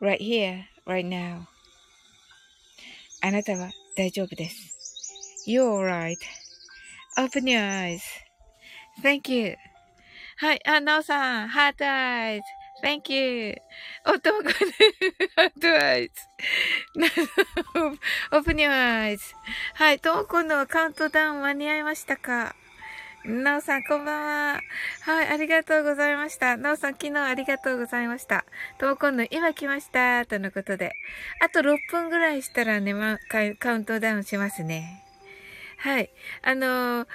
Right here, right now. あなたは大丈夫です。You're alright.Open your eyes.Thank you. はい、あ、なおさん、 heart eyes。Thank you. おともこで、 heart eyes。Open your eyes. はい、ともこのカウントダウン間に合いましたかなおさん、こんばんは。はい、ありがとうございました。なおさん、昨日ありがとうございました。ともこんの今来ました。とのことで。あと6分ぐらいしたらね、ま、カウントダウンしますね。はい。あの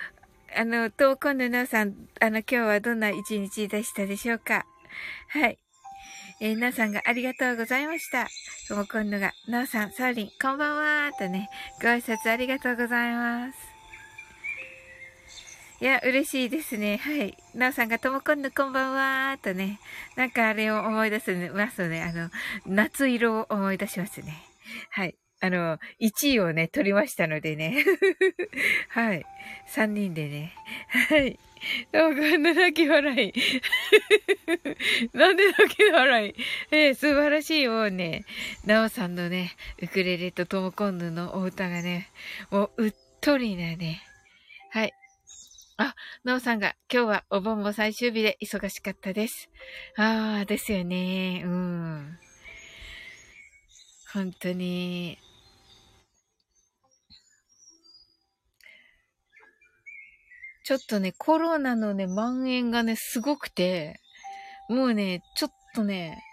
あの、ともこんのなおさん、あの、今日はどんな一日でしたでしょうかはい。えー、なおさんがありがとうございました。ともこんのが、なおさん、サーリン、こんばんはとね、ご挨拶ありがとうございます。いや、嬉しいですね。はい。なおさんがともこんぬこんばんはーとね。なんかあれを思い出すますね。あの、夏色を思い出しますね。はい。あの、1位をね、取りましたのでね。はい。3人でね。はい。なんか、泣き笑い。なんで泣き笑いえー、素晴らしいもうね、なおさんのね、ウクレレとともこんぬのお歌がね、もううっとりなね、あ、なおさんが、今日はお盆も最終日で忙しかったです。ああ、ですよね。うん。本当に。ちょっとね、コロナのね、蔓延がね、すごくて、もうね、ちょっとね、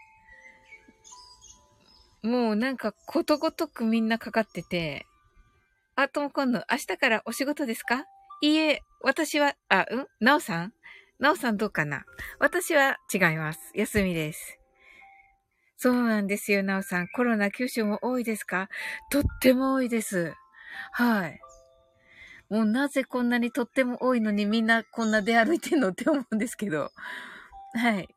もうなんかことごとくみんなかかってて、あ、とも今度、明日からお仕事ですか？いいえ、私は、あ、うん？なおさん？なおさんどうかな？私は違います。休みです。そうなんですよ、なおさん。コロナ九州も多いですか？とっても多いです。はい。もうなぜこんなにとっても多いのにみんなこんな出歩いてんのって思うんですけど。はい。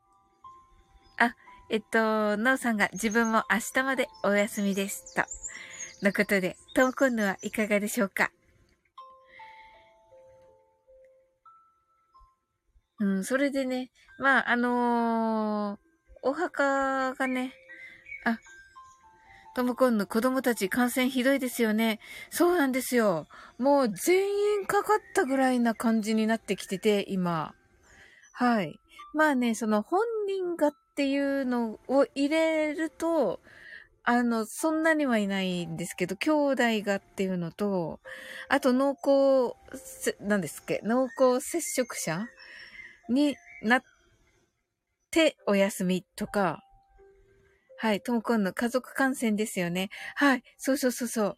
あ、えっと、なおさんが自分も明日までお休みです。と。のことで、トーコンヌはいかがでしょうか？うん、それでね、まあ、あのー、お墓がね、あ、トムコンの子供たち感染ひどいですよね。そうなんですよ。もう全員かかったぐらいな感じになってきてて、今。はい。まあね、その本人がっていうのを入れると、あの、そんなにはいないんですけど、兄弟がっていうのと、あと濃厚、なんですっけ、濃厚接触者になってお休みとか、はい、ともこんの家族感染ですよね。はい、そうそうそうそう。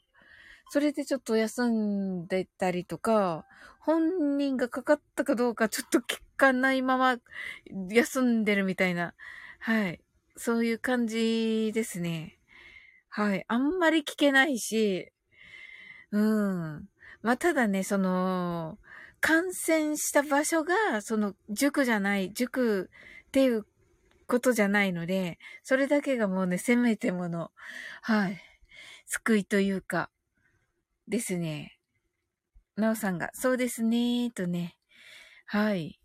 それでちょっと休んでたりとか、本人がかかったかどうかちょっと聞かないまま休んでるみたいな。はい。そういう感じですね。はい。あんまり聞けないし、うん。まあ、ただね、その、感染した場所が、その、塾じゃない、塾っていうことじゃないので、それだけがもうね、せめてもの、はい。救いというか、ですね。なおさんが、そうですね、とね。はい。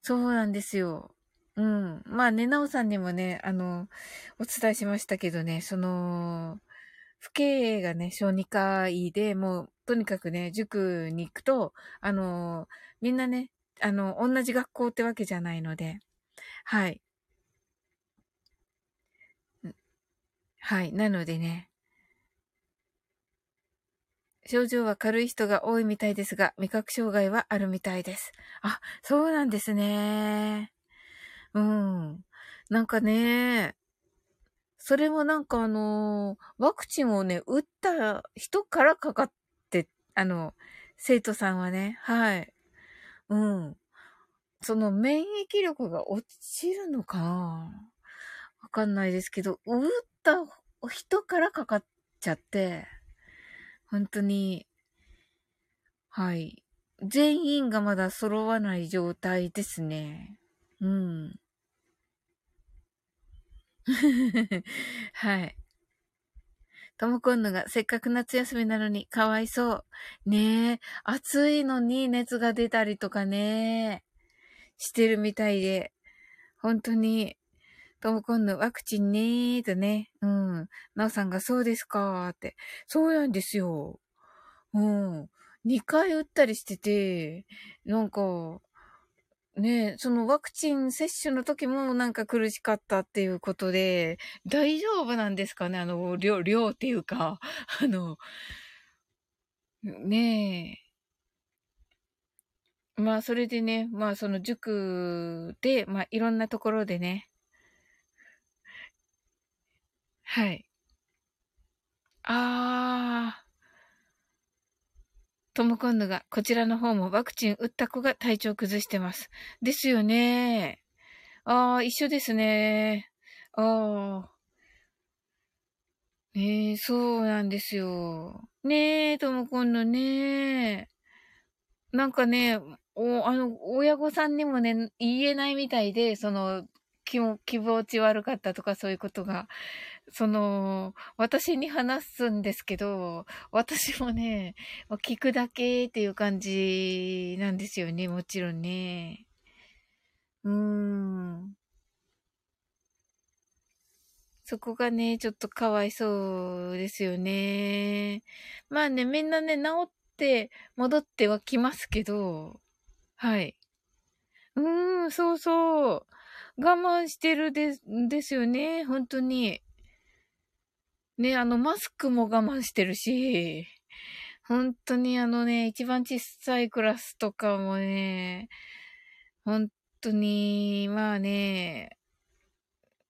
そうなんですよ。うん。まあね、なおさんにもね、あの、お伝えしましたけどね、その、父兄がね、小児科医で、もう、とにかくね、塾に行くと、あの、みんなね、あの、同じ学校ってわけじゃないので、はい。はい。なのでね、症状は軽い人が多いみたいですが、味覚障害はあるみたいです。あ、そうなんですね。うん。なんかね、それもなんかあの、ワクチンをね、打った人からかかって、あの、生徒さんはね、はい。うん。その免疫力が落ちるのかな？わかんないですけど、打った人からかかっちゃって、本当に、はい。全員がまだ揃わない状態ですね。うん。はい。ともこんのがせっかく夏休みなのにかわいそう。ねえ、暑いのに熱が出たりとかね、してるみたいで、本当に、ともこんのワクチンねーとね、うん。なおさんがそうですかーって。そうなんですよ。うん。2回打ったりしてて、なんか、ねそのワクチン接種の時もなんか苦しかったっていうことで、大丈夫なんですかね？あの、量、量っていうか、あの、ねえ。まあ、それでね、まあ、その塾で、まあ、いろんなところでね、はい。あー。とも今度が、こちらの方もワクチン打った子が体調崩してます。ですよね。ああ、一緒ですね。ああ。ねえ、そうなんですよ。ねえ、とも今度ね。なんかね、お、あの、親御さんにもね、言えないみたいで、その、気も、気持ち悪かったとかそういうことが。その、私に話すんですけど、私もね、聞くだけっていう感じなんですよね、もちろんね。うーん。そこがね、ちょっとかわいそうですよね。まあね、みんなね、治って戻ってはきますけど、はい。うーん、そうそう。我慢してるです、ですよね。本当に。ね、あの、マスクも我慢してるし、本当にあのね、一番小さいクラスとかもね、本当に、まあね、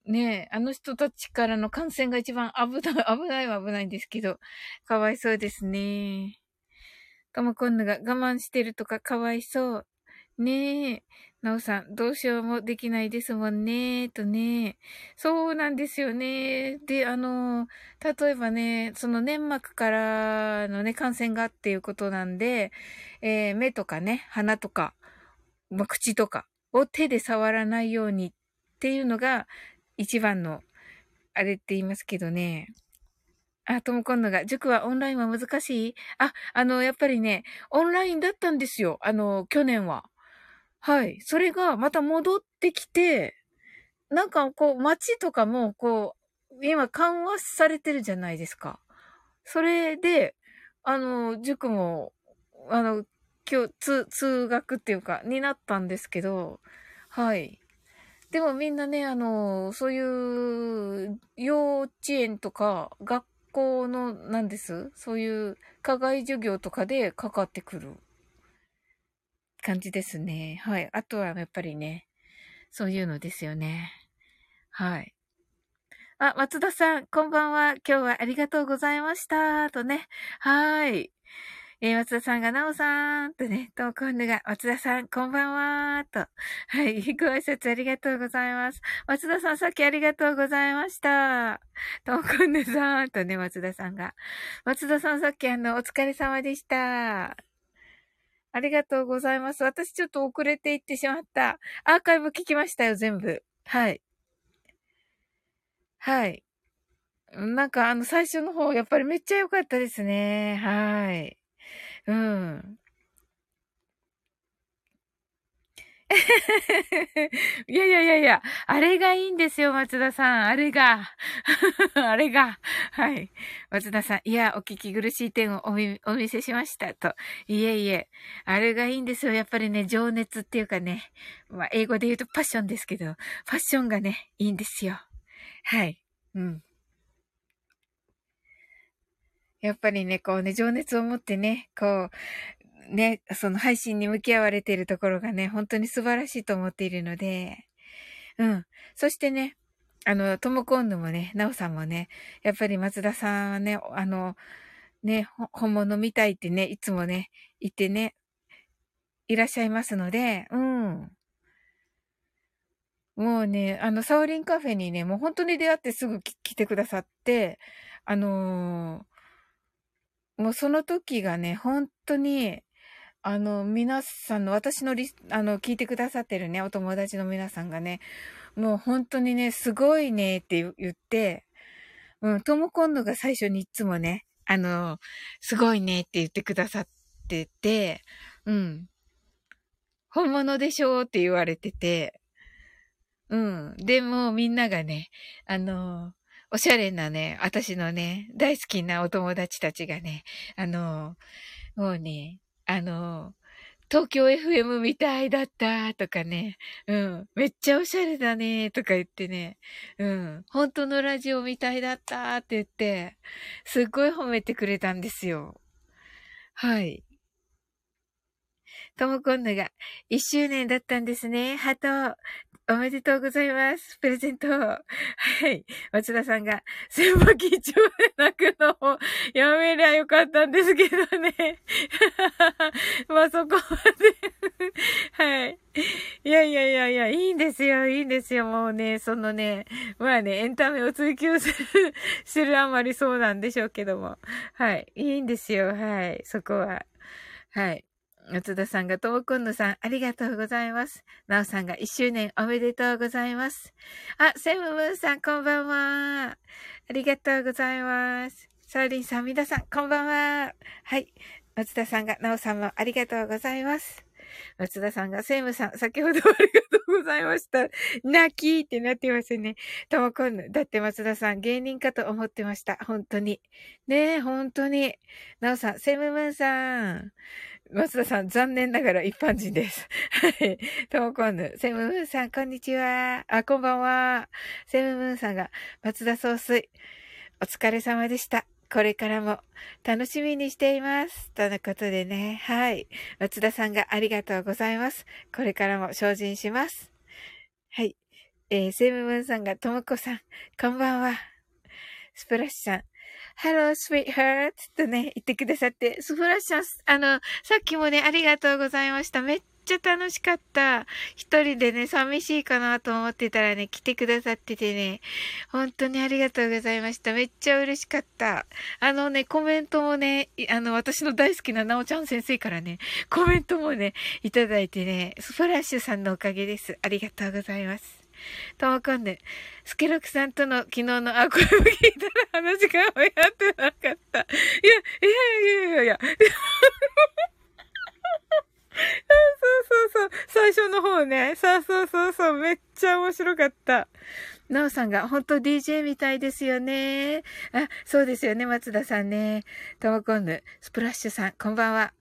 ねあの人たちからの感染が一番危ない、危ないは危ないんですけど、かわいそうですね。ともこんぬが我慢してるとかかわいそう。ねえ。なおさん、どうしようもできないですもんね、とね。そうなんですよね。で、あの、例えばね、その粘膜からのね、感染がっていうことなんで、えー、目とかね、鼻とか、ま、口とかを手で触らないようにっていうのが一番の、あれって言いますけどね。あ、ともこんのが、塾はオンラインは難しい？あ、あの、やっぱりね、オンラインだったんですよ。あの、去年は。はい。それがまた戻ってきて、なんかこう、街とかも、こう、今緩和されてるじゃないですか。それで、あの、塾も、あの、今日、通、通学っていうか、になったんですけど、はい。でもみんなね、あの、そういう、幼稚園とか、学校の、なんです？そういう、課外授業とかでかかってくる感じですね。はい。あとはやっぱりね、そういうのですよね。はい。あ、松田さん、こんばんは。今日はありがとうございました。とね。はい。えー、松田さんが、なおさんとね、と、今度が、松田さん、こんばんはと。はい。ご挨拶ありがとうございます。松田さん、さっきありがとうございました。と、今度さんとね、松田さんが。松田さん、さっきあの、お疲れ様でした。ありがとうございます。私ちょっと遅れていってしまった。アーカイブ聞きましたよ、全部。はい。はい。なんかあの最初の方、やっぱりめっちゃ良かったですね。はい。うん。いやいやいやいや、あれがいいんですよ、松田さん。あれが。あれが。はい。松田さん、いや、お聞き苦しい点をお見お見せしました。と。いえいえ、あれがいいんですよ。やっぱりね、情熱っていうかね。まあ、英語で言うとパッションですけど、パッションがね、いいんですよ。はい。うん。やっぱりね、こうね、情熱を持ってね、こう、ね、その配信に向き合われているところがね、本当に素晴らしいと思っているので、うん。そしてね、あの、ともこんぬもね、なおさんもね、やっぱり松田さんはね、あの、ね、本物見たいってね、いつもね、言ってね、いらっしゃいますので、うん。もうね、あの、サオリンカフェにね、もう本当に出会ってすぐ来てくださって、あのー、もうその時がね、本当に、あの、皆さんの、私のリ、あの、聞いてくださってるね、お友達の皆さんがね、もう本当にね、すごいねって言って、うん、とも今度が最初にいつもね、あの、すごいねって言ってくださってて、うん。本物でしょうって言われてて、うん。でもみんながね、あの、おしゃれなね、私のね、大好きなお友達たちがね、あの、もうね、あの、東京 FM みたいだったとかね、うん、めっちゃおしゃれだねとか言ってね、うん、本当のラジオみたいだったって言って、すっごい褒めてくれたんですよ。はい。ともこんなが、一周年だったんですね。ハト。おめでとうございます。プレゼント。はい。松田さんが、千葉緊張で泣くのをやめりゃよかったんですけどね。まあそこまではい。いやいやいやいや、いいんですよ、いいんですよ。もうね、そのね、まあね、エンタメを追求する、するあまりそうなんでしょうけども。はい。いいんですよ、はい。そこは。はい。松田さんが、ともくんのさん、ありがとうございます。なおさんが、一周年おめでとうございます。あ、セムムーンさん、こんばんは。ありがとうございます。サーリンさん、皆さん、こんばんは。はい。松田さんが、なおさんもありがとうございます。松田さんが、セムさん、先ほどありがとうございました。泣きってなってますね。ともこんだって松田さん、芸人かと思ってました。本当に。ねえ、本当に。なおさん、セムムーンさん。松田さん、残念ながら一般人です。はい。ともこんぬ。セムムーンさん、こんにちは。あ、こんばんは。セムムーンさんが、松田総帥、お疲れ様でした。これからも楽しみにしています。とのことでね。はい。松田さんがありがとうございます。これからも精進します。はい。えー、セムムーンさんが、ともこさん、こんばんは。スプラッシュさん、Hello, sweetheart! とね、言ってくださって、スプラッシュさん、あの、さっきもね、ありがとうございました。めっちゃ楽しかった。一人でね、寂しいかなと思ってたらね、来てくださっててね、本当にありがとうございました。めっちゃ嬉しかった。あのね、コメントもね、あの、私の大好きななおちゃん先生からね、コメントもね、いただいてね、スプラッシュさんのおかげです。ありがとうございます。とわかんねスケロクさんとの昨日の、あ、これも聞いたら話がやってなかった。いや、いやいやいやいや。そうそうそう。最初の方ね。そうそうそうそう。めっちゃ面白かった。なおさんが、本当 DJ みたいですよね。あ、そうですよね、松田さんね。ともこんぬ、スプラッシュさん、こんばんは。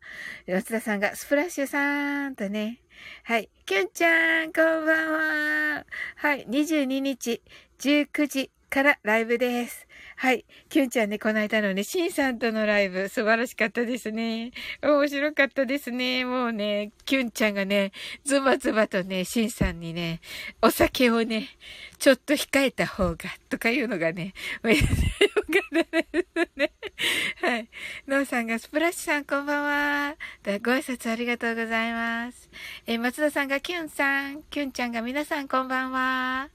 松田さんが、スプラッシュさんとね。はい。きゅんちゃん、こんばんは。はい。22日、19時からライブです。はい。きゅんちゃんね、この間のね、しんさんとのライブ、素晴らしかったですね。面白かったですね。もうね、きゅんちゃんがね、ズバズバとね、しんさんにね、お酒をね、ちょっと控えた方が、とかいうのがね、めっちゃよかったですね。はい。のうさんが、スプラッシュさんこんばんは。ご挨拶ありがとうございます。えー、松田さんが、きゅんさん、きゅんちゃんが、皆さんこんばんは。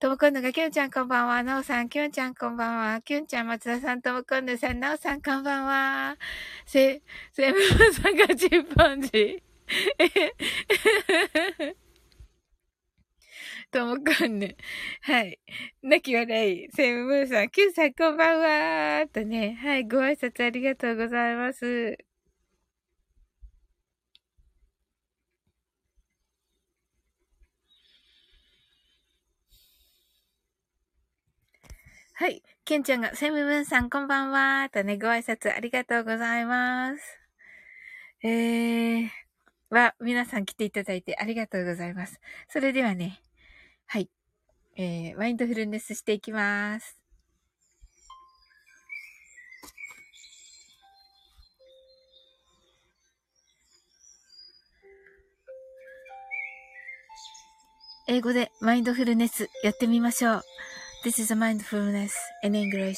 ともこんぬが、きゅんちゃんこんばんは。なおさん、きゅんちゃんこんばんは。きゅんちゃん、松田さん、ともこんぬさん、なおさんこんばんは。せ、せむさんがチンパンジー。ともこんぬ。はい。泣き笑い。セムムーさん、きゅんさんこんばんは。とね。はい。ご挨拶ありがとうございます。はい。ケンちゃんが、セムムーンさんこんばんは。とね、ご挨拶ありがとうございます。えー、は、皆さん来ていただいてありがとうございます。それではね、はい。えー、マインドフルネスしていきます。英語でマインドフルネスやってみましょう。This is a mindfulness in English.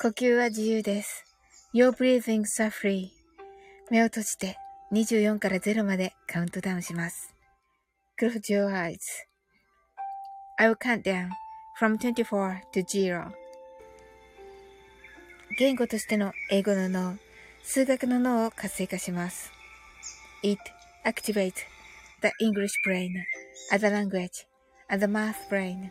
呼吸は自由です。Your breathings are free. 目を閉じて24から0までカウントダウンします。Close your eyes. I will count down from 24 to 0. 言語としての英語の脳、数学の脳を活性化します。It activates the English brain, as a language, as a math brain.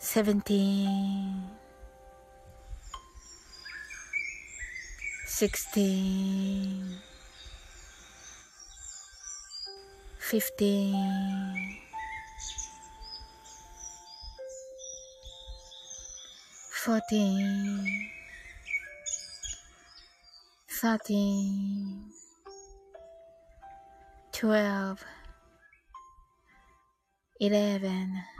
17 16 15 14 13 12 11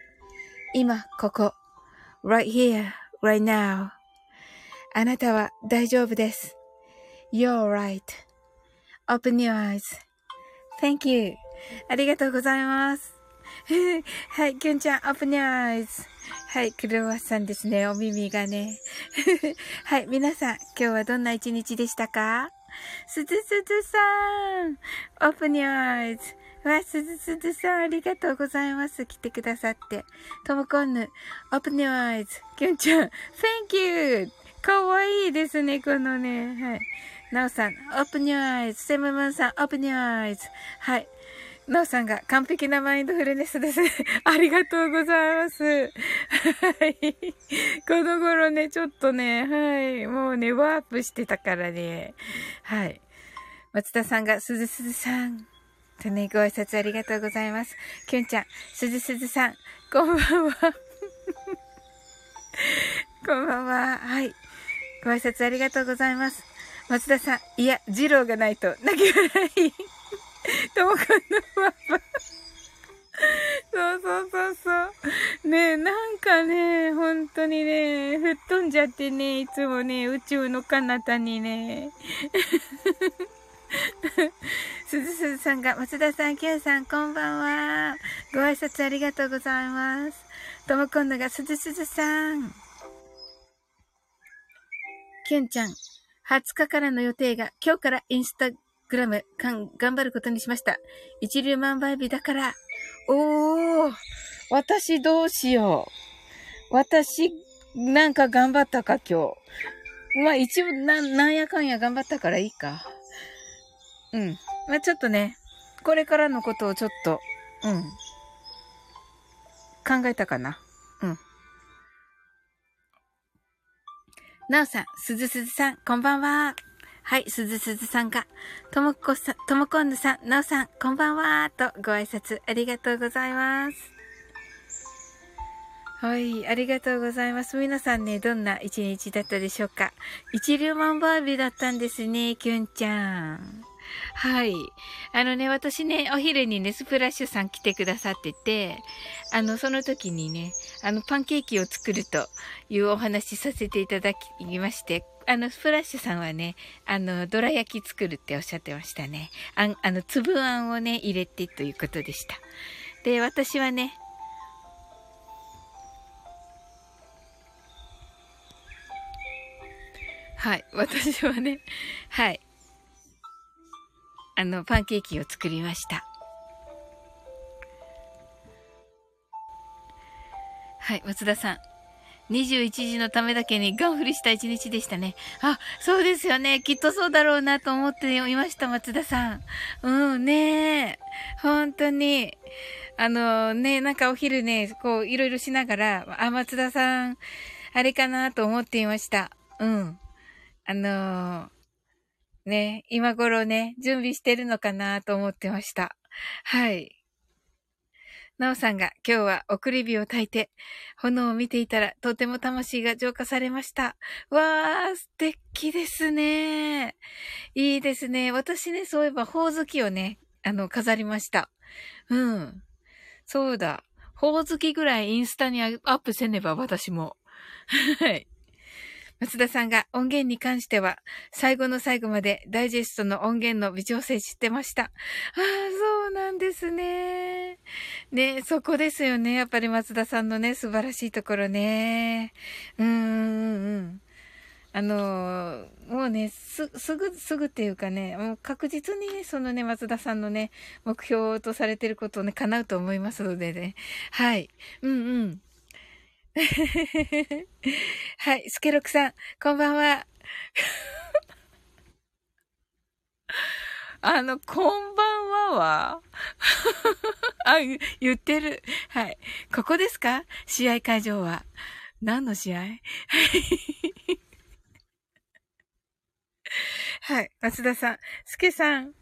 今、ここ。right here, right now. あなたは大丈夫です。You're right.Open your eyes.Thank you. ありがとうございます。はい、きゅんちゃん、open your eyes. はい、クロワッサンですね。お耳がね。はい、皆さん、今日はどんな一日でしたかすずすずさん !open your eyes. わ、すずすずさん、ありがとうございます。来てくださって。ともこんぬ、open your eyes. きゅんちゃん、thank you! かわいいですね、このね。はい。なおさん、open your eyes. セムムンさん、open your eyes. はい。なおさんが完璧なマインドフルネスですね。ありがとうございます。はい。この頃ね、ちょっとね、はい。もうね、ワープしてたからね。はい。松田さんが、すずすずさん。とね、ご挨拶ありがとうございます。きゅんちゃん、すずすずさん、こんばんは。こんばんは。はい。ご挨拶ありがとうございます。松田さん、いや、二郎がないと、泣き笑い。ともくんのパパ。そうそうそうそう。ねえ、なんかね、本当にね、吹っ飛んじゃってね、いつもね、宇宙の彼方にね。すずすずさんが、松田さん、きゅんさん、こんばんは。ご挨拶ありがとうございます。ともこんのが、すずすずさん。きゅんちゃん、20日からの予定が、今日からインスタグラム、かん、頑張ることにしました。一流万倍日だから。おー、私どうしよう。私、なんか頑張ったか、今日。まあ一応、な、なんやかんや頑張ったからいいか。うん。まあちょっとね、これからのことをちょっと、うん。考えたかな。うん。なおさん、すずすずさん、こんばんは。はい、すずすずさんが、ともこさん、ともこんぬさん、なおさん、こんばんは。と、ご挨拶ありがとうございます。はい、ありがとうございます。皆さんね、どんな一日だったでしょうか一流万バービーだったんですね、きゅんちゃん。はい。あのね、私ね、お昼にね、スプラッシュさん来てくださってて、あの、その時にね、あの、パンケーキを作るというお話させていただきまして、あの、スプラッシュさんはね、あの、どら焼き作るっておっしゃってましたね。あん、あの、粒あんをね、入れてということでした。で、私はね、はい。私はね、はい。あの、パンケーキを作りました。はい、松田さん。21時のためだけにガン振りした一日でしたね。あ、そうですよね。きっとそうだろうなと思っていました、松田さん。うん、ねえ。本当に。あのね、なんかお昼ね、こう、いろいろしながら、あ、松田さん、あれかなと思っていました。うん。あのー、ね、今頃ね、準備してるのかなと思ってました。はい。なおさんが今日は送り火を焚いて、炎を見ていたらとても魂が浄化されました。わー、素敵ですね。いいですね。私ね、そういえば、ほおずきをね、あの、飾りました。うん。そうだ。ほおずきぐらいインスタにアップせねば、私も。はい。松田さんが音源に関しては、最後の最後までダイジェストの音源の微調整してました。ああ、そうなんですね。ね、そこですよね。やっぱり松田さんのね、素晴らしいところね。うーん、うん。あのもうね、す、すぐ、すぐっていうかね、もう確実にね、そのね、松田さんのね、目標とされてることをね、叶うと思いますのでね。はい。うんうん。はい、スケロクさん、こんばんは。あの、こんばんはは あ、言ってる。はい。ここですか？試合会場は。何の試合？はい。松田さん。スケさん。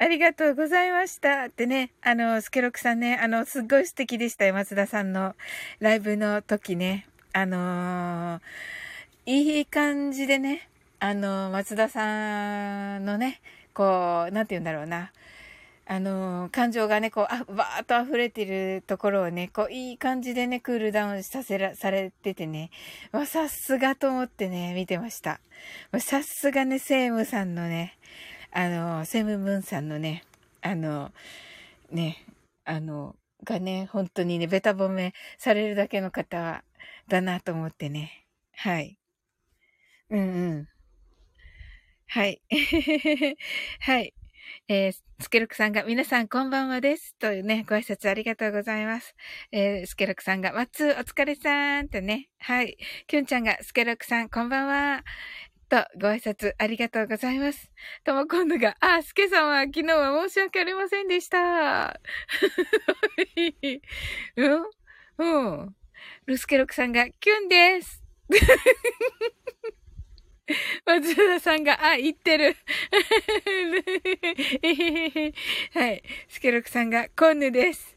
ありがとうございました。ってね、あの、スケロクさんね、あの、すっごい素敵でしたよ、松田さんのライブの時ね。あのー、いい感じでね、あの、松田さんのね、こう、なんて言うんだろうな。あの、感情がね、こう、あ、わーっと溢れてるところをね、こう、いい感じでね、クールダウンさせら、されててね、わ、さすがと思ってね、見てました。さすがね、セームさんのね、あの、セムムーンさんのね、あの、ね、あの、がね、本当にね、ベタ褒めされるだけの方だなと思ってね。はい。うんうん。はい。はい。えー、スケロクさんが、皆さんこんばんはです。というね、ご挨拶ありがとうございます。えー、スケロクさんが、マッツお疲れさんとね、はい。キュンちゃんが、スケロクさんこんばんは。と、ご挨拶ありがとうございます。とも今度が、あ、すけさんは昨日は申し訳ありませんでした。うん、うん。ルスケロクさんが、キュンです。松田さんが、あ、言ってる。はい。スケロクさんが、コンヌです。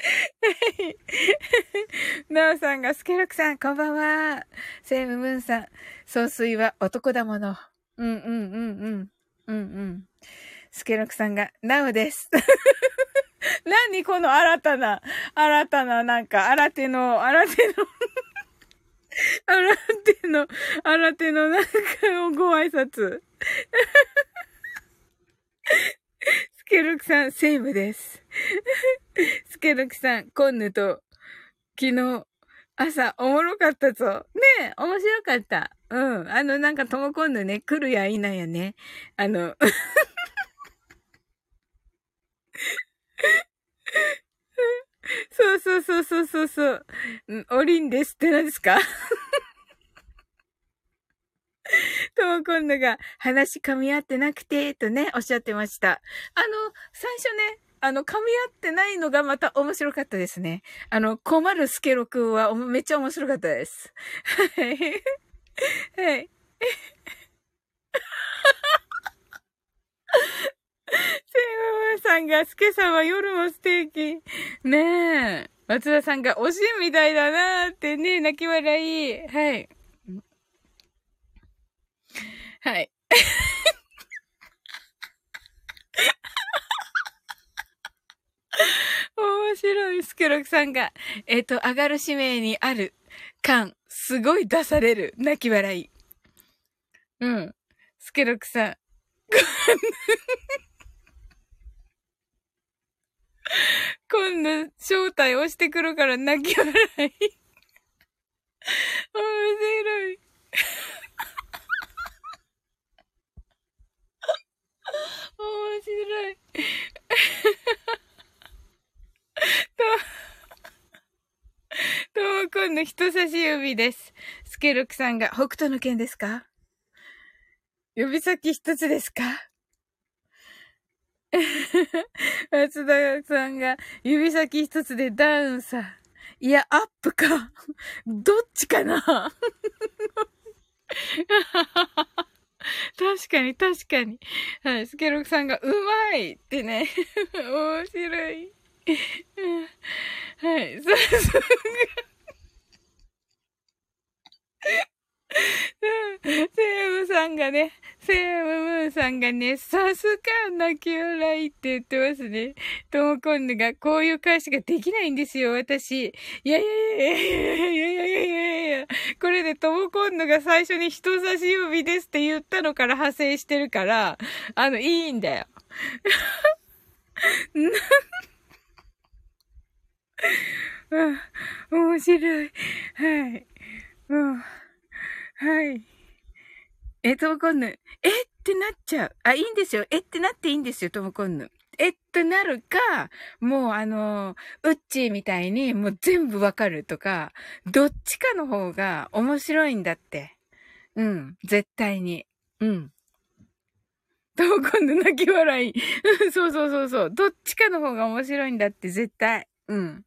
なおさんが、スケロクさん、こんばんは。セイムムーンさん、総帥は男だもの。うんうんうんうん。うんうん。スケロクさんが、ナウです。何この新たな、新たな、なんか、新手の、新手の 新手の、新手のなんかご挨拶。スケロクさん、セーブです。スケロクさん、コンヌと、昨日、朝、おもろかったぞ。ねえ、面白かった。うん。あの、なんか、ともコンヌね、来るやいなやね。あの、そうそうそうそうそうそう。おりんですって何ですか？とも今度が話噛み合ってなくて、とね、おっしゃってました。あの、最初ね、あの、噛み合ってないのがまた面白かったですね。あの、困るスケロクはめっちゃ面白かったです。はい。はい。セイママさんが、スケさんは夜もステーキ。ねえ。松田さんが、おしんみたいだなーってね、泣き笑い。はい。はい。面白い、スケロクさんが。えっ、ー、と、上がる使命にある感、すごい出される。泣き笑い。うん。スケロクさん。今度、正体押してくるから泣き笑い。面白い。面白い。と、ともこんの人差し指です。スケロクさんが北斗の剣ですか？指先一つですか？松田さんが指先一つでダウンさ。いや、アップか。どっちかな？確かに、確かに。はい。スケロクさんが、うまいってね。面白い。はい。さすが。セームさんがね、セームムーンさんがね、さすが泣き笑いって言ってますね。ともこんぬが、こういう返しができないんですよ、私。いやいやいやいやいやいやいやいやいやこれでともこんぬが最初に人差し指ですって言ったのから派生してるから、あの、いいんだよ。うん、面白い。はい。うん。はい。え、ともこんぬ。えってなっちゃう。あ、いいんですよ。えってなっていいんですよ、ともこんぬ。えってなるか、もうあの、うっちーみたいにもう全部わかるとか、どっちかの方が面白いんだって。うん、絶対に。うん。ともこんぬ泣き笑い。そうそうそうそう。どっちかの方が面白いんだって、絶対。うん。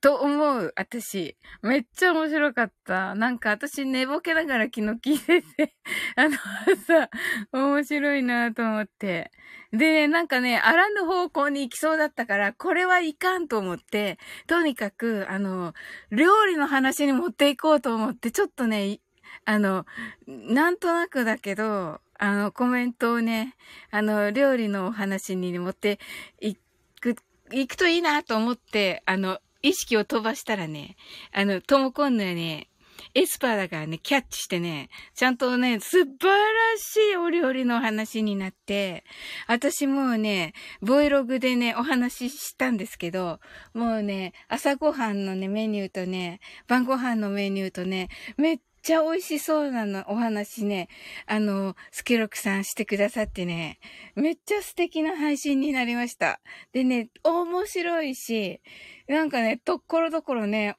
と思う、私。めっちゃ面白かった。なんか私寝ぼけながら昨日聞いてて あのさ、面白いなと思って。で、なんかね、あらぬ方向に行きそうだったから、これはいかんと思って、とにかく、あの、料理の話に持っていこうと思って、ちょっとね、あの、なんとなくだけど、あの、コメントをね、あの、料理のお話に持っていく、行くといいなと思って、あの、意識を飛ばしたらね、あの、ともこんのはね、エスパーだからね、キャッチしてね、ちゃんとね、素晴らしいお料理の話になって、私もうね、Vlog でね、お話ししたんですけど、もうね、朝ごはんのね、メニューとね、晩ごはんのメニューとね、めっちゃ美味しそうなの、お話ね、あの、スケロクさんしてくださってね、めっちゃ素敵な配信になりました。でね、面白いし、なんかね、ところどころね、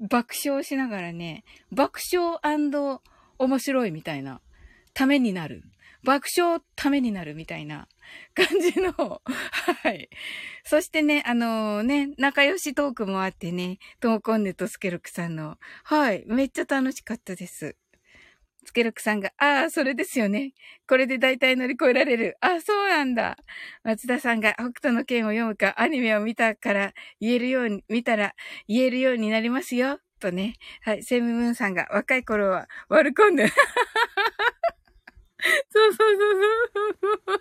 爆笑しながらね、爆笑面白いみたいな、ためになる。爆笑ためになるみたいな 感じの、はい。そしてね、あのー、ね、仲良しトークもあってね、ともこんねとスケルクさんの、はい、めっちゃ楽しかったです。スケロクさんが、ああ、それですよね。これで大体乗り越えられる。ああ、そうなんだ。松田さんが北斗の剣を読むか、アニメを見たから言えるように、見たら言えるようになりますよ。とね。はい。セムムーンさんが若い頃は割り込んで。そうそうそうそ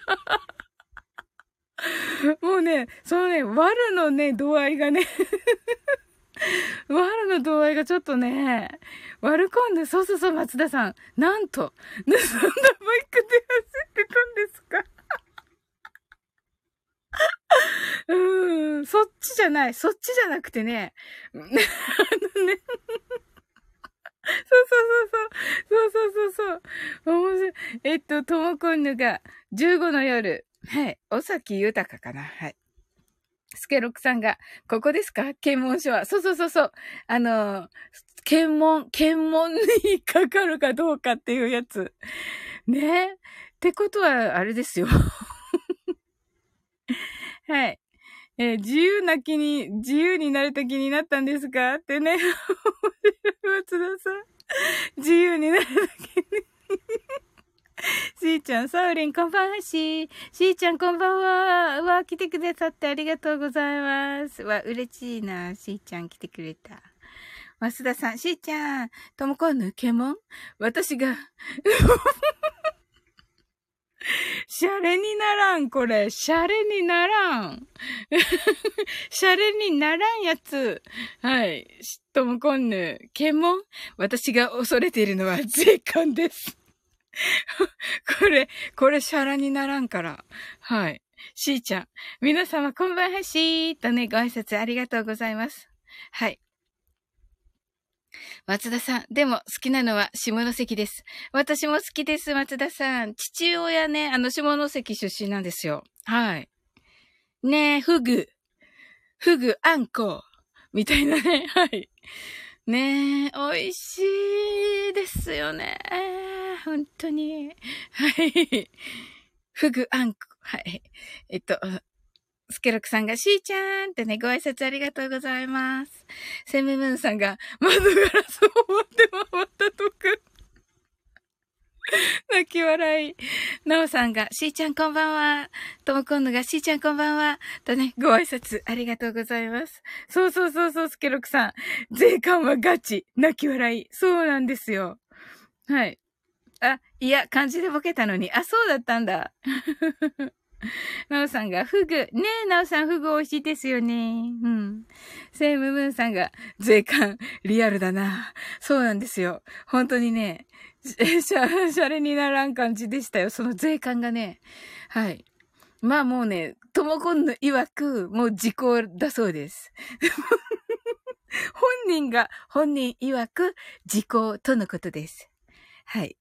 う。もうね、そのね、割るのね、度合いがね 悪の度合いがちょっとね、割る込んで、そうそうそう、松田さん。なんと、盗んだバイクで走ってたんですかうーん、そっちじゃない。そっちじゃなくてね。あのね。そうそうそうそう。そうそうそうそう。面白い。えっと、ともこんぬが15の夜。はい。おさき豊かな。はい。スケロクさんが、ここですか？検問所は。そうそうそうそう。あの、検問、検問にかかるかどうかっていうやつ。ねってことは、あれですよ。はい。えー、自由な気に、自由になれた気になったんですか？ってね。松田さん。自由になれた気に。しーちゃん、サウリン、こんばんはしー。しーちゃん、こんばんは。うわ、来てくださってありがとうございます。わ、嬉しいな。しーちゃん来てくれた。増田さん、しーちゃん、ともこんぬ、けもん私が、シャレにならん、これ。シャレにならん。シャレにならんやつ。はい。ともこんぬ、けもん私が恐れているのは税関です。これ、これシャラにならんから。はい。しーちゃん。皆様こんばんはしーとね、ご挨拶ありがとうございます。はい。松田さん。でも好きなのは下関です。私も好きです、松田さん。父親ね、あの下関出身なんですよ。はい。ねえ、フグ。フグ、あんこ。みたいなね。はい。ねえ、美味しいですよね。本当に。はい。フグあんこ。はい。えっと、スケロクさんが、しーちゃんってね、ご挨拶ありがとうございます。セムムーンさんが、窓ガラスを持って回ったとく。泣き笑い。なおさんが、しーちゃんこんばんは。ともこんぬが、しーちゃんこんばんは。とね、ご挨拶ありがとうございます。そうそうそうそう、スケロクさん。税関はガチ。泣き笑い。そうなんですよ。はい。あ、いや、漢字でボケたのに。あ、そうだったんだ。なおさんが、フグ。ねえ、なおさん、フグ美味しいですよね。うん。セイムムーンさんが、税関、リアルだな。そうなんですよ。本当にね、ししゃ、シャレにならん感じでしたよ。その税関がね。はい。まあもうね、ともこんの曰く、もう時効だそうです。本人が、本人曰く、時効とのことです。はい。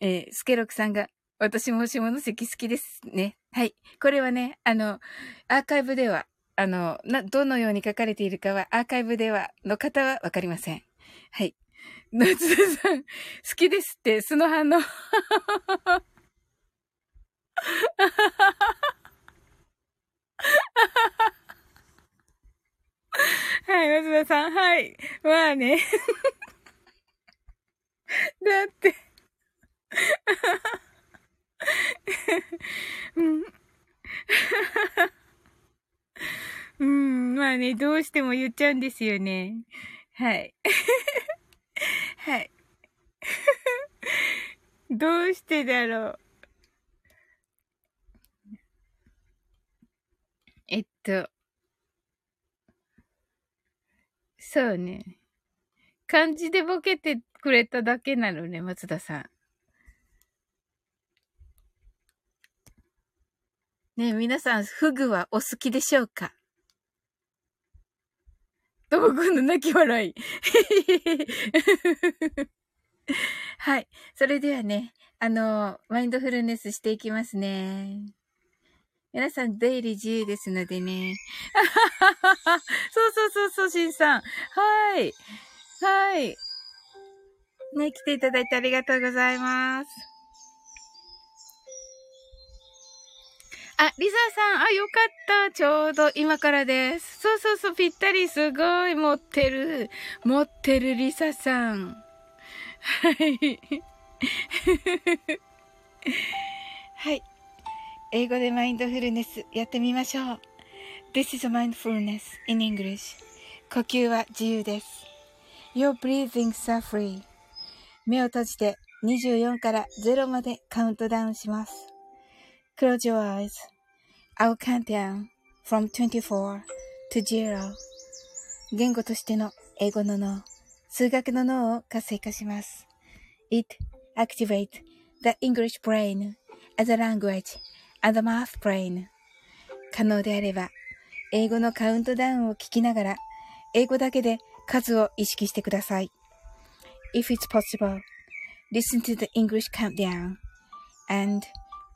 えースケロクさんが、私も下関好きですね。はい。これはね、あの、アーカイブでは、あの、な、どのように書かれているかは、アーカイブでは、の方はわかりません。はい。夏田さん、好きですって、その反応。はい、松田さん、はい。まあね。だって。うん。うん、まあね、どうしても言っちゃうんですよね。はい。はい。どうしてだろう。えっと。そうね。漢字でボケてくれただけなのね、松田さん。ね、皆さん、フグはお好きでしょうか？ともくんの泣き笑い。はい。それではね、あの、マインドフルネスしていきますね。皆さん、出入り自由ですのでね。そうそうそうそう、しんさん。はい。はい。ね、来ていただいてありがとうございます。あ、リサさん、あ、よかった。ちょうど今からです。そうそうそう、ぴったり、すごい、持ってる。持ってるリサさん。はい。はい。英語でマインドフルネスやってみましょう。This is a mindfulness in English. 呼吸は自由です。Your breathings are free. 目を閉じて24から0までカウントダウンします。Close your eyes. I'll count down from 24 to 0. 言語としての英語の脳、数学の脳を活性化します。It activates the English brain as a language and the math brain. 可能であれば、英語のカウントダウンを聞きながら、英語だけで数を意識してください。If it's possible, listen to the English countdown and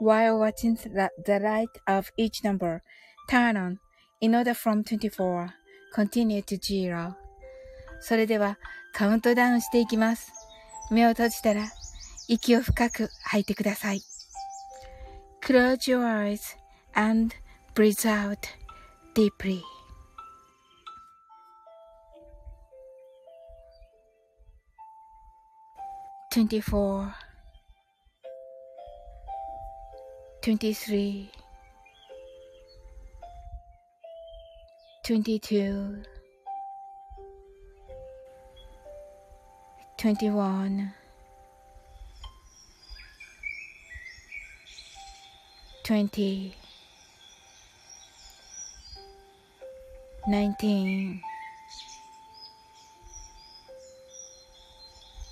while watching the, the light of each number turn on in order from 24 continue to zero. それではカウントダウンしていきます。目を閉じたら息を深く吐いてください。Close your eyes and breathe out deeply. 24 23 22 21 20 19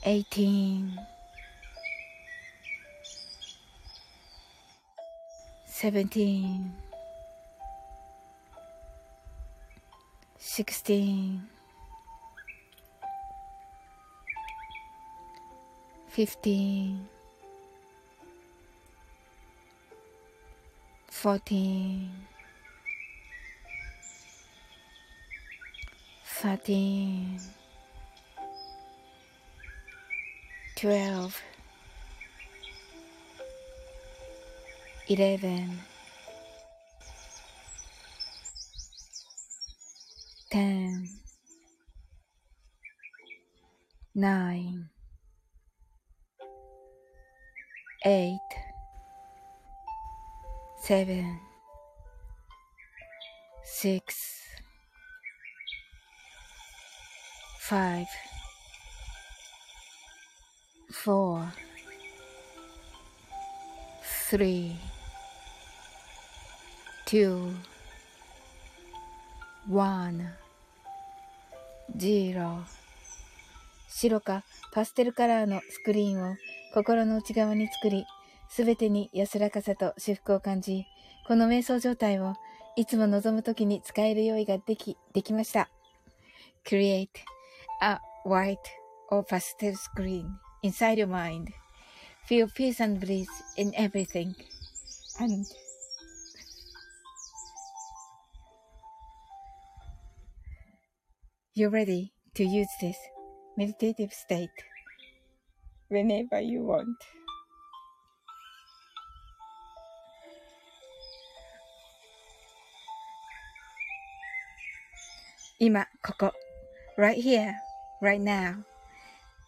18 17 16 15 14 13 12 eleven, ten, nine, eight, seven, six, five, four, three, two, one, zero 白かパステルカラーのスクリーンを心の内側に作り、すべてに安らかさと至福を感じ、この瞑想状態をいつも望むときに使える用意ができ、できました。Create a white or pastel screen inside your mind. Feel peace and bliss in everything. And you're ready to use this meditative state whenever you want. 今、ここ。right here, right now.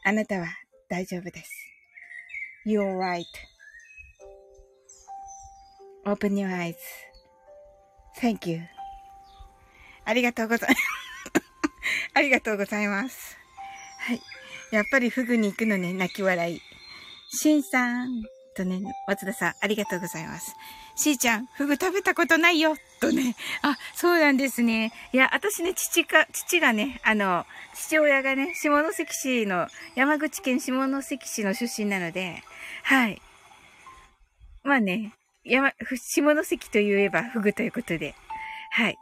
あなたは大丈夫です。You're right.Open your eyes.Thank you. ありがとうございます。 ありがとうございます。はい。やっぱりフグに行くのね、泣き笑い。しんさん。とね、松田さん、ありがとうございます。しーちゃん、フグ食べたことないよ。とね。あ、そうなんですね。いや、私ね、父か、父がね、あの、父親がね、下関市の、山口県下関市の出身なので、はい。まあね、山、下関と言えばフグということで、はい。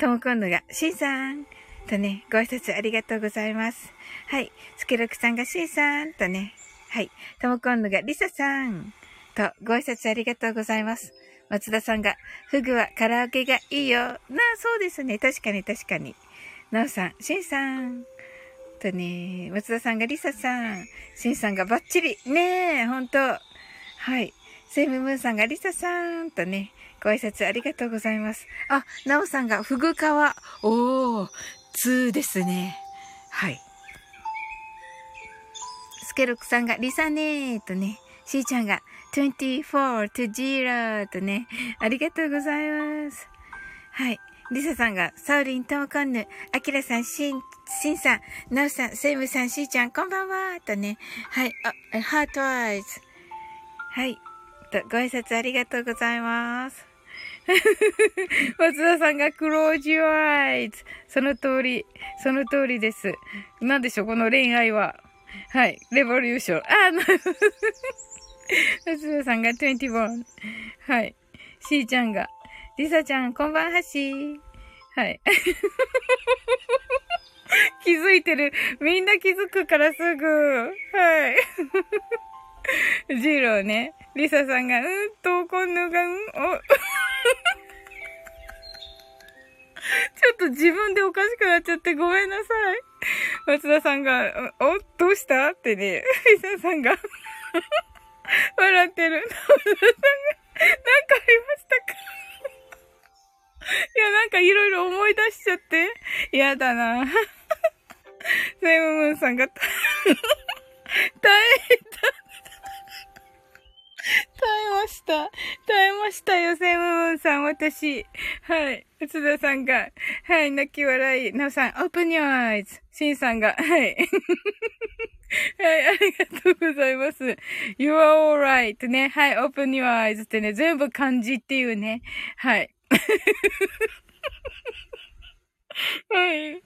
とも今度が、しんさん。とね、ご挨拶ありがとうございます。はい。スケロクさんがしんさん。とね、はい。とも今度がりささん。と、ご挨拶ありがとうございます。松田さんが、フグは唐揚げがいいよ。なあ、そうですね。確かに確かに。なおさん、しんさん。とね、松田さんがりささん。しんさんがバッチリ。ねえ、ほんと。はい。セイムムーンさんがりささん。とね、ご挨拶ありがとうございます。あ、なおさんがフグ皮。おー、2ですね。はい。スケロクさんがリサネーとね、しーちゃんが24 to 0とね、ありがとうございます。はい。リサさんが、サウリン、トモコンヌ、アキラさん、シン、シンさん、ナウさん、セイムさん、シーちゃん、こんばんはとね、はい、あ、ハートアイズ。はい。と、ご挨拶ありがとうございます。松田さんがクロージュアイズ。その通り、その通りです。なんでしょう、この恋愛は。はい。レボリューション。あ、なるほど。松田さんが21。はい。しーちゃんが。りさちゃん、こんばんはしー。はい。気づいてる。みんな気づくからすぐ。はい。ジローね。リサさんが、うんと、こんのが、うん、お。ちょっと自分でおかしくなっちゃってごめんなさい。松田さんが、お、どうした？ってね、リサさんが、笑ってる。松田さんが、なんかありましたか？いや、なんかいろいろ思い出しちゃって。やだな。セイムムーンさんが、耐えた。耐えました。耐えましたよ、セムムーンさん、私。はい。津田さんが、はい、泣き笑い。なおさん、オープン your eyes。シンさんが、はい。はい、ありがとうございます。You are alright ね。はい、open your eyes ってね、全部漢字っていうね。はい。はい。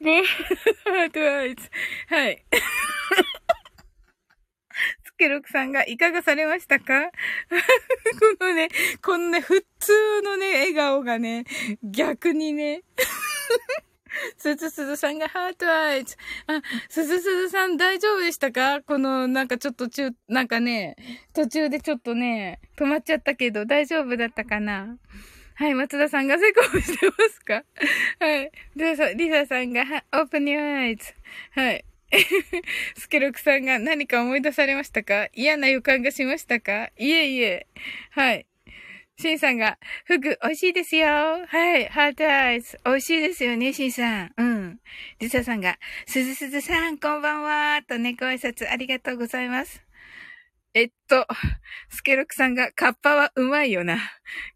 ご、ハートアイズ。はい。ケロクさんがいかがされましたか？このね、このね、普通のね、笑顔がね、逆にね、すずすずさんが heart eyes。あ、すずすずさん大丈夫でしたか？この、なんかちょっと中、なんかね、途中でちょっとね、止まっちゃったけど大丈夫だったかな？はい、松田さんがセコムしてますか？はい。リサさんが、 open your eyes。はい。スケロクさんが何か思い出されましたか？嫌な予感がしましたか？いえいえ。はい。シンさんが、フグ、美味しいですよ。はい。ハートアイズ。美味しいですよね、シンさん。うん。リサさんが、すずすずさん、こんばんは。とね、ご挨拶ありがとうございます。えっと、スケロクさんが、カッパはうまいよな。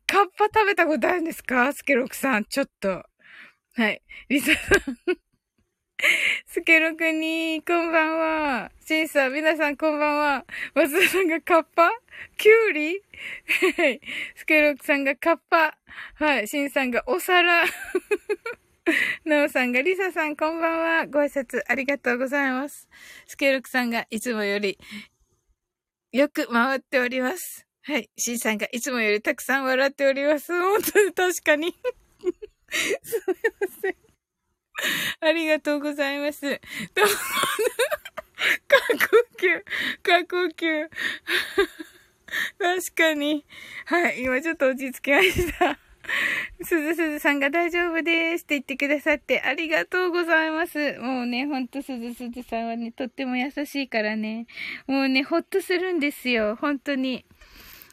カッパ食べたことあるんですか？スケロクさん、ちょっと。はい。リサさん。スケロクに、こんばんは。シンさん、皆さんこんばんは。松田さんがカッパ？キュウリ？はい。スケロクさんがカッパ？はい。シンさんがお皿？ナオさんがリサさんこんばんは。ご挨拶ありがとうございます。スケロクさんがいつもよりよく回っております。はい。シンさんがいつもよりたくさん笑っております。本当に確かに。すみません。ありがとうございます。どうも過呼吸、過呼吸。確かに。はい、今ちょっと落ち着きました。すずすずさんが大丈夫ですって言ってくださってありがとうございます。もうね、ほんとすずすずさんはね、とっても優しいからね。もうね、ほっとするんですよ。本当に。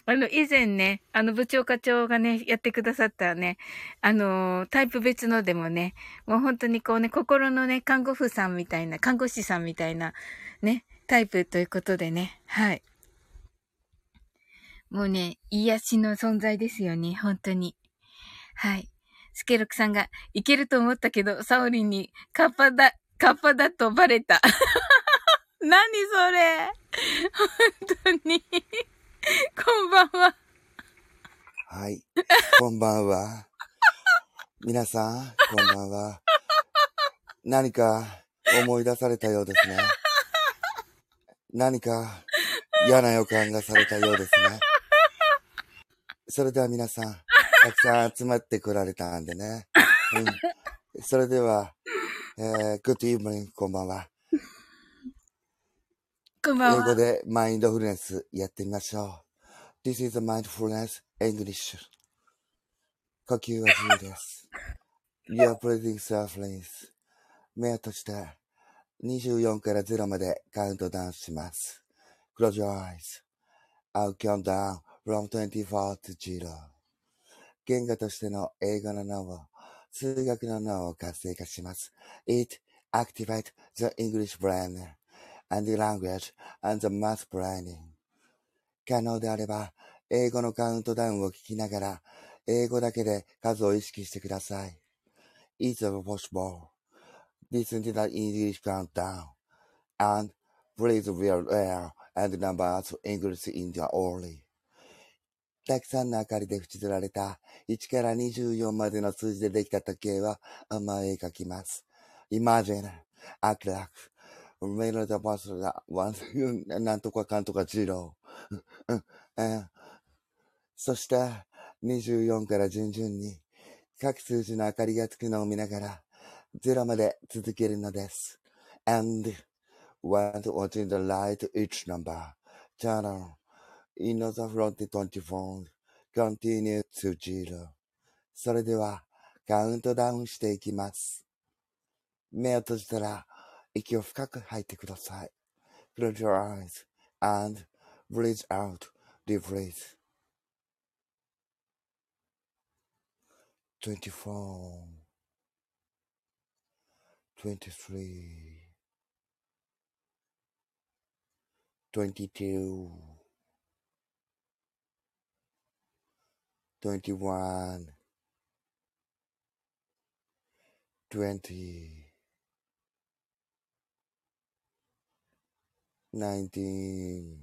あの、以前ね、あの、部長課長がね、やってくださったね、あの、タイプ別のでもね、もう本当にこうね、心のね、看護婦さんみたいな、看護師さんみたいな、ね、タイプということでね、はい。もうね、癒しの存在ですよね、本当に。はい。スケロクさんが、いけると思ったけど、サオリンに、カッパだ、カッパだとバレた。何それ？本当に こんばんは。はい。こんばんは。皆さん、こんばんは。何か思い出されたようですね。何か嫌な予感がされたようですね。それでは皆さん、たくさん集まってこられたんでね。うん、それでは、えー、Good evening, こんばんは。こんばんは。英語でマインドフルネスやってみましょう。This is mindfulness English. 呼吸は自由です。Your breathing softly. 目を閉じて24から0までカウントダウンします。Close your eyes. I'll count down from 24 to 0. 言語としての英語の脳を、数学の脳を活性化します。It activates the English brain. And the language and the math planning. 可能であれば、英語のカウントダウンを聞きながら、英語だけで数を意識してください。It's possible. Listen to the English countdown and please wear air and numbers English in the only. たくさんの明かりで縁取られた1から24までの数字でできた時計は前へ描きます。Imagine a clock メールのパスが、ワン、なんとかかんとかジロー。そして、24から順々に、各数字の明かりがつくのを見ながら、0まで続けるのです。and, when watching the light each number, channel, in the front 24, continue to zero. それでは、カウントダウンしていきます。目を閉じたら、息を深く吐いてください。Close your eyes and breathe out deep breath. 24 23 22 21 20 nineteen,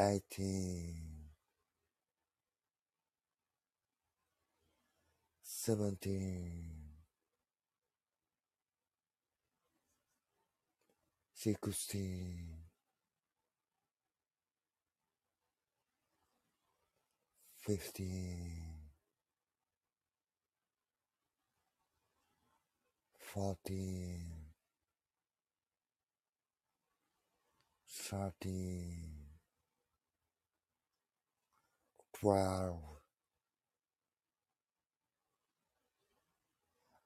eighteen, seventeen, sixteen, fifteen. 14 thirteen, twelve,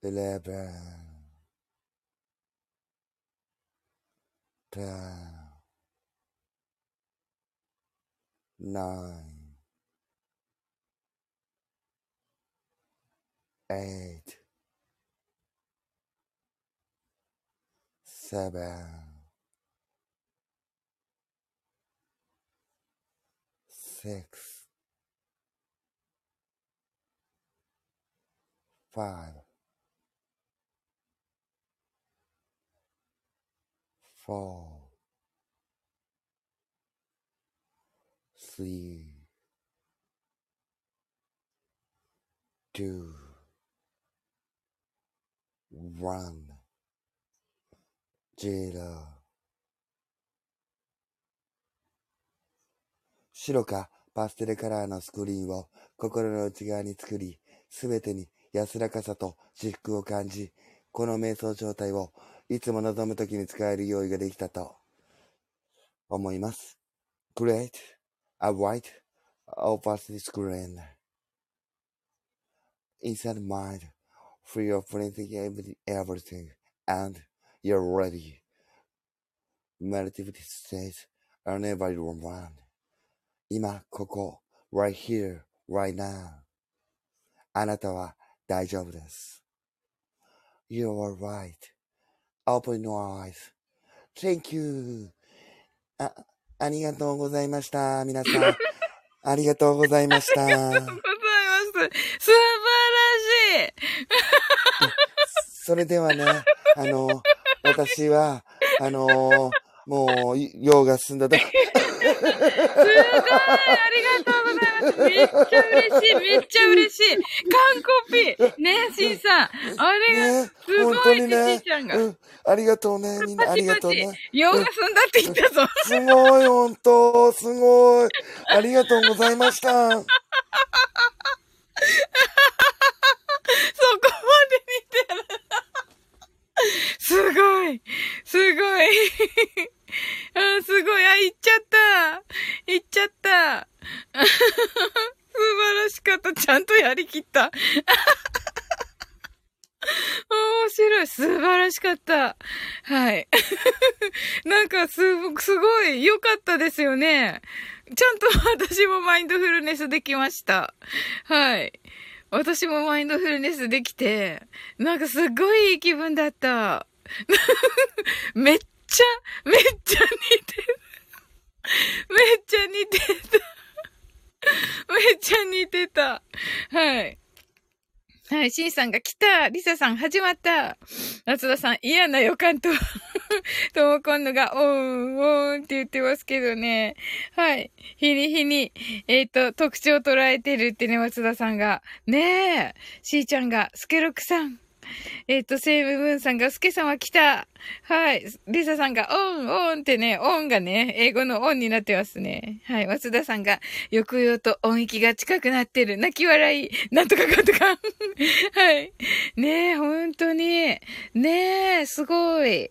eleven, ten, nine, eight, seven, six, five, four, three, two, one, zero. 白かパステルカラーのスクリーンを心の内側に作り、すべてに安らかさと至福を感じ、この瞑想状態をいつも望むときに使える用意ができたと思います。Create a white opacity screen inside mind, free of anything, every- everything, and you're ready. Meditative state on everyone. 今、ここ、right here, right now. あなたは大丈夫です。You are right. Open your eyes. Thank you. あ、ありがとうございました。皆さん。ありがとうございました。ございます。素晴らしいそれではね、あの、私は、あの、もう、用が済んだと。すごいありがとうございます。めっちゃ嬉しい、めっちゃ嬉しい。完コピねえ、しんさん。あれが、ね、すごいねんちゃん。が。うん、ありがとうね、みんな。ありがとうね。。用が済んだって言ったぞ。すごい、本当、すごい。ありがとうございました。そこまで見てる。すごい。すごい。あ、すごい。あ、行っちゃった。行っちゃった。素晴らしかった。ちゃんとやりきった。面白い。素晴らしかった。はい。なんかす、すごい良かったですよね。ちゃんと私もマインドフルネスできました。はい。私もマインドフルネスできて、なんかすごいいい気分だった。めっちゃ、めっちゃ似てる。めっちゃ似てた。めっちゃ似てた。はい。はい、シンさんが来た。リサさん始まった。松田さん嫌な予感と、ともこんのが、おーん、おーんって言ってますけどね。はい。日に日に、えっ、と、特徴を捉えてるってね、松田さんが。ねえ。しーちゃんが、スケロクさん。えっ、と、セイムブンさんが、スケさんは来た。はい。リサさんが、 on、on ってね、 on がね、英語の on になってますね。はい。松田さんが、抑揚と音域が近くなってる。泣き笑い。なんとかかんとか。はい。ねえ、本当に。ねえ、すごい。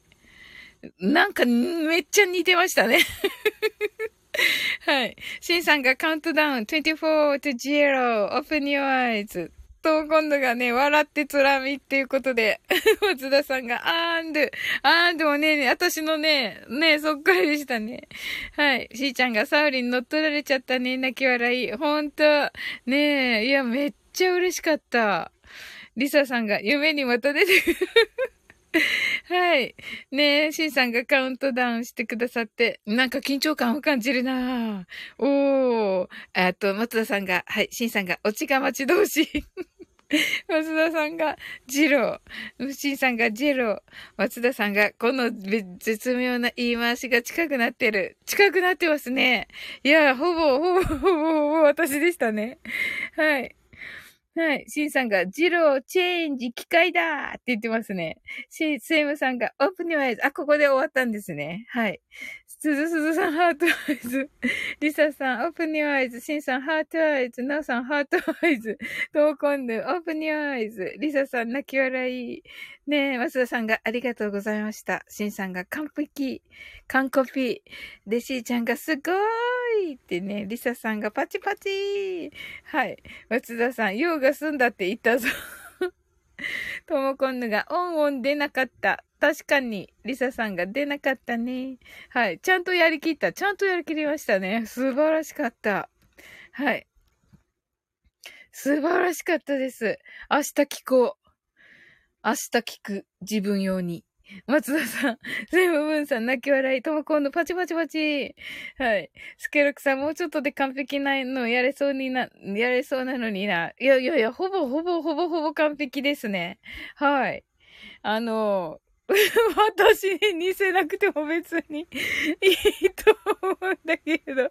なんか、めっちゃ似てましたね。はい。シンさんがカウントダウン、24 to 0, open your eyes. と、今度がね、笑ってつらみっていうことで、松田さんが、あーんで、あーんでもね、私のね、ね、そっくりでしたね。はい。しーちゃんがサウリン乗っ取られちゃったね、泣き笑い。ほんと。ねえ、いや、めっちゃ嬉しかった。リサさんが夢にまた出てくる。はい。ねえ、シンさんがカウントダウンしてくださって、なんか緊張感を感じるなぁおー。あと、松田さんが、はい、シンさんが、オチが待ち遠しい。松田さんが、ジロー。シンさんが、ジロー。松田さんが、この絶妙な言い回しが近くなってる。近くなってますね。いや、ほぼ、ほぼ、ほぼ、ほぼ私でしたね。はい。はい。シンさんが、ジロー、チェンジ、機械だって言ってますね。シセイムさんが、オープニュアイズ。あ、ここで終わったんですね。はい。すずすずさん、ハートアイズ。リサさん、オープニューアイズ。シンさん、ハートアイズ。ナオさん、ハートアイズ。トーコンヌ、オープニューアイズ。リサさん、泣き笑い。ねえ、マスダさんがありがとうございました。シンさんが完璧。完コピー。で、シーちゃんがすごーいってね、リサさんがパチパチはい。松田さん、用が済んだって言ったぞ。ともこんぬが、オンオン出なかった。確かに、りささんが出なかったね。はい。ちゃんとやりきった。ちゃんとやりきりましたね。素晴らしかった。はい。素晴らしかったです。明日聞こう。明日聞く。自分用に。松田さん、全部分さん、泣き笑い、ともこんのパチパチパチ。はい。スケロクさん、もうちょっとで完璧なのやれそうにな、やれそうなのにな。いやいやいや、ほぼほぼほぼほぼ完璧ですね。はい。あの、私に似せなくても別に いいと思うんだけど、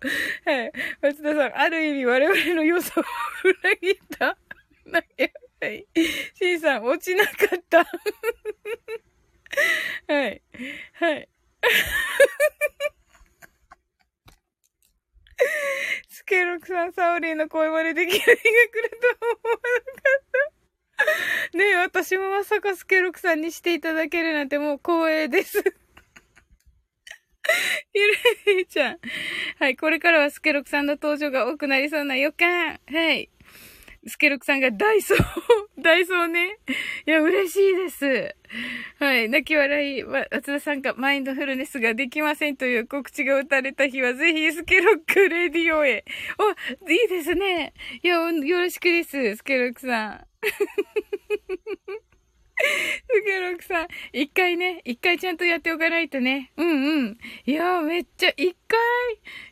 はい。松田さん、ある意味我々の予想を裏切った。なはい。C さん、落ちなかった はい。はい。スケロクさん、サオリーの声真似できる日が来るとは思わなかった。ねえ、私もまさかスケロクさんにしていただけるなんてもう光栄です。ゆるいちゃん。はい、これからはスケロクさんの登場が多くなりそうな予感。はい。スケロクさんがダイソー、ダイソーね。いや、嬉しいです。はい。泣き笑い、松田さんがマインドフルネスができませんという告知が打たれた日は、ぜひスケロックレディオへ。お、いいですね。いや、よろしくです、スケロックさん。スケロックさん、一回ね、一回ちゃんとやっておかないとね。うんうん。いや、めっちゃ、一回、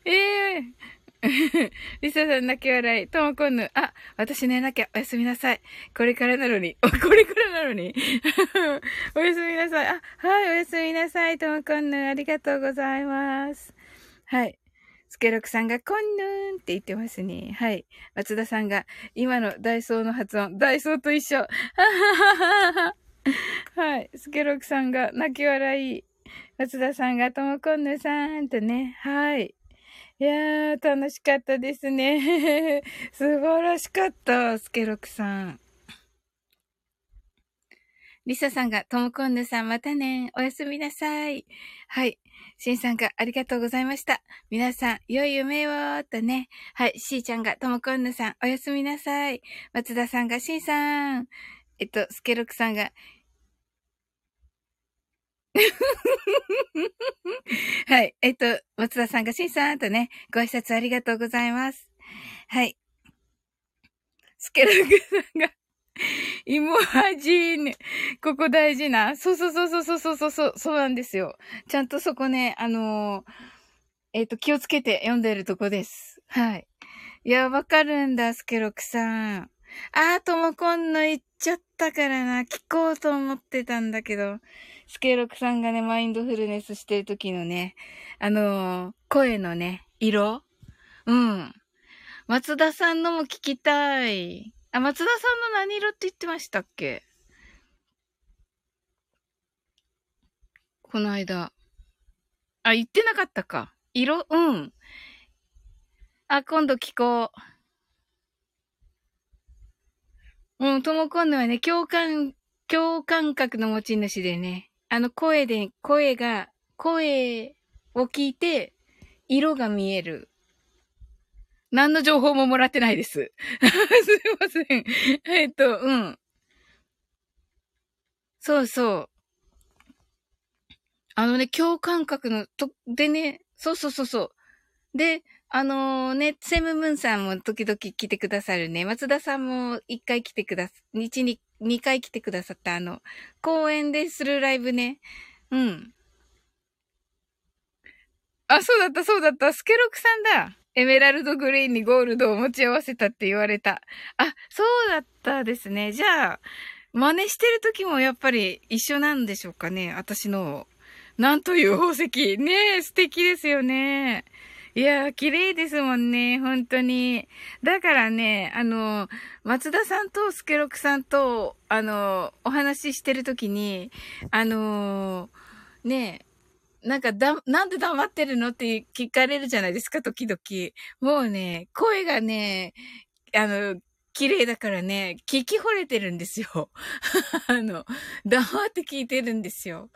ええー リサさん泣き笑い。ともこんぬ。あ、私寝なきゃ。おやすみなさい。これからなのに。これからなのに。おやすみなさい。あ、はい、おやすみなさい。ともこんぬ。ありがとうございます。はい。スケロクさんが、こんぬーんって言ってますね。はい。松田さんが、今のダイソーの発音、ダイソーと一緒。はははは。はい。スケロクさんが、泣き笑い。松田さんが、ともこんぬさんとね。はい。いやー、楽しかったですね。素晴らしかった、スケロクさん。リサさんが、ともこんぬさんまたね。おやすみなさい。はい。シンさんがありがとうございました。皆さん、良い夢をとね。はい。シーちゃんが、ともこんぬさん、おやすみなさい。松田さんが、シンさん。えっと、スケロクさんが、はい。えっと、松田さんがしんさんとね、ご挨拶ありがとうございます。はい。スケルグさんが、イモハジーヌ。ここ大事な。そうそうそうそうそうそうそう、そうなんですよ。ちゃんとそこね、あのー、えっ、と、気をつけて読んでるとこです。はい。いや、わかるんだ、スケロクさん。あーともこんの言ったからな。聞こうと思ってたんだけど。スケロクさんがね、マインドフルネスしてる時のね、あのー、声のね、色？うん。松田さんのも聞きたい。あ、松田さんの何色って言ってましたっけ？この間。あ、言ってなかったか。色？うん。あ、今度聞こう。うん、とも今度はね、共感、共感覚の持ち主でね。あの声で、声が、声を聞いて、色が見える。何の情報ももらってないです。すいません。えっと、うん。そうそう。あのね、共感覚の、と、でね、そうそうそうそう。で、あの、ね、セムムンさんも時々来てくださるね。松田さんも一回来てくださ、日に2回来てくださったあの、公園でするライブね。うん。あ、そうだった、そうだった。スケロクさんだ。エメラルドグリーンにゴールドを持ち合わせたって言われた。あ、そうだったですね。じゃあ、真似してる時もやっぱり一緒なんでしょうかね。私の。なんという宝石。ねえ、素敵ですよね。いやー、綺麗ですもんね、本当に。だからね、あの、松田さんとスケロクさんと、あの、お話ししてるときに、あの、ね、なんかだ、なんで黙ってるのって聞かれるじゃないですか、時々。もうね、声がね、あの、綺麗だからね、聞き惚れてるんですよ。あの、黙って聞いてるんですよ。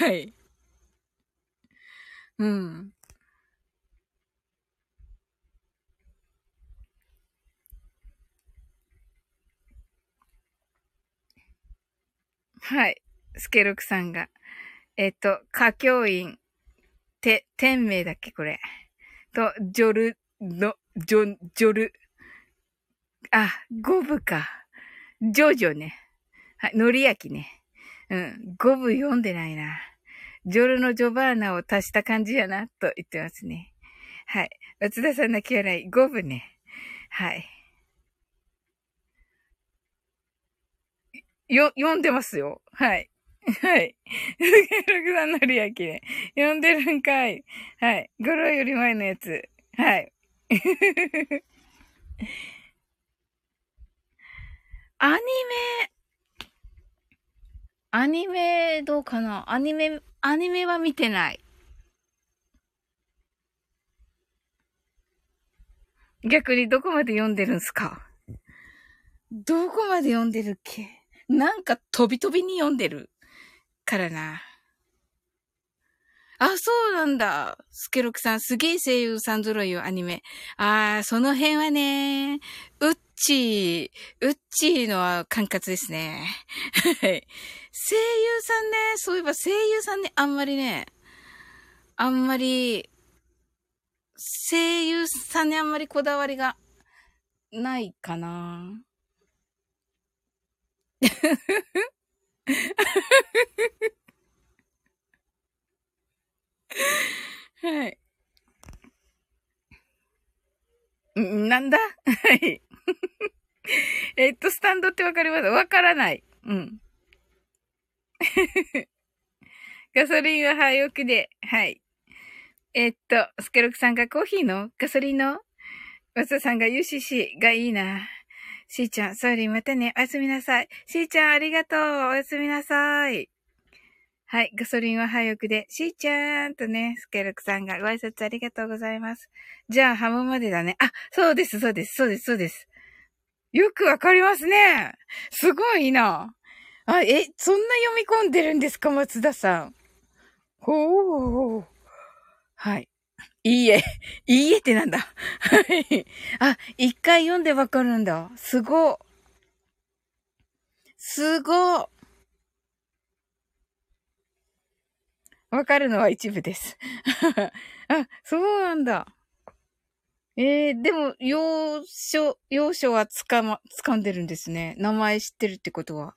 はい。うん。はい。スケロクさんが。えっと、歌教員、て、天命だっけこれ。と、ジョル、の、ジョ、ジョル。あ、五部か。ジョジョね。はい、のり焼きね。うん、五部読んでないな。ジョルのジョバーナを足した感じやな、と言ってますね。はい。松田さん泣き笑い、五部ね。はい。よ、読んでますよ。はい。はい。すげろくさんのりやきね。読んでるんかい。はい。ゴロより前のやつ。はい。アニメ、アニメどうかな？アニメ、アニメは見てない。逆にどこまで読んでるんすか？どこまで読んでるっけ？なんか飛び飛びに読んでるからな。あ、そうなんだ。スケロクさん、すげえ声優さん揃いよ、アニメ。あー、その辺はね、うっちー、うっちーのは管轄ですね。声優さんね、そういえば声優さんね、あんまりね、あんまり、声優さんにあんまりこだわりがないかな。はい。なんだ？はい。えっと、スタンドってわかります？わからない。うん。ガソリンは早送で。はい。えっと、スケロクさんがコーヒーの？ガソリンの？マサさんが UCC がいいな。しーちゃん、ソーリーまたね。おやすみなさい。しーちゃん、ありがとう。おやすみなさい。はい。ガソリンは早くで。しーちゃんとね、スケルクさんがご挨拶ありがとうございます。じゃあ、ハムまでだね。あ、そうです、そうです、そうです、そうです。よくわかりますね。すごいな。あ、え、そんな読み込んでるんですか、松田さん。ほー。はい。いいえ。いいえってなんだ。はい。あ、一回読んでわかるんだ。すご。すご。わかるのは一部です。あ、そうなんだ。えー、でも、要所、要所はつかま、掴んでるんですね。名前知ってるってことは。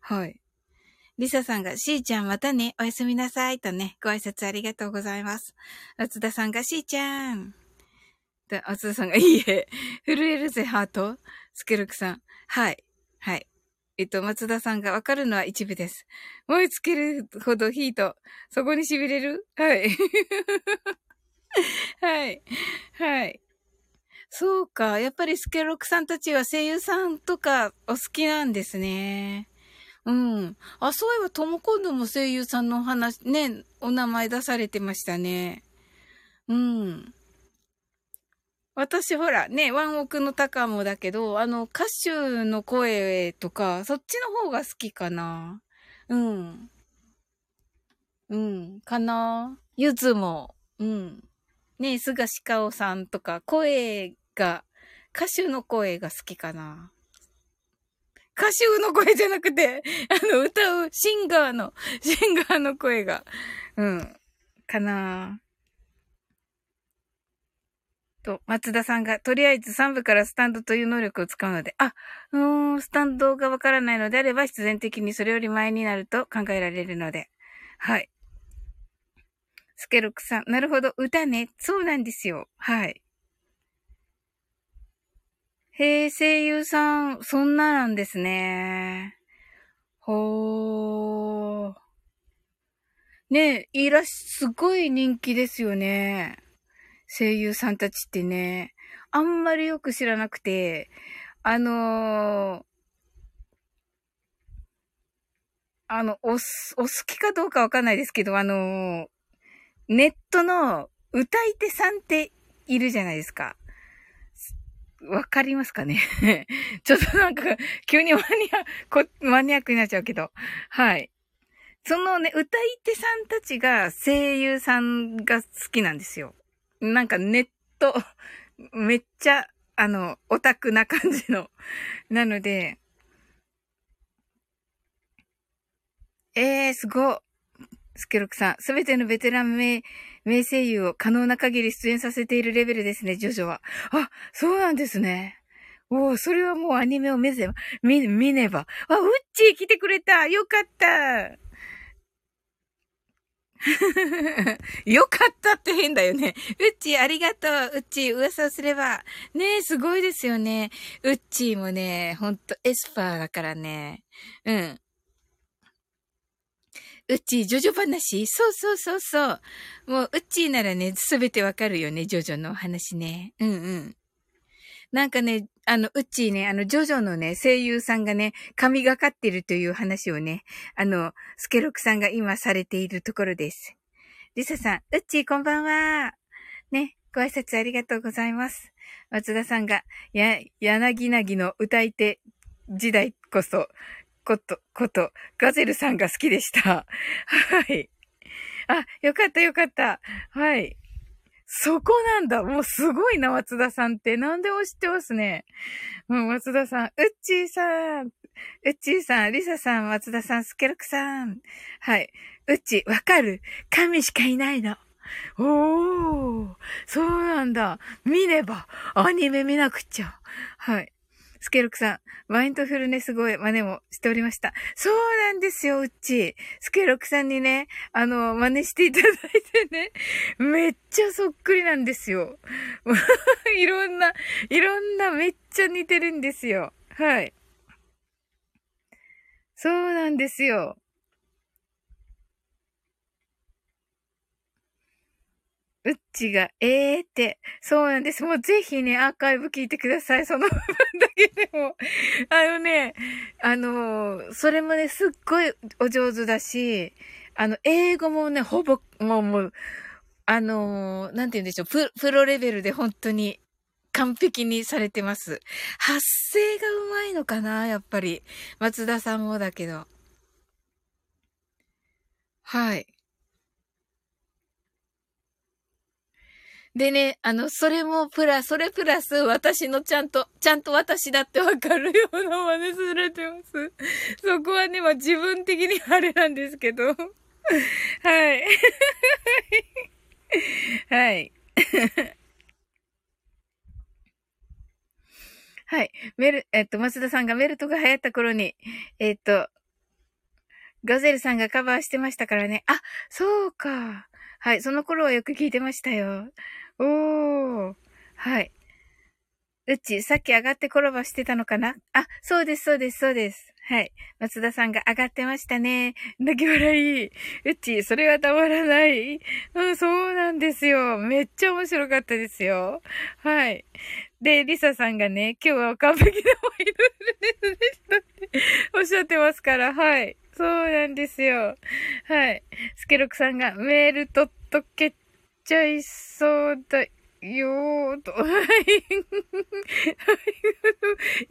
はい。リサさんが、しーちゃんまたね、おやすみなさいとね、ご挨拶ありがとうございます。松田さんが、しーちゃん。で、松田さんが、いいえ、震えるぜ、ハート。スケルクさん。はい。はい。えっと、松田さんがわかるのは一部です。燃え尽きるほどヒート。そこに痺れる？はい。はい。はい。そうか。やっぱりスケロクさんたちは声優さんとかお好きなんですね。うん。あ、そういえば、とも今度も声優さんの話、ね、お名前出されてましたね。うん。私ほら、ね、ワンオクの高もだけど、あの、歌手の声とか、そっちの方が好きかな。うん。うん、かな。ゆずも、うん。ね、菅氏香さんとか、声が、歌手の声が好きかな。歌手の声じゃなくて、あの、歌うシンガーの、シンガーの声が、うん、かなと、松田さんが、とりあえず3部からスタンドという能力を使うので、あ、うん、スタンドがわからないのであれば、必然的にそれより前になると考えられるので。はい。スケロクさん、なるほど、歌ね。そうなんですよ。はい。へえ、声優さん、そんななんですね。ほー。ねえ、いらし、すごい人気ですよね。声優さんたちってね。あんまりよく知らなくて、あのー、あの、お、お好きかどうかわかんないですけど、あのー、ネットの歌い手さんっているじゃないですか。わかりますかね？ちょっとなんか、急にマニア、こ、マニアックになっちゃうけど。はい。そのね、歌い手さんたちが声優さんが好きなんですよ。なんかネット、めっちゃ、あの、オタクな感じの。なので、えー、すご。スケロクさん、すべてのベテラン名、名声優を可能な限り出演させているレベルですね、ジョジョは。あ、そうなんですね。おお、それはもうアニメを見せば、見、見ねば。あ、ウッチー来てくれたよかった よかったって変だよね。うっちーありがとう。うっちー噂をすれば。ねえ、すごいですよね。うっちーもね、ほんとエスパーだからね。うん。うっちー、ジョジョ話そうそうそうそう。もう、うっちーならね、すべてわかるよね、ジョジョの話ね。うんうん。なんかね、あの、うっちーね、あの、ジョジョのね、声優さんがね、神がかってるという話をね、あの、スケロクさんが今されているところです。リサさん、うっちーこんばんは。ね、ご挨拶ありがとうございます。松田さんが、や、柳なぎの歌い手時代こそ、こと、こと、ガゼルさんが好きでした。はい。あ、よかったよかった。はい。そこなんだ。もうすごいな、松田さんって。なんでも知ってますね。もう松田さん、うっちーさん、うっちーさん、りささん、松田さん、スケルクさん。はい。うっち、わかる神しかいないの。おー、そうなんだ。見れば、アニメ見なくちゃ。はい。スケルクさん、マインドフルネス声真似もしておりました。そうなんですよ、うち。スケルクさんにね、あの、真似していただいてね、めっちゃそっくりなんですよ。いろんな、いろんな、めっちゃ似てるんですよ。はい。そうなんですよ。うっちが、ええー、って、そうなんです。もうぜひね、アーカイブ聞いてください。その部分だけでも。あのね、あのー、それもね、すっごいお上手だし、あの、英語もね、ほぼ、もう、もう、あのー、なんて言うんでしょう、ププロレベルで本当に完璧にされてます。発声がうまいのかなやっぱり。松田さんもだけど。はい。でね、あの、それもプラ、それプラス私のちゃんと、ちゃんと私だってわかるような真似されてます。そこはね、まあ自分的にあれなんですけど。はい。はい。はい。メル、えっと、松田さんがメルトが流行った頃に、えっと、ガゼルさんがカバーしてましたからね。あ、そうか。はい。その頃はよく聞いてましたよ。おー。はい。うち、さっき上がって転ばしてたのかな？あ、そうです、そうです、そうです。はい。松田さんが上がってましたね。泣き笑い。うち、それはたまらない。うん、そうなんですよ。めっちゃ面白かったですよ。はい。で、リサさんがね、今日は完璧なワイドルでしたって おっしゃってますから、はい。そうなんですよ。はい。スケロクさんがメール取っとけちゃいそうだよーと。はい。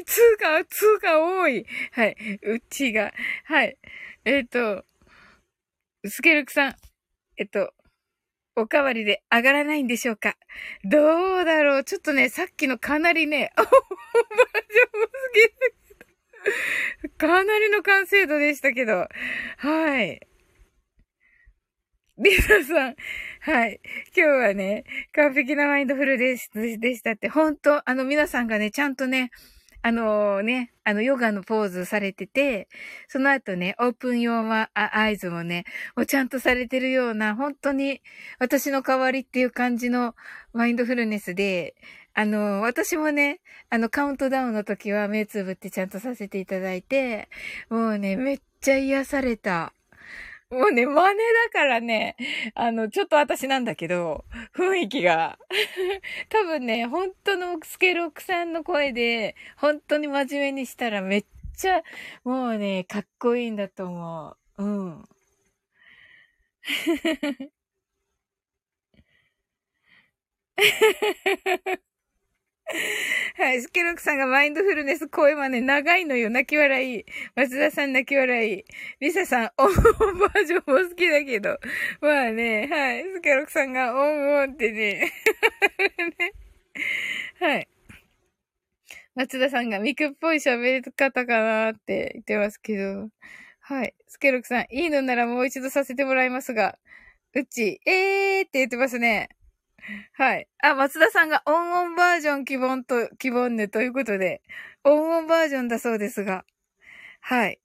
通貨、通貨多い。はい。うちが。はい。えっ、ー、と、スケルクさん。えっと、おかわりで上がらないんでしょうか？どうだろう？ちょっとね、さっきのかなりね、おばあちゃんもすげえ。かなりの完成度でしたけど。はい。リサさん。はい。今日はね、完璧なマインドフルでしでしたって、本当あの皆さんがね、ちゃんとね、あのー、ね、あの、ヨガのポーズされてて、その後ね、オープンヨーアイズもね、もうちゃんとされてるような、本当に私の代わりっていう感じのマインドフルネスで、あの、私もね、あの、カウントダウンの時は目つぶってちゃんとさせていただいて、もうね、めっちゃ癒された。もうね、真似だからね、あの、ちょっと私なんだけど、雰囲気が。多分ね、本当のスケロクさんの声で、本当に真面目にしたらめっちゃ、もうね、かっこいいんだと思う。うん。はい。スケロクさんがマインドフルネス声真似長いのよ。泣き笑い。松田さん泣き笑い。リサさん、オンオンバージョンも好きだけど。まあね、はい。スケロクさんがオンオンってね。ね はい。松田さんがミクっぽい喋り方かなって言ってますけど。はい。スケロクさん、いいのならもう一度させてもらいますが。うち、えーって言ってますね。はい。あ、松田さんがオンオンバージョン希望と、希望ねということで、オンオンバージョンだそうですが。はい。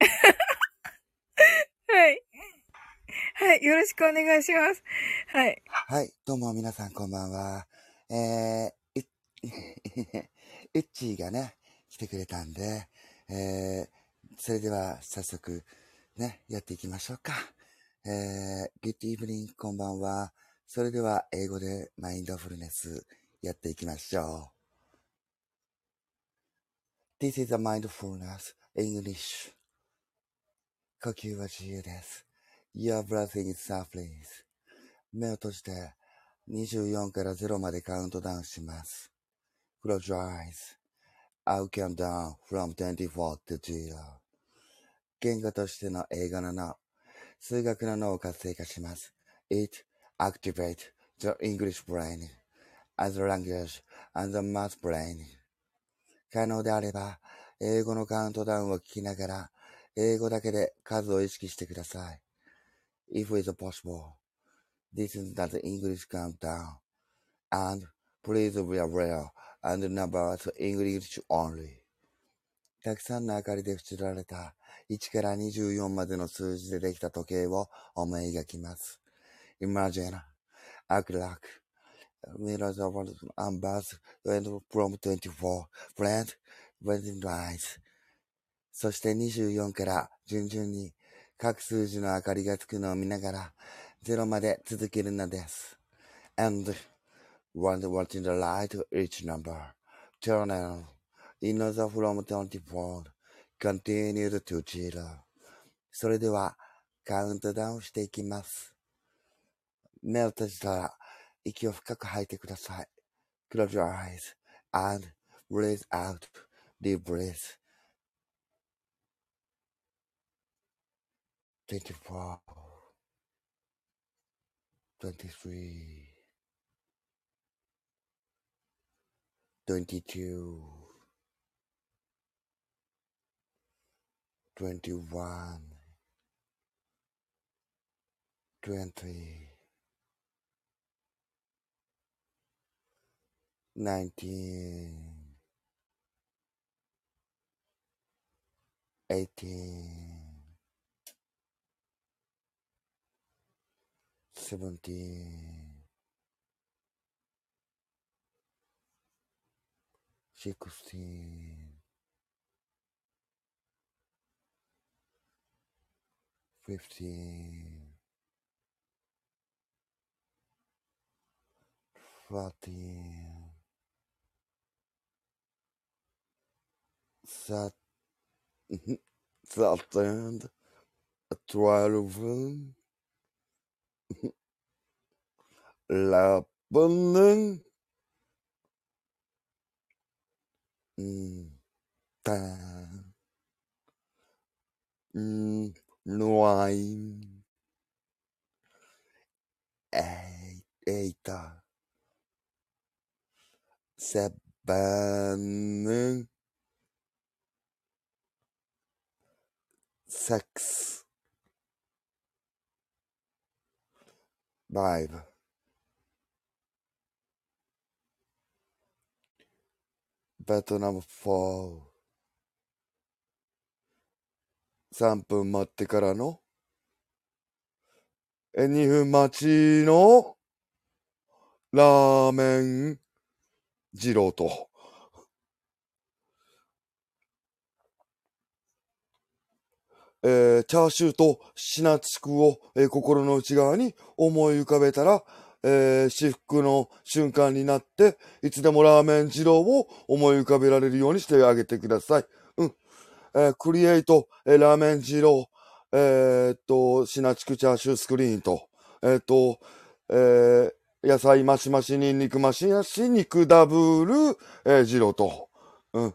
はい。はい。よろしくお願いします。はい。はい。どうも皆さんこんばんは。えー、うっちーがね、来てくれたんで、えー、それでは早速ね、やっていきましょうか。えー、Good evening, こんばんは。それでは、英語でマインドフルネスやっていきましょう。This is a mindfulness English. 呼吸は自由です。Your breathing is soft, please. 目を閉じて、24から0までカウントダウンします。Close your eyes. I'll count down from 24 to 0. 言語としての英語の脳。数学の脳を活性化します。It activates the English brain as a language and the math brain. 可能であれば、英語のカウントダウンを聞きながら、英語だけで数を意識してください。If it's possible, this is not the English countdown. And please be aware and numbers English only. たくさんの明かりで縁取られた1から24までの数字でできた時計を思い描きます。Imagine, act like, mirrors of numbers from 24, friend, wedding lines. そして24から順々に各数字の明かりがつくのを見ながら0まで続けるのです。And when watching the light of each number, turn on, in the from 24, continued to zero. それでは、カウントダウンしていきます。目を閉じたら、息を深く吐いてください。Close your eyes and breathe out deep breath. 24 23 22 21 20 19 18 17 16 fifteen, fourteen, thirteen, twelve, eleven, ten, nine, eight, eight, seven, six, five, battle number four. 3分待ってからの、え、2分待ちの、ラーメン、二郎と、えー、チャーシューとシナチクを、えー、心の内側に思い浮かべたら、えー、至福の瞬間になって、いつでもラーメン二郎を思い浮かべられるようにしてあげてください。えー、クリエイト、えー、ラーメン二郎、えー、っと、シナチクチャーシュースクリーンと、えー、っと、えー、野菜増し増しにんにく増し増し肉ダブル、えー、ジロと。うん。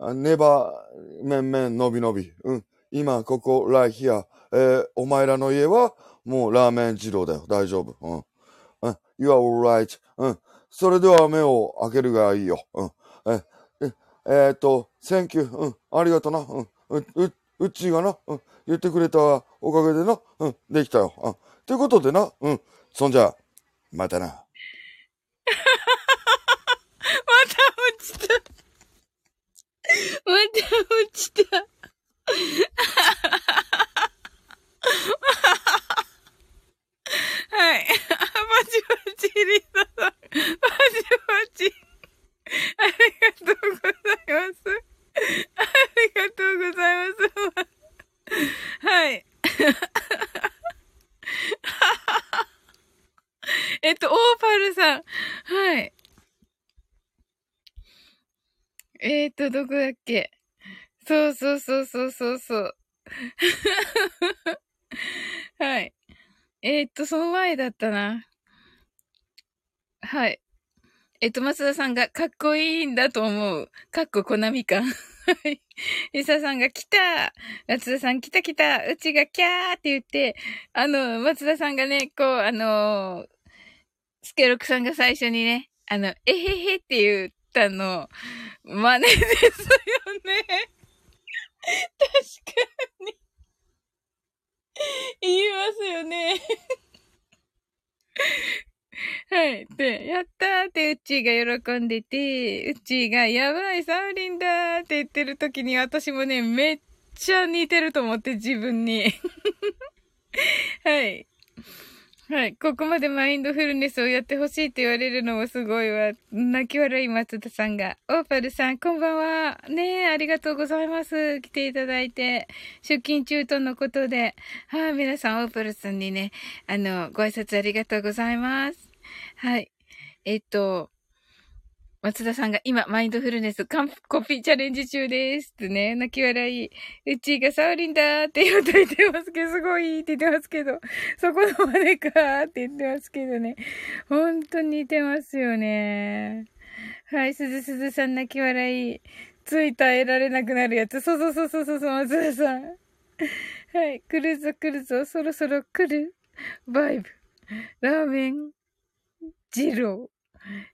あネバ、めんめん、のびのび。うん。今、ここ、ライヒア。えー、お前らの家は、もうラーメン二郎だよ。大丈夫。うん。うん。You are alright. うん。それでは目を開けるがいいよ。うん。え、え、えー、っと、Thank you. うん。ありがとな。うん。う、う、うっちーがな。うん。言ってくれたおかげでな。うん。できたよ。うん。ということでな。うん。そんじゃ、またな。また落ちた。また落ちた。はい。パチパチリサさん。パチパチ。ありがとうございます。ありがとうございます。はい。えっと、オーパルさん。はい。えっと、どこだっけ？そうそうそうそうそうそう。はい。え、っと、その前だったな。はい。えっと、松田さんがかっこいいんだと思う。かっこコナミ感。はい。リサさんが来た松田さん来た来たうちがキャーって言って、あの、松田さんがね、こう、あのー、スケロクさんが最初にね、あの、えへへって言ったの、真似ですよね。確かに。言いますよね。はい。で、やったーってうっちーが喜んでて、うっちーがやばい、サウリンだーって言ってる時に私もね、めっちゃ似てると思って自分に。はい。はい。ここまでマインドフルネスをやってほしいって言われるのもすごいわ。泣き笑い松田さんが。オーパルさん、こんばんは。ねえ、ありがとうございます。来ていただいて。出勤中とのことで。はい、皆さん、オーパルさんにね、あの、ご挨拶ありがとうございます。はい。えっと、松田さんが今、マインドフルネスカンコピーチャレンジ中です。ってね、泣き笑い。うちがサウリンだーって言うと言ってますけど、すごいって言ってますけど、そこのまでかーって言ってますけどね。本当に似てますよね。はい、すずすずさん泣き笑い。つい耐えられなくなるやつ。そうそうそうそうそう、松田さん。はい、来るぞ来るぞ、そろそろ来る。バイブ。ラーメン。二郎。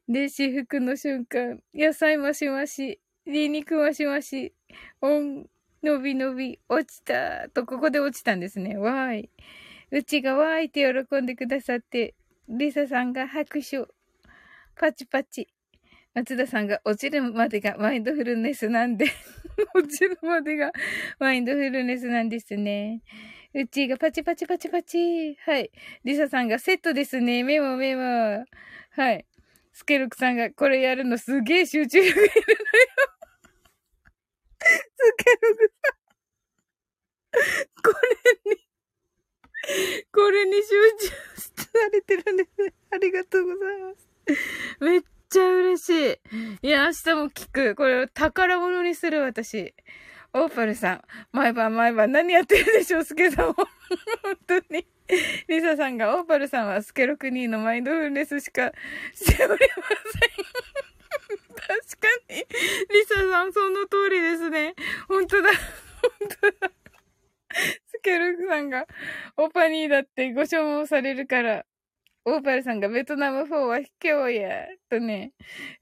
で、私服の瞬間、野菜マシマシ、ニンニクマシマシ、おん、のびのび、落ちた、と、ここで落ちたんですね。わーい。うちがわーいって喜んでくださって、リサさんが拍手、パチパチ。松田さんが落ちるまでがマインドフルネスなんで 落ちるまでがマインドフルネスなんですね。うちがパチパチパチパチ。はい。リサさんがセットですね。メモメモ。はい。スケルクさんがこれやるのすげえ集中力いるのよ。スケルクさん。これに、これに集中されてるんです。ありがとうございます。めっちゃ嬉しい。いや、明日も聞く。これを宝物にする私。オーパルさん、毎晩毎晩何やってるでしょう、スケさん。本当に。リサさんが、オーパルさんはスケロクニーのマインドフルネスしかしておりません。確かに。リサさん、その通りですね。本当だ。本当だ。スケロクさんが、オーパニーだってご消耗されるから、オーパルさんがベトナム4は卑怯や、とね。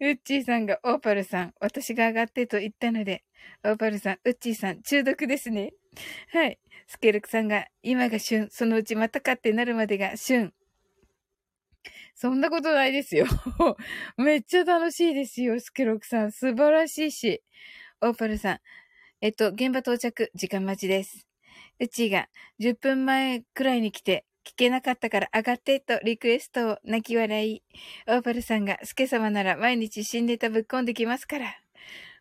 ウッチーさんが、オーパルさん、私が上がってと言ったので、オーパルさん、ウッチーさん、中毒ですね。はい。スケルクさんが、今が旬、そのうちまたかってなるまでが旬。そんなことないですよ。めっちゃ楽しいですよ、スケロクさん。素晴らしいし。オーパルさん。えっと、現場到着、時間待ちです。うちが10分前くらいに来て、聞けなかったから上がってとリクエストを泣き笑い。オーパルさんが、スケ様なら毎日新ネタぶっこんできますから。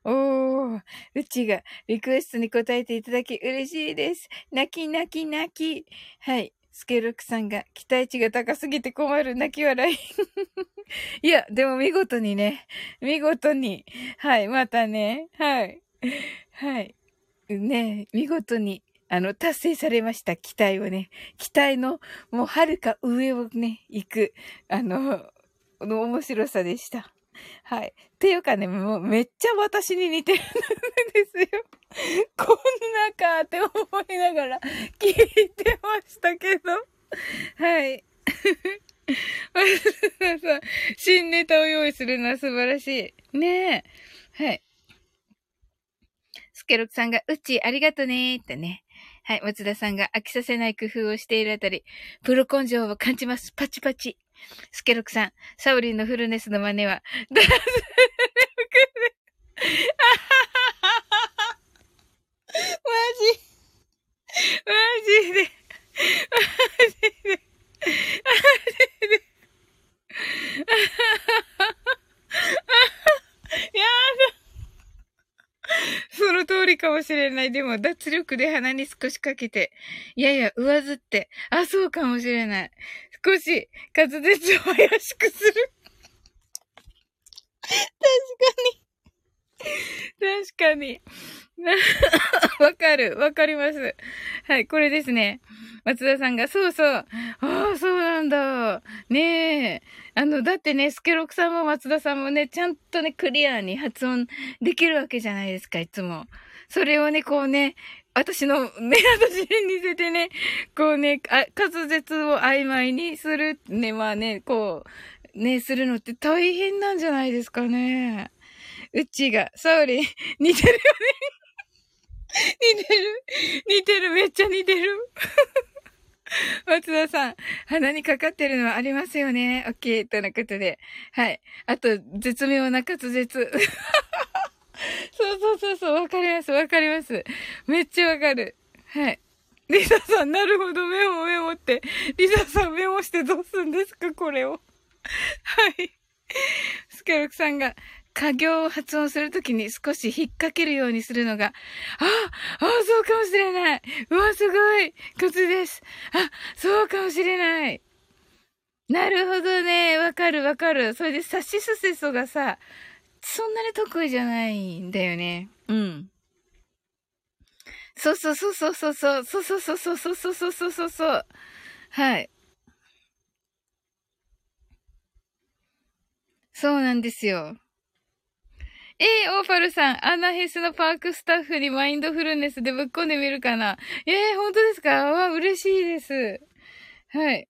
おー、うちがリクエストに答えていただき嬉しいです。泣き泣き泣き。はい。スケルクさんが期待値が高すぎて困る泣き笑い。いや、でも見事にね、見事に。はい、またね。はい。はい。ね見事にあの、達成されました、期待をね。期待の、もう、はるか上をね、行く、あの、の面白さでした。はい。っていうかね、もうめっちゃ私に似てるんですよ。こんなかって思いながら聞いてましたけど。はい。新ネタを用意するのは素晴らしい。ねえ。はい。スケロクさんが、うち、ありがとねーってね。はい。松田さんが飽きさせない工夫をしているあたり、プロ根性を感じます。パチパチ。スケロクさん、サウリンのフルネスの真似は、ダースルクマジ、マジで、マジで、マジで、やだ。りかもしれない。でも、脱力で鼻に少しかけて。いやいや、上ずって。あ、そうかもしれない。少し滑舌を怪しくする。確かに。確かに。わかる。わかります。はい、これですね。松田さんが、そうそう。ああ、そうなんだ。ねえ。あの、だってね、スケロクさんも松田さんもね、ちゃんとね、クリアに発音できるわけじゃないですか、いつも。それをね、こうね、私の、ね、私に似せてね、こうね、あ滑舌を曖昧にする、ね、まあね、こう、ね、するのって大変なんじゃないですかね。うちが、サウリ、似てるよね。似てる。似てる。めっちゃ似てる。松田さん、鼻にかかってるのはありますよね。オッケー。とのことで。はい。あと、絶妙な滑舌。そうそうそうそう、わかります、わかります。めっちゃわかる。はい。リサさん、なるほど、メモメモって。リサさんメモしてどうすんですか、これを。はい。スケロクさんが、家業を発音するときに少し引っ掛けるようにするのが、ああ、そうかもしれない。うわ、すごいコツです。あ、そうかもしれない。なるほどね。わかるわかる。それで、サシスセソがさ、そんなに得意じゃないんだよね。うん。そうそうそうそうそうそう、そうそうそうそうそうそうそうそうそう。はい。そうなんですよ。えー、オーファルさん、アナヘスのパークスタッフにマインドフルネスでぶっ込んでみるかなえー、本当ですか？わ、嬉しいです。はい。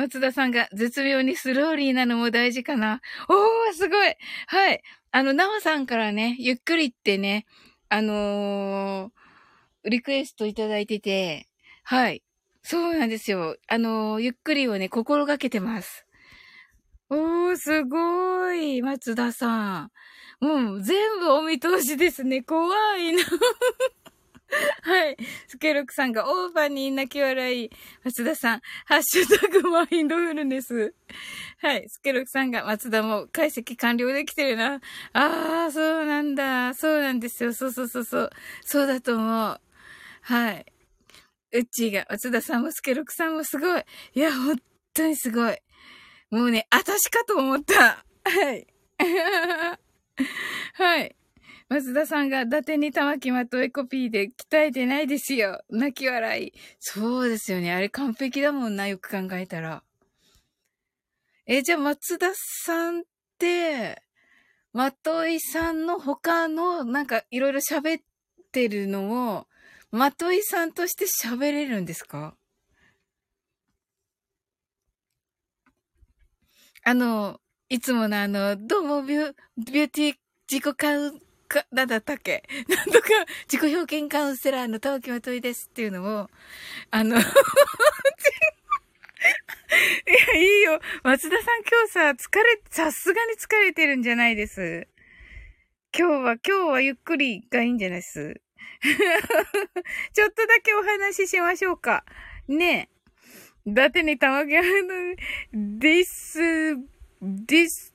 松田さんが絶妙にスローリーなのも大事かな。おー、すごいはい。あの、なおさんからね、ゆっくりってね、あのー、リクエストいただいてて、はい。そうなんですよ。あのー、ゆっくりをね、心がけてます。おー、すごい。松田さん。もう、全部お見通しですね。怖いな。はい。スケロクさんがオーバーに泣き笑い。松田さん、ハッシュタグマインドフルネス。はい。スケロクさんが松田も解析完了できてるな。ああ、そうなんだ。そうなんですよ。そうそうそうそう。そうだと思う。はい。うっちーが、松田さんもスケロクさんもすごい。いや、本当にすごい。もうね、私かと思った。はい。はい。松田さんが伊達に玉木まとエコピーで鍛えてないですよ。泣き笑い。そうですよね。あれ完璧だもんな、よく考えたら。え、じゃあ松田さんって、まといさんの他の、なんかいろいろ喋ってるのを、まといさんとして喋れるんですか？あの、いつものあの、どうもビュビューティー自己カウンか、なんだったっけ？なんとか、自己表現カウンセラーの東京といですっていうのを、あの いや、いいよ。松田さん今日さ、疲れ、さすがに疲れてるんじゃないです。今日は、今日はゆっくりがいいんじゃないです。ちょっとだけお話ししましょうか。ねえ。だってね、たまぎゃの、this, this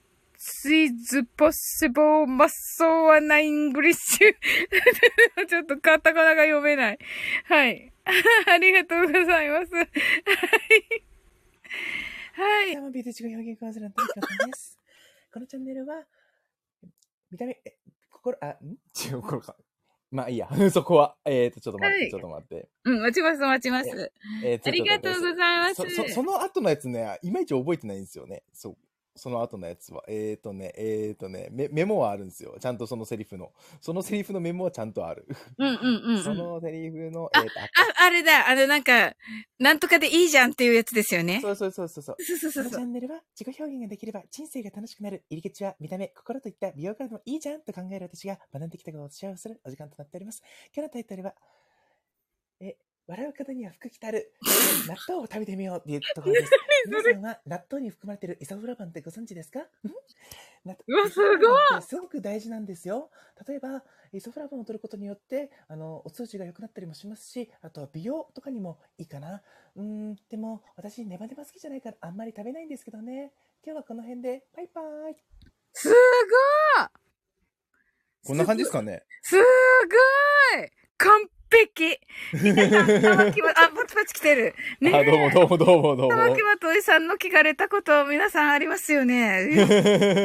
is possible muscle and English ちょっとカタカナが読めない。はい。ありがとうございます。はい。はい。どうも、ビートチゴ表現カウンセラーのトキカです。このチャンネルは、見た目、え、心、あ、ん？違う、心か。まあいいや。そこは。えっ、と、ちょっと待って、はいちょっと待って。うん、待ちます、待ちます。えーとありがとうございます。そそその後のやつね、いまいち覚えてないんですよね。そう。その後のやつは。えっ、ー、とね、えっ、ー、とねメ、メモはあるんですよ。ちゃんとそのセリフの。そのセリフのメモはちゃんとある。うんうんうん、そうん。のセリフの、えあーと、ああ、あれだ。あの、なんか、なんとかでいいじゃんっていうやつですよね。そうそうそうそうそう。そうそうそうそう。ャンネルは自己表現ができれば人生が楽しくなる。入り口は見た目、心といった美容からでもいいじゃんと考える私が学んできたことをシェアするお時間となっております。今日のタイトルは、え、笑う方には福来たる。え 納豆を食べてみようっていうところです。皆さんは納豆に含まれているイソフラボンってご存知ですか？ん？納うわすごいすごく大事なんですよ。例えば、イソフラボンを取ることによって、あの、お通じが良くなったりもしますし、あとは美容とかにもいいかな。うーん、でも私ネバネバ好きじゃないからあんまり食べないんですけどね。今日はこの辺で、バイバイ。すごいこんな感じですかね。すごい完璧 玉木ま、あ、パチパチ来てる。ねあ、どうもどうもどうもどうも。玉木まといさんの聞かれたこと、皆さんありますよね。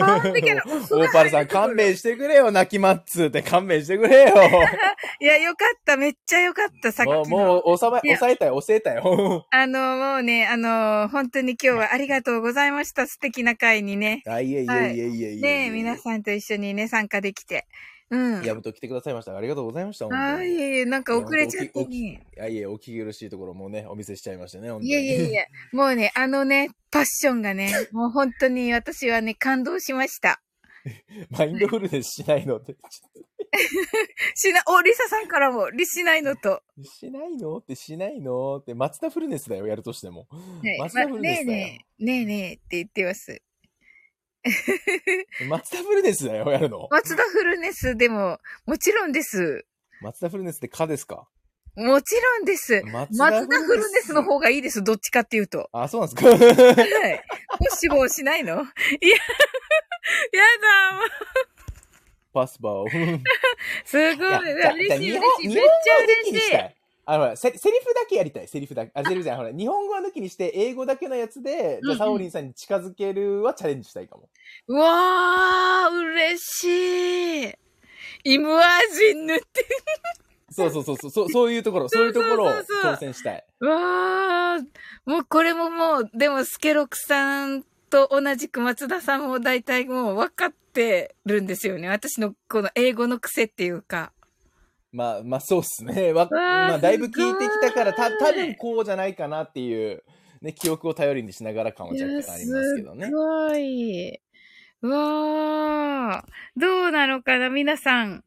完璧な、オーパルさん勘弁してくれよ、泣きマッツーって勘弁してくれよ。いや、よかった。めっちゃよかった。さっきの。もう、もう、収ま、抑えたよ、抑えたよ。あの、もうね、あの、本当に今日はありがとうございました。素敵な会にね。あ、いえいえいえいえいえ。ねえ、皆さんと一緒にね、参加できて。うん。やぶと来てくださいました。ありがとうございました。本当にああ、いえいえ、なんか遅れちゃってね。いやいえ、お聞き苦しいところもね、お見せしちゃいましたね、本当に。いやいやいや、もうね、あのね、パッションがね、もう本当に私はね、感動しました。マインドフルネスしないのって。しな、お、リサさんからも、リしないのと。しないのってしないのって、松田フルネスだよ、やるとしても。はい松田フルネスだよ。ねえねえ、ねえねえって言ってます。松田フルネスだよ、やるの？松田フルネスでも、もちろんです。松田フルネスってかですか？もちろんです。松松田フルネスの方がいいです。どっちかっていうと。あ、そうなんですか？はい。もしもしないの？いや、やだ。パスバー。すごい。嬉しい、嬉しい。めっちゃ嬉しい。あのほらセ、セリフだけやりたい、セリフだけ。あ、セリフじゃない、ほら、日本語は抜きにして、英語だけのやつで、じゃあ、サオリンさんに近づけるはチャレンジしたいかも。うわー、嬉しい。イムアジンヌって。そうそうそうそう、そうそういうところ、そういうところを挑戦したい。うわー、もうこれももう、でもスケロクさんと同じく松田さんも大体もう分かってるんですよね。私のこの英語の癖っていうか。まあ、まあ、そうっすね。わ、まあ、だいぶ聞いてきたから、た、多分こうじゃないかなっていう、ね、記憶を頼りにしながら感は若干ありますけどねす。ごい。うわー。どうなのかな皆さん。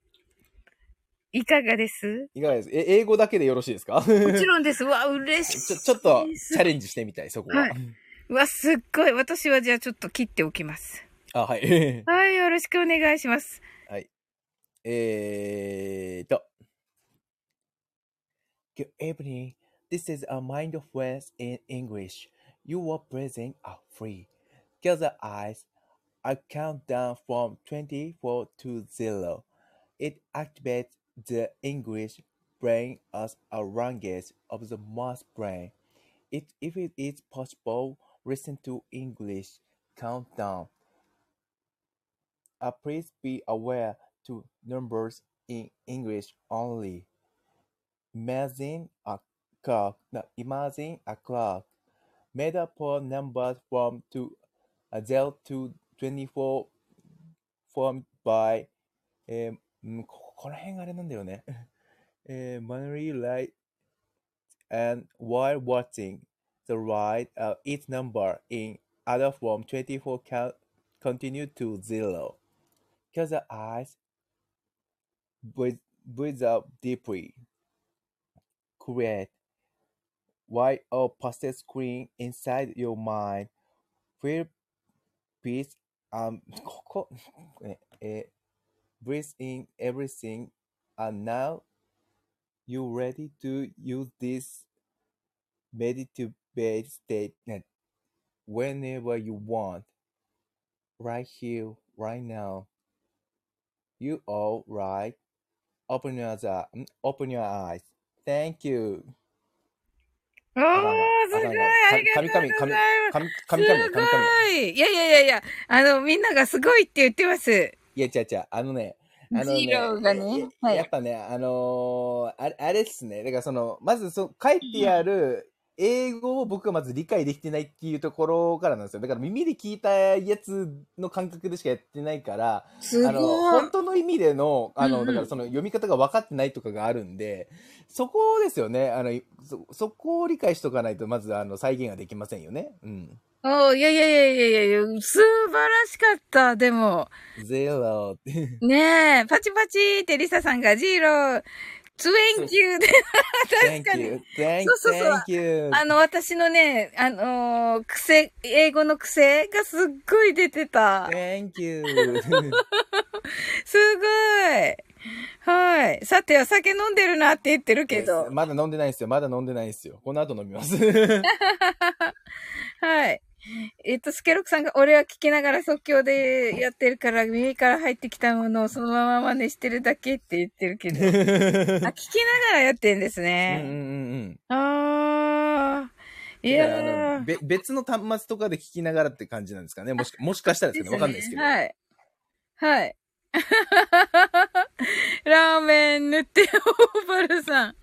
いかがです？いかがです？え、英語だけでよろしいですか？もちろんです。う わ、嬉しい。ちょ、ちょっと、チャレンジしてみたい、そこは。はいうわ、すっごい。私はじゃあちょっと切っておきます。あ、はい。はい、よろしくお願いします。はい。えーと。Good evening. This is a mindfulness in English. You are present are free. Close your eyes. I count down from 24 to 0. It activates the English brain as a language of the mass brain. It, if it is possible, listen to English countdown. Uh, please be aware to numbers in English only. Imagine a clock. No, imagine a clock made up of numbers from to, uh, 0 to 24 formed by えーうんここら辺があれなんだよね。えー manually light and while watching the ride, uh, each number in other form 24 can continue to zero. Close your eyes. Breathe, breathe out deeply. create. White or pastel screen inside your mind. Feel peace and breathe in everything and now you ready to use this meditative state whenever you want. Right here right now. You all right? Open your, open your eyes. Thank you. おー、すごい。ありがとうございます。神々、神神々、神々。すごい。いやいやいやいや、あの、みんながすごいって言ってます。いや、違う違う。あのね、あのねジローがねやはいやっぱね、あのーあれ、あれっすね。だからその、まずそ、書いてある英語を僕はまず理解できてないっていうところからなんですよ。だから耳で聞いたやつの感覚でしかやってないから、すあの、本。当の意味での、あの、うんうんだからその読み方が分かってないとかがあるんで、そこですよね。あの、そ、そこを理解しとかないと、まず、あの、再現ができませんよね。うん。おいやいやいやいやいやいや、素晴らしかった、でも。ゼロって。ねえ、パチパチってリサさんがジーロー、ツエンキューで、確か Thank に。you. Thank, そうそうそう thank you. あの、私のね、あのー癖、英語の癖がすっごい出てた。Thank you. すごい。はい。さて、お酒飲んでるなって言ってるけど。まだ飲んでないですよ。まだ飲んでないですよ。この後飲みます。はい。えっと、スケロクさんが、俺は聞きながら即興でやってるから、耳から入ってきたものをそのまま真似してるだけって言ってるけど。あ、聞きながらやってんですうんうんね。うんあー。いうん。やあのー。べ別の端末とかで聞きながらって感じなんですかね。もしかもしかしたらですけど、わかんないですけど。はい。はい。ラーメン塗って、オーバルさん。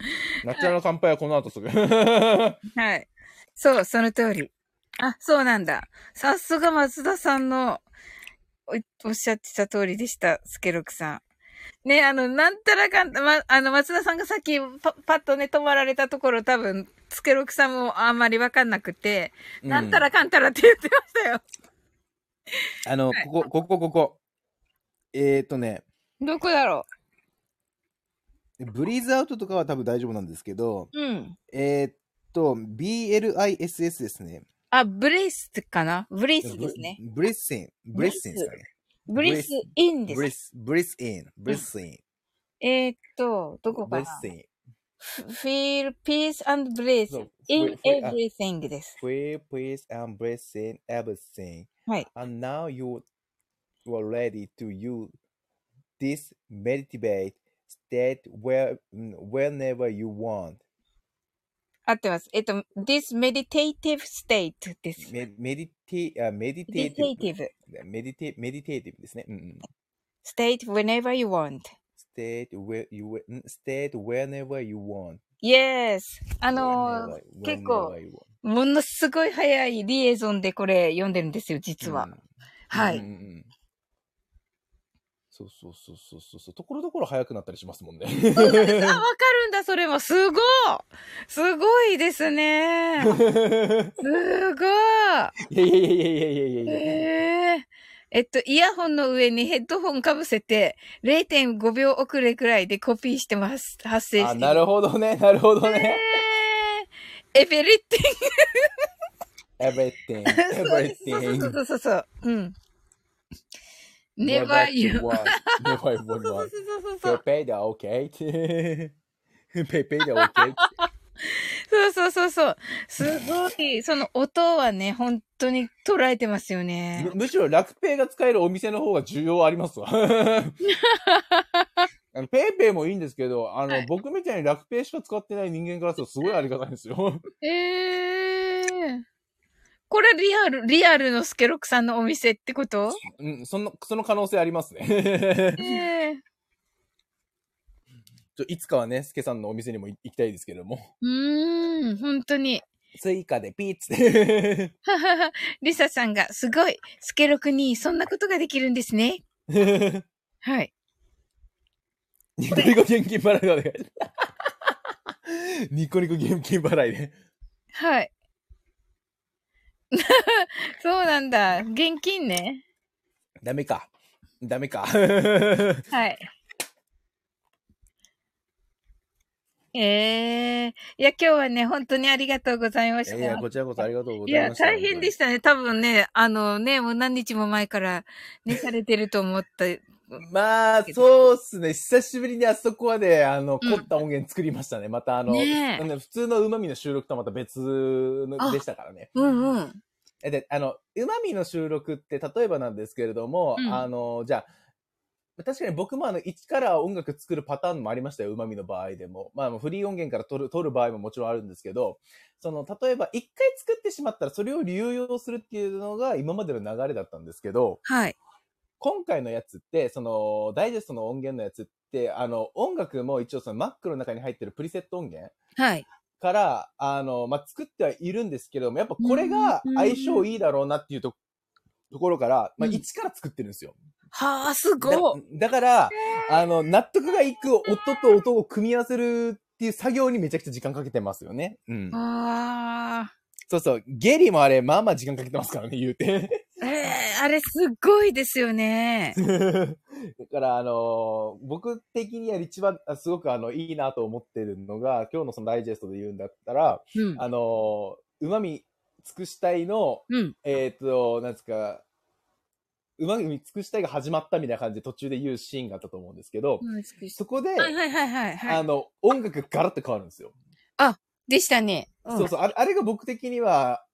ナチュラル乾杯はこの後すぐ。はい。そう、その通り。あ、そうなんだ。さすが松田さんのおおっしゃってた通りでした、スケロクさん。ね、あの、なんたらかんた、ま、あの、松田さんがさっきパパッとね、止まられたところ多分、スケロクさんもあんまりわかんなくて、なんたらかんたらって言ってましたよ。あの、ここ、ここ、ここ。えーとね、どこだろブリーズアウトとかは多分大丈夫なんですけど、ううん。えーっと、BLISS ですね。あ、ブレスかなブレスですね。ブリッシン。ブリッシンですかね。ブレスインです。ブリス、ブリスイン。ブリスイン。えーっと、どこブかなリスイン。 feel peace and bliss そう in ふふあ everything です。 Free, please, and blessing everything. はい。 And now you are ready to use this meditate state where, whenever you want. 合ってます。えっと、this meditative state です。メメディティ、あ、メディテーティブ。meditative メディテ、メディテーティブですね。うんうん。state whenever you want. state where you, state whenever you want. Yes! あのー結構.ものすごい早いリエゾンでこれ読んでるんですよ、実は。うんはい。うんうんうんそうそうそうそうそう。ところどころ早くなったりしますもんね。あ、わかるんだ、それも。すごいすごいですね。すごい。いやいやいやいやいやいやいや。えーえっと、イヤホンの上にヘッドホンかぶせて、0.5秒遅れくらいでコピーしてます。発生して。あ、なるほどね、なるほどね。エベリティング。エベリッティング。エベリッティング。そうそうそうそう。うん。Never you. Never you そう.そうそうそう。Pay the okay. PayPayで okay. そうそうそうそう。すごい。その音はね、本当に捉えてますよねむ。むしろ楽ペイが使えるお店の方が需要ありますわ。あのペイペイもいいんですけど、あの、はい僕みたいに楽ペイしか使ってない人間からするとすごいありがたいんですよ。えー。これリアル、リアルのスケロクさんのお店ってこと？うん、その、その可能性ありますね。え ー。いつかはね、スケさんのお店にも行きたいですけれども。うーん、本当に。スイカでピーッ。リサさんが、すごい、スケロクにそんなことができるんですね。はい。ニコニコ現金払いでお願いします。ニコニコ現金払いで。はい。そうなんだ。現金ね。ダメか。ダメか。はい。ええいや、今日はね、本当にありがとうございました。いやいや、こちらこそありがとうごいや、ざいました。大変でしたね。多分ね、あのね、もう何日も前からね、されてると思った。まあ、そうっすね。久しぶりにあそこはね、あの、うん凝った音源作りましたね。またあの、ね普通の旨味の収録とはまた別のあでしたからね。うんうん。えで、あの、旨味の収録って、例えばなんですけれども、うんあの、じゃあ、確かに僕もあの、一から音楽作るパターンもありましたよ、旨味の場合でも。まあ、フリー音源から取る、取る場合ももちろんあるんですけど、その、例えば一回作ってしまったらそれを流用するっていうのが今までの流れだったんですけど、はい。今回のやつって、その、ダイジェストの音源のやつって、あの、音楽も一応その Mac の中に入ってるプリセット音源はい。から、あの、まあ、作ってはいるんですけども、やっぱこれがうん相性いいだろうなっていうとところから、まあ、うん一から作ってるんですよ。はあ、すごい。だだから、あの、納得がいく音と音を組み合わせるっていう作業にめちゃくちゃ時間かけてますよね。うん。あそうそう。ゲリもあれ、まあまあ時間かけてますからね、言うて。あ。れすごいですよね。だから、あの僕的には一番、あすごくあの、いいなと思ってるのが、今日のそのダイジェストで言うんだったら、うん。あのうまみ尽くしたいの、うん。えっ、と、なんですか、うまみ尽くしたいが始まったみたいな感じで途中で言うシーンがあったと思うんですけど、そこで、はいはいはいはい、はい。あの、音楽がガラッと変わるんですよ。でしたね。んそうそうあれ、あれが僕的には、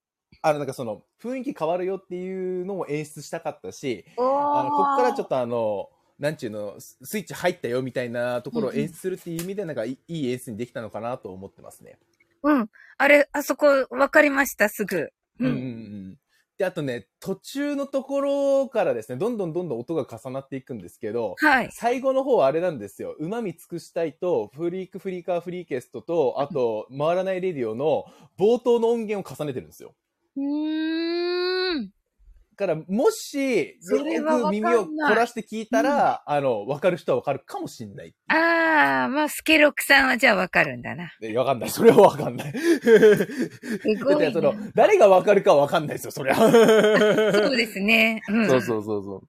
あの、なんかその、雰囲気変わるよっていうのを演出したかったし、あの、こっからちょっとあの、なんちゅうの、ススイッチ入ったよみたいなところを演出するっていう意味で、なんかいい演出にできたのかなと思ってますね。うん。あれ、あそこ、わかりました、すぐ。うんうんうん。で、あとね、途中のところからですね、どんどんどんどん音が重なっていくんですけど、はい。最後の方はあれなんですよ。うまみ尽くしたいと、フリークフリーカーフリーケストと、あと、回らないレディオの冒頭の音源を重ねてるんですよ。うーん。だから、もし、それはわかんないよく耳を凝らして聞いたら、あの、わかる人はわかるかもしんない。ああ、まあ、スケロクさんはじゃあわかるんだな。えわかんない。それはわかんない。すごい その、誰がわかるかはわかんないですよ、そりゃ。そうですね。うん。そうそうそうそう。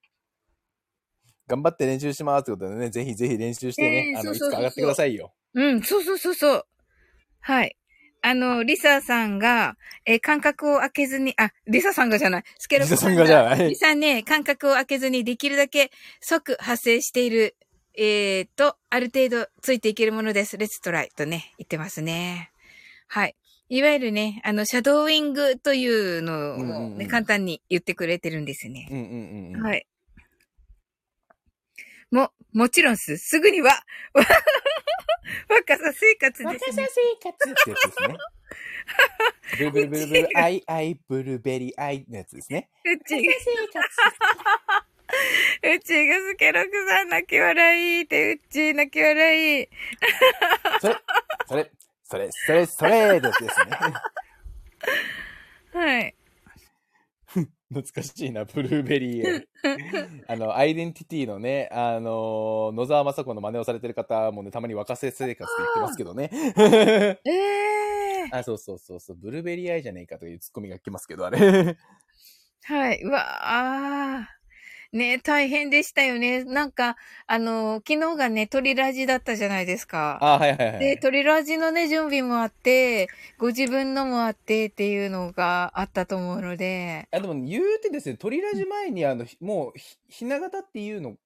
頑張って練習しますってことでね、ぜひぜひ練習してね、あの、えーそうそうそうそういつか上がってくださいよ。うん、そうそうそうそう。はい。あの、リサさんが、えー間隔を空けずに、あ、リサさんがじゃない。スケロクリサさんがじゃないリサね、間隔を空けずにできるだけ即発生している、えー、と、ある程度ついていけるものです。レッツトライとね、言ってますね。はい。いわゆるね、あの、シャドーイングというのをね、うんうんうん簡単に言ってくれてるんですね。うんうんうんうん。。はいい。も、もちろんす、すぐには、若さ生活です、ね。生活ってやつですね。ブルブルブルブル、アイアイ、ブルベリーアイのやつですね。うちが、うちがスケロクさん泣き笑いって、うち泣き笑い。それ、それ、それ、それ、それ、ってやつですね。はい。懐かしいな、ブルーベリー。あの、アイデンティティのね、あの、野沢雅子の真似をされてる方もね、たまに若瀬生活って言ってますけどね。ええー。あ、そうそうそうそう、ブルーベリーアイじゃねえかというツッコミが来ますけど、あれ。はい。うわあ。ね大変でしたよね。なんか、あの、昨日がね、鳥ラジだったじゃないですか。あ、はいはいはい。で、鳥ラジのね、準備もあって、ご自分のもあってっていうのがあったと思うので、あ、でも言うてですね、鳥ラジ前にあの、ひもうひ、ひな形っていうの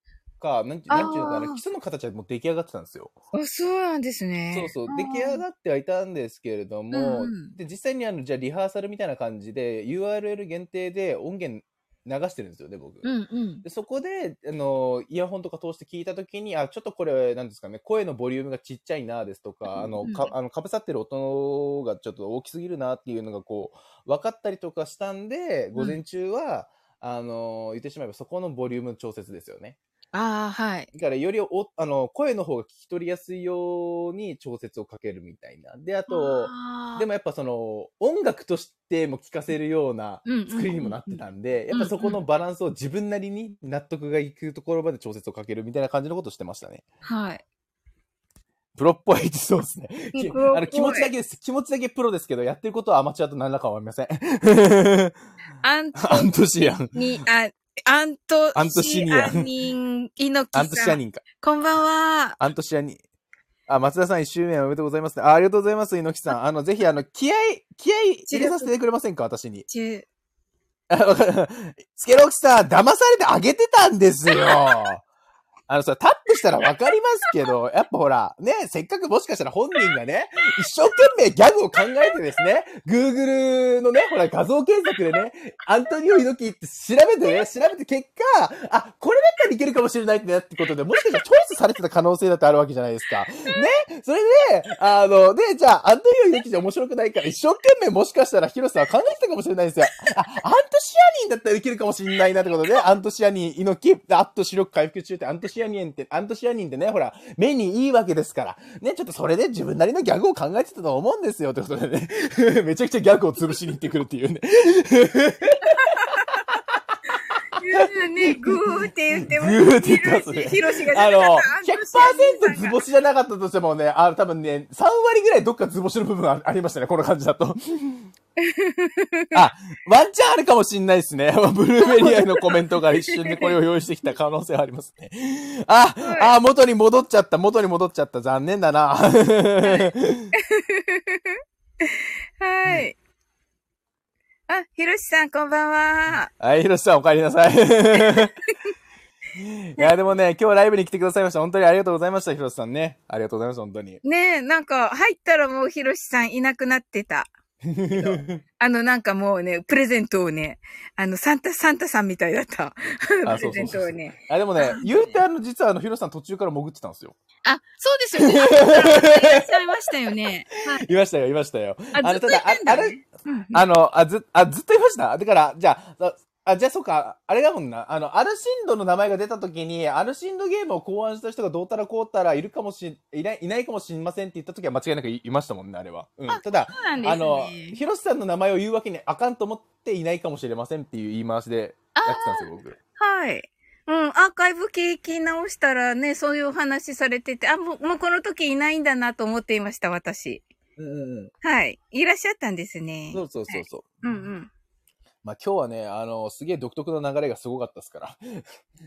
か、なんなんちゅうのかな、基礎の形はもう出来上がってたんですよ。あ、そうなんですね。そうそう出来上がってはいたんですけれども、うんうんで、実際にあの、じゃあリハーサルみたいな感じで、URL 限定で音源流してるんですよね、僕。うんうん。でそこで、あの、イヤホンとか通して聞いたときに、あ、ちょっとこれ、なんですかね、声のボリュームがちっちゃいな、ですとか、あの、か、あの、かぶさってる音がちょっと大きすぎるなっていうのが、こう、分かったりとかしたんで、午前中は、あの、言ってしまえばそこのボリュームの調節ですよね。ああ、はい。だから、よりお、あの、声の方が聞き取りやすいように調節をかけるみたいな。で、あと、あーでもやっぱその、音楽としても聴かせるような作りにもなってたんで、やっぱそこのバランスを自分なりに納得がいくところまで調節をかけるみたいな感じのことをしてましたね。はい。プロっぽいそうですね。あの気持ちだけです。気持ちだけプロですけど、やってることはアマチュアと何らかは思いません。アントアントシアン。に、あ、アントアントシニアン猪木さん。アントシアニンか。こんばんは。アントシアニン。あ、松田さん一周年おめでとうございます、あ。ありがとうございます、猪木さん。あの、ぜひ、あの、気合、気合入れさせてくれませんか、私に。中、あわかる スケロクさん、騙されてあげてたんですよ。あのさ、タップしたらわかりますけど、やっぱほら、ね、せっかくもしかしたら本人がね、一生懸命ギャグを考えてですね、Google のね、ほら画像検索でね、アントニオ猪木って調べてね、調べて結果、あ、これだったらいけるかもしれないってなってことで、もしかしたらチョイスされてた可能性だってあるわけじゃないですか。ねそれで、あの、で、じゃあ、アントニオ猪木じゃ面白くないから、一生懸命もしかしたらヒロさんは考えてたかもしれないですよ。あ、アントシアニンだったらいけるかもしれないなってことで、アントシアニン、猪木、あっと視力回復中って、アントシアニンって、アントシアニンってね、ほら、目にいいわけですから。ね、ちょっとそれで自分なりのギャグを考えてたと思うんですよ。ってことでね、めちゃくちゃギャグを潰しに行ってくるっていうね。ね、グーって言ってます。グーって言ってますねヒロシがあの、アントシアニンさん100%図が星じゃなかったとしてもね、あの、多分ね、3割ぐらいどっか図星の部分あありましたね、この感じだと。あ、ワンチャンあるかもしんないですね。ブルーベリアのコメントが一瞬でこれを用意してきた可能性はありますね。あ、あ、元に戻っちゃった、元に戻っちゃった。残念だな。はい。あ、ヒロシさん、こんばんは。はい、ひろしさんお帰りなさい。いや、でもね、今日ライブに来てくださいました。本当にありがとうございました、ひろしさんね。ありがとうございました、本当に。ねえ、なんか、入ったらもうヒロシさんいなくなってた。あの、なんかもうね、プレゼントをね、あの、サンタ、サンタさんみたいだった。あプレゼントそうそうそうをね。あ、でもね、言うてあの、実はあの、ひろしさん途中から潜ってたんですよ。あ、そうですよね。あいらっしゃいましたよね。はい。いましたよ、いましたよ。あ、ずっとただ、ああの、あ、ず、あ、ずっといました？だから、じゃあ、あ、あじゃあ、そうか、あれだもんな。あの、アルシンドの名前が出た時に、アルシンドゲームを考案した人がどうたらこうたらいるかもし、いない、いないかもしれませんって言った時は間違いなくいいましたもんね、あれは。うん。ただ、ね。あの、ヒロシさんの名前を言うわけにあかんと思っていないかもしれませんっていう言い回しでやってたんですよ、僕。はい。うん、アーカイブ聞き直したらね、そういうお話されてて、あ、もう、もうこの時いないんだなと思っていました、私。うんうんうん。はい。いらっしゃったんですね。そうそうそうそう。うんうん。まあ今日はね、あの、すげえ独特な流れがすごかったですから。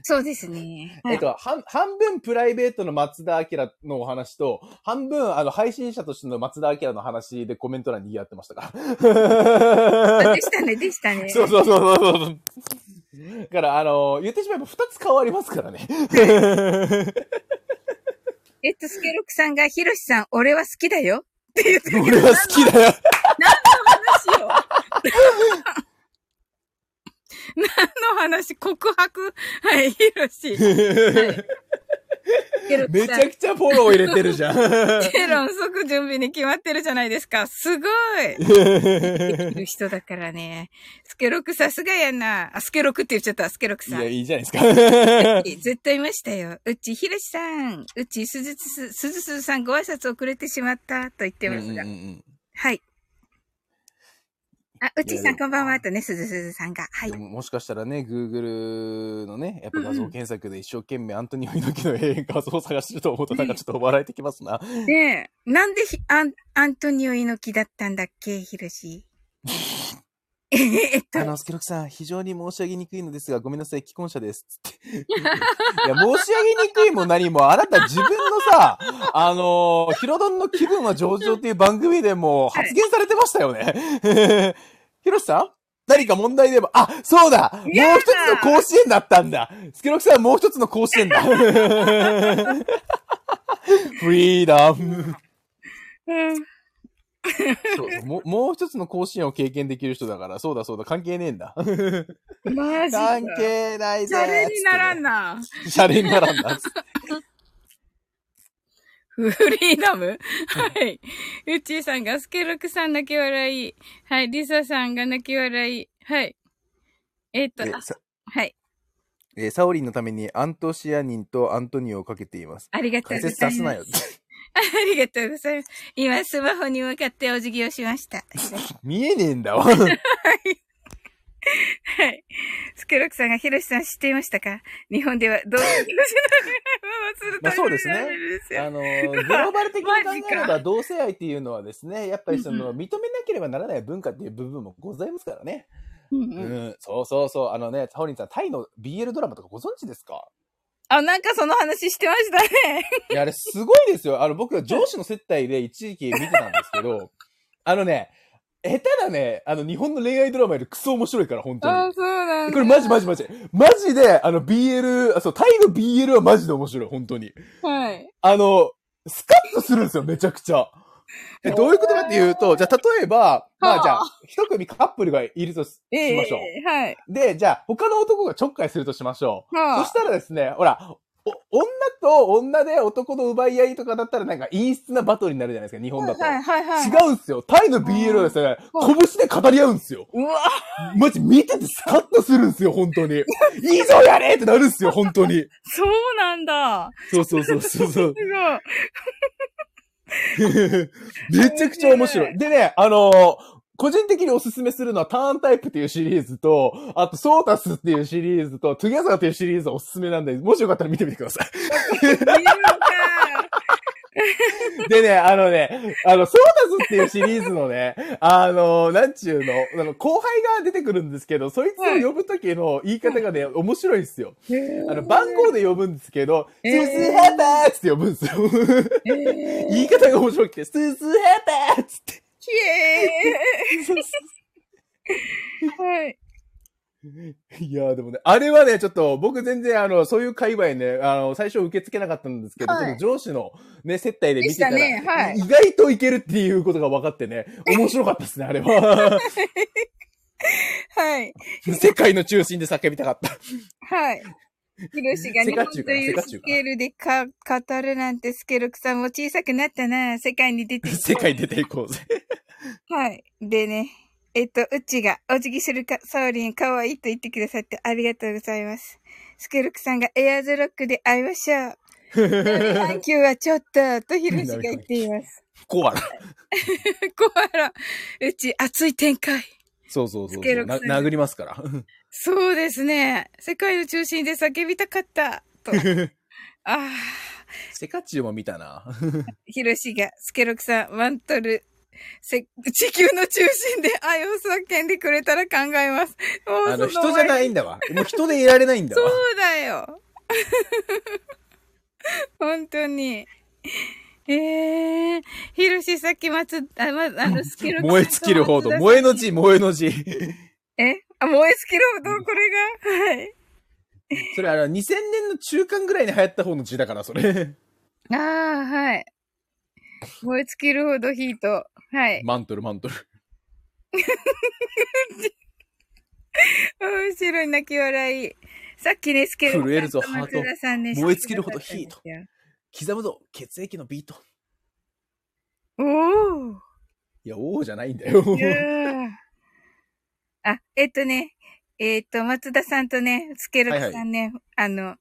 そうですね。えっと、半、半分プライベートの松田明のお話と、半分、あの、配信者としての松田明の話でコメント欄に賑わってましたかあら。でしたね、でしたね。そうそうそうそうそう。だから、あの、言ってしまえば二つ変わりますからね。えっと、スケロクさんが、ヒロシさん、俺は好きだよって言って俺は好きだよ。何の話よ何の話？告白？はい、ヒロシ。はい。ケロめちゃくちゃフォロー入れてるじゃん。ケロン即準備に決まってるじゃないですか。すごいできる人だからね。スケロクさすがやな。あ、スケロクって言っちゃった。スケロクいや、さん。いいじゃないですか。ずっといましたよ。うち、ひろしさん。うち、すずす、すずすずさんご挨拶遅れてしまった。と言ってますが。うんうんうんはい。あ、うちさんこんばんは。とね、すずすずさんが。はいで。ももしかしたらね、Google のね、やっぱ画像検索で一生懸命アントニオ猪木の永遠画像を探してると思うとなんかちょっと笑えてきますな。ねえ、なんでひアン、アントニオ猪木だったんだっけ、ひろし。えっと、あの、スケロクさん、非常に申し上げにくいのですが、ごめんなさい、既婚者です。つって。いや、申し上げにくいも何も、あなた自分のさ、あのー、ヒロドンの気分は上々っていう番組でも発言されてましたよね。ヒロシさん？何か問題でも、あ、そうだもう一つの甲子園だったんだスケロクさんもう一つの甲子園だフリーダム。うん。そうもうもう一つの甲子園を経験できる人だから、そうだそうだ、関係ねえんだ。マジか。関係ないぜシャレにならんな。な。シャレにならんな。フリーダム？はい。うっちーさんが、スケロクさん泣き笑い。はい。リサさんが泣き笑い。はい。えっと、はい。えーサオリンのためにアントシアニンとアントニオをかけています。ありがとう解ございます。説さすなよ。ありがとうございます。今、スマホに向かってお辞儀をしました。見えねえんだわ。はい。スケロクさんがヒロシさん知っていましたか？日本ではどういう広島のまあそうですね。ねあのー、グローバル的に考えれば同性愛っていうのはですね、やっぱりその、認めなければならない文化っていう部分もございますからね。うんううん。ん、そうそうそう。あのね、サオリンさん、タイの BL ドラマとかご存知ですか？あ、なんかその話してましたね。いや、あれすごいですよ。あの、僕は上司の接待で一時期見てたんですけど、あのね、下手なね、あの、日本の恋愛ドラマよりクソ面白いから、本当に。そうななんだ。これマジマジマジ。マジで、あの BL、あそう、タイの BL はマジで面白い、本当に。はい。あの、スカッとするんですよ、めちゃくちゃ。でどういうことかっていうと、じゃあ例えば、まはああじゃあ、一組カップルがいるとしましょう。はい。で、じゃあ、他の男がちょっかいするとしましょう。はあそしたらですね、ほら、お女と女で男の奪い合いとかだったらなんか陰湿なバトルになるじゃないですか、日本だと。はいはいはい。違うんですよ。タイの BL はですね、拳で語り合うんですよ。うわマジ見ててスカッとするんですよ、本当に。いいぞやれってなるんですよ、本当に。そうなんだ。そうそうそうそうそう。すごい。めちゃくちゃ面白い。でね、あのー個人的におすすめするのはターンタイプっていうシリーズと、あとソータスっていうシリーズと、トゥギャザーっていうシリーズがおすすめなんで、もしよかったら見てみてください。でね、あのね、あの、ソータスっていうシリーズのね、あの、なんちゅうの、あの、後輩が出てくるんですけど、そいつを呼ぶときの言い方がね、面白いですよ。あの、番号で呼ぶんですけど、スえーースーハーターって呼ぶんですよ。言い方が面白くて、スースーハーターっつって。ひえー。はい。いやーでもね、あれはね、ちょっと僕全然あの、そういう界隈ね、あの、最初受け付けなかったんですけど、はいちょっと上司のね、接待で見てたら、ねはい意外といけるっていうことが分かってね、面白かったですね、あれは。はい。世界の中心で叫びたかった。はい。ヒロシが日本というスケールでか語るなんてスケロクさんも小さくなったな。世界に出て 世界出ていこうぜ。はい。でね、えっと、うちがお辞儀するか、サオリン可愛いと言ってくださってありがとうございます。スケロクさんがエアーズロックで会いましょう。今日はちょっと、とヒロシが言っています。コアラ。コアラ、うち熱い展開。そうそうそうそうな。スケロクさん殴りますから。そうですね。世界の中心で叫びたかった。と。ああ。セカチュウも見たな。ヒロシが、スケロクさん、ワントル、せ、地球の中心で愛を叫んでくれたら考えます。あの、そ人じゃないんだわ。もう人でいられないんだわ。そうだよ。本当に。ええー、ヒロシさっき松、あ、ま、あの、スケロクさんと燃え尽きるほど。燃えの字、燃えの字。え？あ、燃え尽きるほど、これが？はい。それあの、2000年の中間ぐらいに流行った方の字だから、それ。ああ、はい。燃え尽きるほどヒート。はい。マントル、マントル。面白い泣き笑い。さっきね、スケロクさんと震えるぞハート燃え尽きるほどヒート刻むぞ、血液のビート。おー。いや、王じゃないんだよ。あ、えっとね、えっと、松田さんとね、スケロクさんね、あの、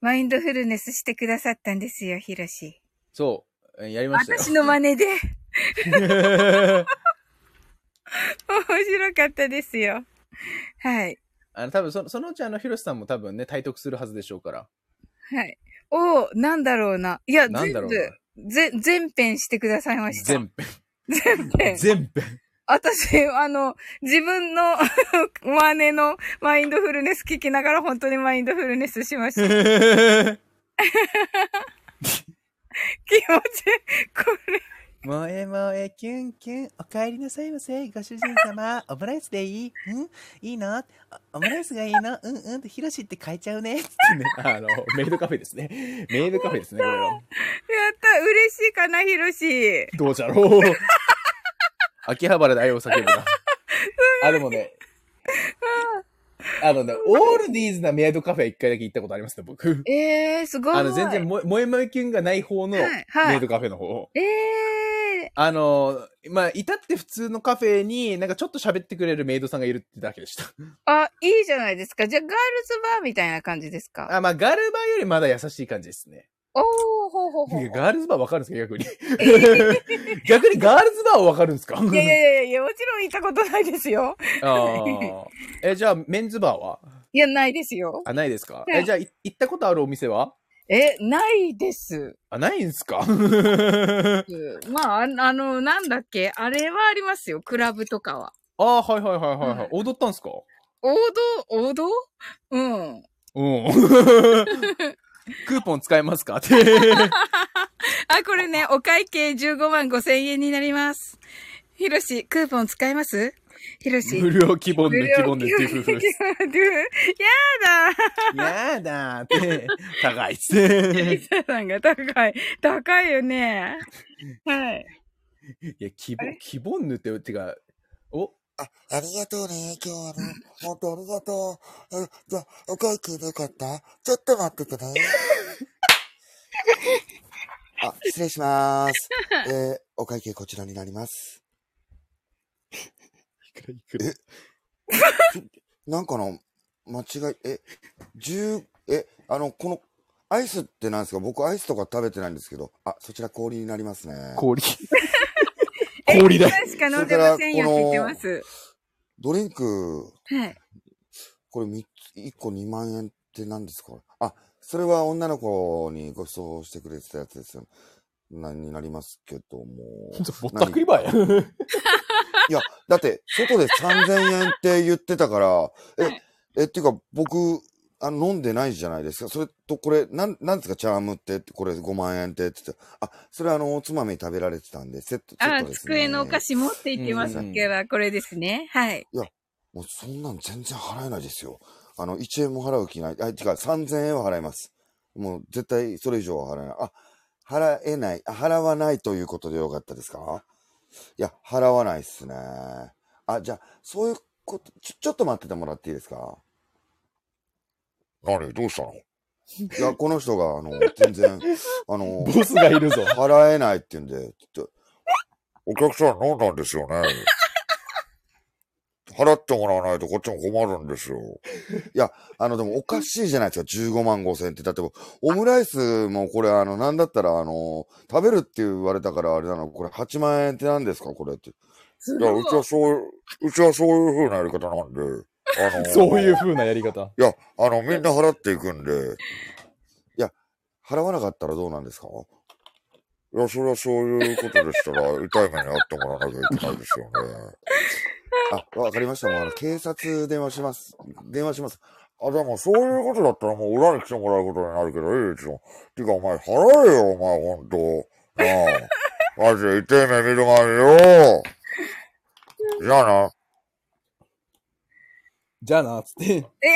マインドフルネスしてくださったんですよ、ヒロシ。そう、やりましたよ。私の真似で。面白かったですよ。はい。あの、多分その、そのうちあの、ヒロシさんも多分ね、体得するはずでしょうから。はい。おー、なんだろうな。いや、全部、ぜ、全編してくださいました。全編。全編。全編。私、あの、自分の 真似のマインドフルネス聞きながら本当にマインドフルネスしました。気持ち。これ。萌え萌えキュンキュン、お帰りなさいませ。ご主人様、オムライスでいい？うん？いいの？おオムライスがいいの？うんうんって、ヒロシって変えちゃうね。つってね。あの、メイドカフェですね。メイドカフェですね、これは。やった嬉しいかな、ヒロシ。どうじゃろう。秋葉原で愛を叫ぶな。あ、でもね、あのね、オールディーズなメイドカフェ一回だけ行ったことありますね、僕。えー、すごい。あの、全然も、萌え萌えキュンがない方のはいはいメイドカフェの方。えー、あの、まあ、至って普通のカフェに、なんかちょっと喋ってくれるメイドさんがいるってだけでした。あ、いいじゃないですか。じゃあ、ガールズバーみたいな感じですか？あ、まあ、ガルバーよりまだ優しい感じですね。おー、ほうほうほう。いやガールズバーわかるんですか逆に。逆にガールズバーはわかるんですか？いやいやいやいや、もちろん行ったことないですよ。ああ。え、じゃあ、メンズバーは？いや、ないですよ。あ、ないですか？はいえ、じゃあ、い行ったことあるお店は？え、ないです。あ、ないんすか？まあ、ああの、なんだっけ？あれはありますよ。クラブとかは。ああ、はいはいはいはい、ははいい。踊ったんすか？王道？王道？うん。うん。クーポン使えますか？って。あ、これね、お会計15万5千円になります。ひろし、クーポン使えます？ひろし。無料希望で希望でっていう夫婦です。やだやだーって、高いっすね。リサさんが高い。高いよね。はい。いや、希望希望ぬって、てか、お、あ、ありがとうね。今日はね、本当ありがとう。え、じゃあ、お会計でよかった？ちょっと待っててね。あ、失礼します。えーお会計こちらになります。いくらいくら？なんかの、間違い、え、10、え、あの、この、アイスってなんですか？僕アイスとか食べてないんですけど。あ、そちら氷になりますね。氷。氷だ。しか飲んでませんよって言ってます。ドリンク、はい。これ3つ、1個2万円って何ですか？あ、それは女の子にご馳走してくれてたやつですよ。な、になりますけども。ぼったくりばや。いや、だって、外で3000円って言ってたから、え、はいえ、っていうか、僕、あの、飲んでないじゃないですか。それと、これ、なん、なんですか、チャームって、これ5万円って、って言って、あ、それあの、おつまみ食べられてたんで、セット、セッあト、ですね。机のお菓子持って行ってますから、これですね。はい。もうそんなん全然払えないですよ。あの、1円も払う気ない。あ、違う、3000円は払います。もう絶対それ以上は払えない。あ、払えない。あ払わないということでよかったですか？いや、払わないっすね。あ、じゃあ、そういうこと、ちょ、ちょっと待っててもらっていいですか？何どうしたの？いや、この人が、あの、全然、あの、ボスがいるぞ。払えないって言うんで、ちょっとお客さん飲んだんですよね？払ってもらわないとこっちも困るんですよ。いや、あの、でもおかしいじゃないですか、15万5千円って。だってオムライスもこれ、あの、なんだったら、あの、食べるって言われたからあれなの、これ8万円って何ですか、これって。いや、うちはそういう、うちはそういう風なやり方なんで、あのそういう風なやり方。いや、あの、みんな払っていくんで、いや、払わなかったらどうなんですか？いや、それはそういうことでしたら、痛い目に遭ってもらわなきゃいけないですよね。あ、わかりました。もう、あの、警察電話します。電話します。あ、でも、そういうことだったらもう裏に来てもらうことになるけど、いいですよ。てか、お前、払えよ、お前、ほんと。なあ。マジで痛い目見るがよ。じゃあな。じゃあな、つって。え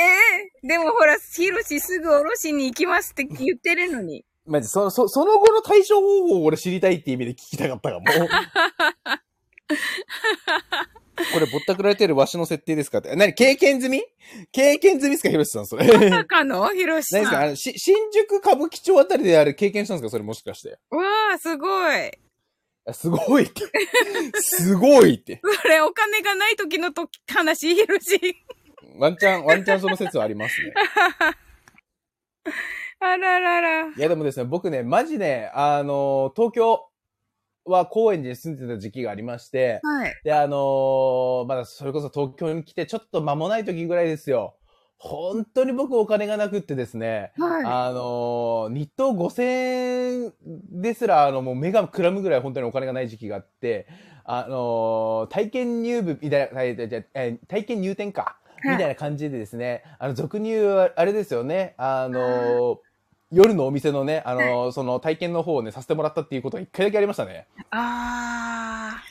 えでもほら、ヒロシすぐおろしに行きますって言ってるのに。マジ、そ、そ、その後の対処方法を俺知りたいって意味で聞きたかったかも。これぼったくられてるわしの設定ですかって。何経験済み？経験済みですかヒロシさん、それ。何中の？ヒロシさん。ですか？あのし新宿歌舞伎町あたりであれ経験したんですかそれもしかして。わあ、すごい。あすごいって。すごいって。それお金がない時のと話、ヒロシ。ワンチャン、ワンチャンその説はありますね。あららら。いやでもですね、僕ね、マジね、あの東京は高円寺に住んでた時期がありまして、はい。で、あのーまだそれこそ東京に来てちょっと間もない時ぐらいですよ。本当に僕お金がなくってですね、はあのー日当5000円ですら、あの、もう目がくらむぐらい本当にお金がない時期があって、あのー体験入部みたい体験入店か、い。みたいな感じでですね、あの、俗に言う、あれですよね、あのー夜のお店のね、あのーその体験の方をね、させてもらったっていうことが一回だけありましたね。あ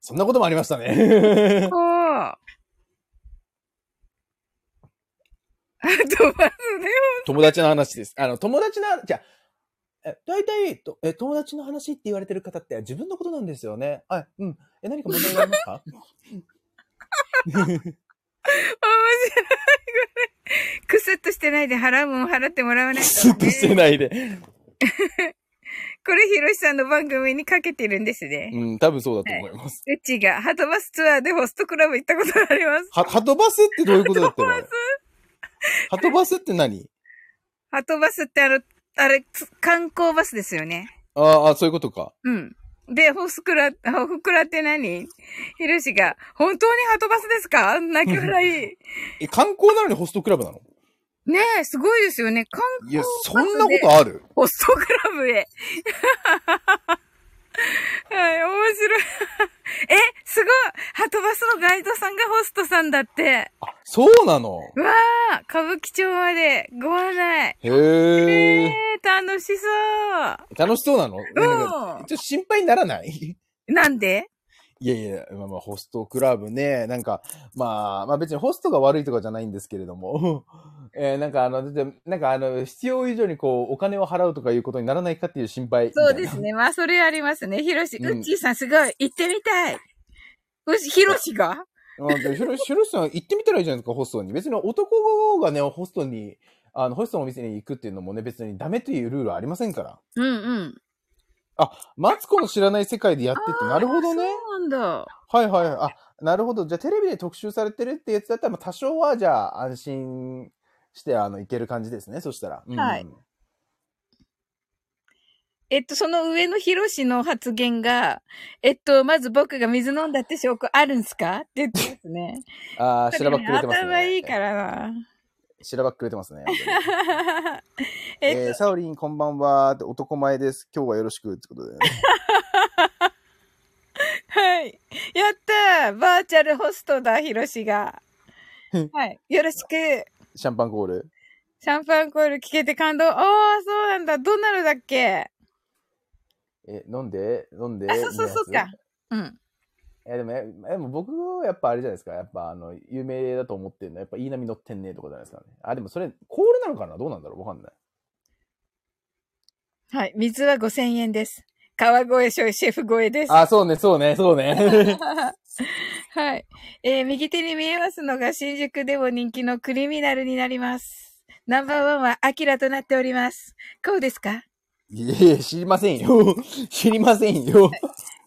そんなこともありましたね。ー。こう。あと、バス友達の話です。あの、友達の、じゃあえ、大体、とえ、友達の話って言われてる方って自分のことなんですよね。あ、うん。え、何か問題がありますか？面 白い、これ。くすっとしてないで払うもん払ってもらわないスッとしてないで。これ、ひろしさんの番組にかけてるんですね。うん、多分そうだと思います。うちが、ハトバスツアーでホストクラブ行ったことがあります。は、ハトバスってどういうことだったの？ハトバスって何？ハトバスってあの、あれ、つ観光バスですよね。ああ、そういうことか。うん。で、ホスクラ、ホフクラって何？ひろしが、本当にハトバスですか？泣き笑い。え、観光なのにホストクラブなの？ねえ、すごいですよね。観いや、そんなことある？ホストクラブへ。はい、面白い。え、すごいハトバスのガイドさんがホストさんだって。あ、そうなの？うわあ、歌舞伎町までご案内。へえ。えー、楽しそう。楽しそうなの、うんちょっと心配にならない？なんで？いやいや、まあまあ、ホストクラブね、なんか、まあ、まあ別にホストが悪いとかじゃないんですけれども、えーなんかあの、なんかあの、必要以上にこう、お金を払うとかいうことにならないかっていう心配。そうですね。まあ、それありますね。ひろし、うんうっちーさんすごい。行ってみたい。うし、ひろしが？うん。でひろひろしさん行ってみたらいいじゃないですか、ホストに。別に男がね、ホストに、あの、ホストのお店に行くっていうのもね、別にダメというルールはありませんから。うんうん。あ、マツコの知らない世界でやってって、なるほどね。そうなんだ。はいはいはい。あ、なるほど。じゃあテレビで特集されてるってやつだったら、まあ多少はじゃあ安心して、あの、いける感じですね。そしたら。うんはいえっと、その上のひろしの発言が、えっと、まず僕が水飲んだって証拠あるんすか？って言ってますね。ああ、しらばっくれてますね。頭いいからな。しらばっくれてますね。えっと、えー、サオリンこんばんは。男前です。今日はよろしく。ってことでね。はい。やったーバーチャルホストだ、ひろしが。はい。よろしく。シャンパンコール？シャンパンコール聞けて感動。ああ、そうなんだ。どうなるだっけ？え、飲んで？飲んで？あ、そうそうそうか。うん。つえ、でも、えでも僕はやっぱあれじゃないですか。やっぱあの、有名だと思ってるのは、やっぱいい波乗ってんねとかじゃないですかね。あ、でもそれ、コールなのかな？どうなんだろう？わかんない。はい。水は5000円です。川越シェフ超えです。あ、そうね、そうね、そうね。はい。えー右手に見えますのが新宿でも人気のクリミナルになります。ナンバーワンはアキラとなっております。こうですか？いやいや、知りませんよ。知りませんよ。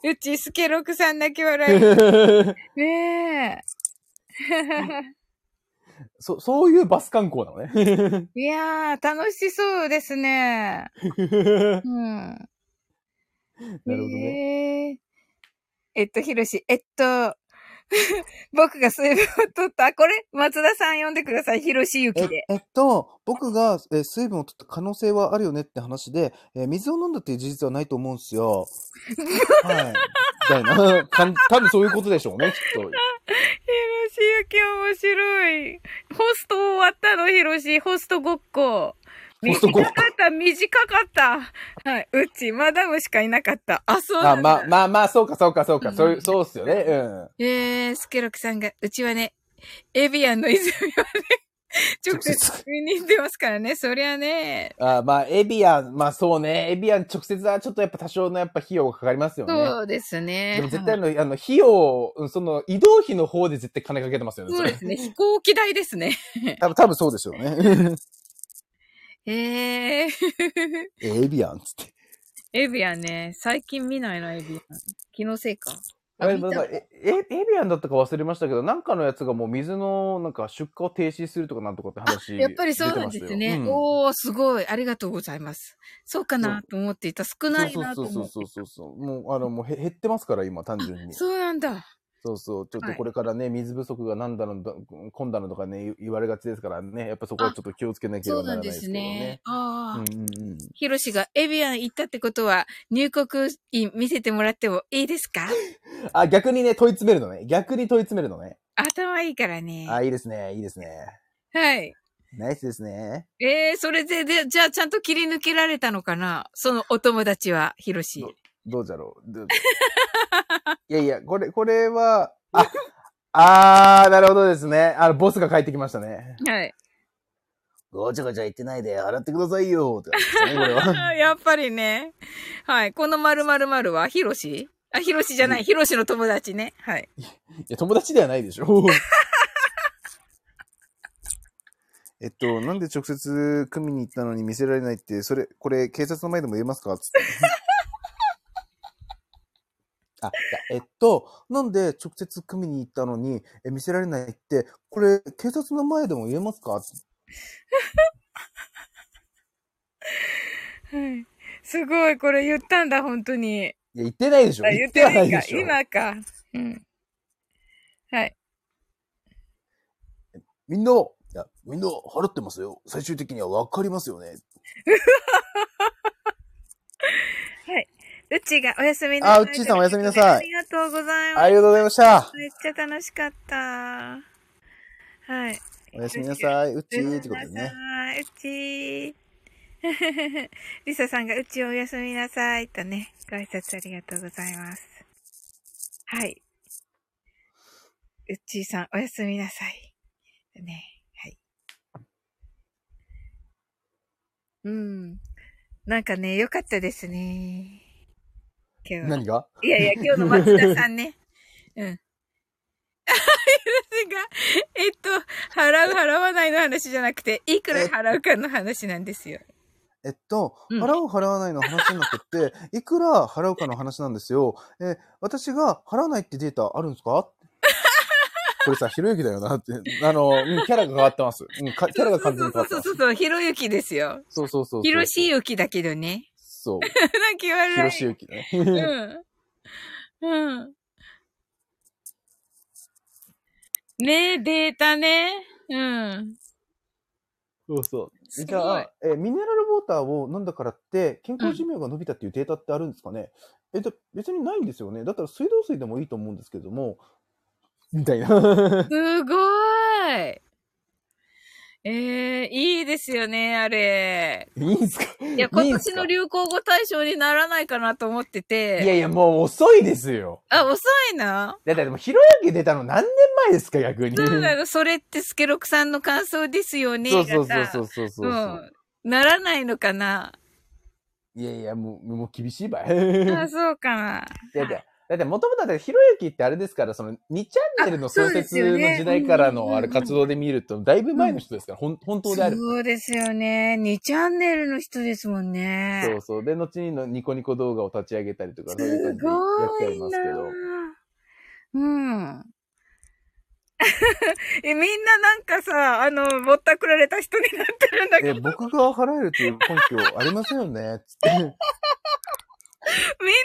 うち、スケロクさん泣き笑い。ねそ、そういうバス観光なのね。え。いやー、楽しそうですね。うん。なるほどね。ね。えっと、ひろし、えっと、僕が水分を取った。これ？松田さん呼んでください。ひろしゆきえで。えっと、僕が、えー水分を取った可能性はあるよねって話で、えー水を飲んだっていう事実はないと思うんですよ。はい。みたいな。多分そういうことでしょうね、きっと。ひろしゆき面白い。ホスト終わったの、ひろし。ホストごっこ。短かった、短かった。はい。うち、マダムしかいなかった。あ、そうあ、なんだ。まあ、まあまあ、そうか、そうか、そうか。そういう、そうっすよね。うん。えー、スケロクさんが、うちはね、エビアンの泉はね、直接見に行ってますからね、そりゃね。あまあ、エビアン、まあそうね、エビアン直接はちょっとやっぱ多少のやっぱ費用がかかりますよね。そうですね。でも絶対あの、あの、費用、うんその、移動費の方で絶対金かけてますよね。れそうですね。飛行機代ですね。多分、多分そうでしょうね。えー、エビアンっつって。エビアンね、最近見ないな、エビアン。気のせいか。あエビアンだったか忘れましたけど、なんかのやつがもう水の、なんか出荷を停止するとかなんとかってあ、話。やっぱりそうなんですね。うんおー、すごい。ありがとうございます。そうかなと思っていた。少ないそうなと思ってそうそうそうそう。もう、あの、もうへ減ってますから、今、単純に。そうなんだ。そうそう。ちょっはいとこれからね、水不足がなんだのだ、混んだのとかね、言言われがちですからね、やっぱそこはちょっと気をつけなければそうなんですならないですねね。。ああ。うんうんうん。ヒロシがエビアン行ったってことは、入国印見せてもらってもいいですか？あ、逆にね、問い詰めるのね。逆に問い詰めるのね。頭いいからね。あ、いいですね。いいですね。はい。ナイスですね。えー、それで、で、じゃあちゃんと切り抜けられたのかな？そのお友達は、ヒロシ。どどうじゃろう？いやいや、これ、これは、あ、あー、なるほどですね。あの、ボスが帰ってきましたね。はい。ごちゃごちゃ言ってないで、洗ってくださいよ。って感じですね、これは。やっぱりね。はい。この〇〇〇は、ヒロシ？あ、ヒロシじゃない。ヒロシの友達ね。はい。いや、友達ではないでしょ。えっと、なんで直接組みに行ったのに見せられないって、それ、これ、警察の前でも言えますか？つって。あ、えっと、なんで直接組みに行ったのにえ見せられないって、これ、警察の前でも言えますか？はい。すごい、これ言ったんだ、本当に。いや、言ってないでしょ。あ、言っててないでしょ。今か。うん。はい。みんな、いや、みんな払ってますよ。最終的には分かりますよね。うちがおやすみなさい。あうっちーさんおやすみなさいありがとうございます。ありがとうございました。めっちゃ楽しかった。はい。おやすみなさい。うっちーってことでね。はい、うちー。リサさんがうちおやすみなさいとね、ご挨拶ありがとうございます。はい。うっちーさん、おやすみなさい。ね。はい。うん。なんかね、よかったですね。今日は。何が？いやいや、今日の松田さんね。うん。あれが、えっと、払う払わないの話じゃなくて、いくら払うかの話なんですよ。えっと、うん払う払わないの話じゃなくって、いくら払うかの話なんですよ。え、私が払わないってデータあるんですか？これさ、ひろゆきだよなって。あの、うんキャラが変わってます。うん、かキャラが完全に変わってますそうそう。そうそう、ひろゆきですよ。そうそうそうそう。ひろしゆきだけどね。そう。泣き笑い。ひろしゆきね。うん。うん。ねえ、データね。うん。そうそう。じゃあ、え、ミネラルウォーターを飲んだからって、健康寿命が伸びたっていうデータってあるんですかね、えっと、別にないんですよね。だったら水道水でもいいと思うんですけども、みたいな。すごい。ええいいですよね、あれ。いいんすか？いや、今年の流行語大賞にならないかなと思ってて。いやいや、もう遅いですよ。あ、遅いな？だってでも、ひろゆき出たの何年前ですか、逆に。そうなの、それってスケロクさんの感想ですよね。そうそうがそうそうそうそう。うん。ならないのかな？いやいや、もう、もう厳しいばい。あ、そうかな。だって、だって、もともとだって、ひろゆきってあれですから、その、2チャンネルの創設の時代からの、あれ、活動で見ると、だいぶ前の人ですから、ほん、本当である。そうですよね。2チャンネルの人ですもんね。そうそう。で、後にのニコニコ動画を立ち上げたりとか、そういう感すじでやってあごいなりますけど。うん。え、みんななんかさ、あの、ぼったくられた人になってるんだけえ、ど、僕が払えるという根拠ありませんよね、つって。みんなひ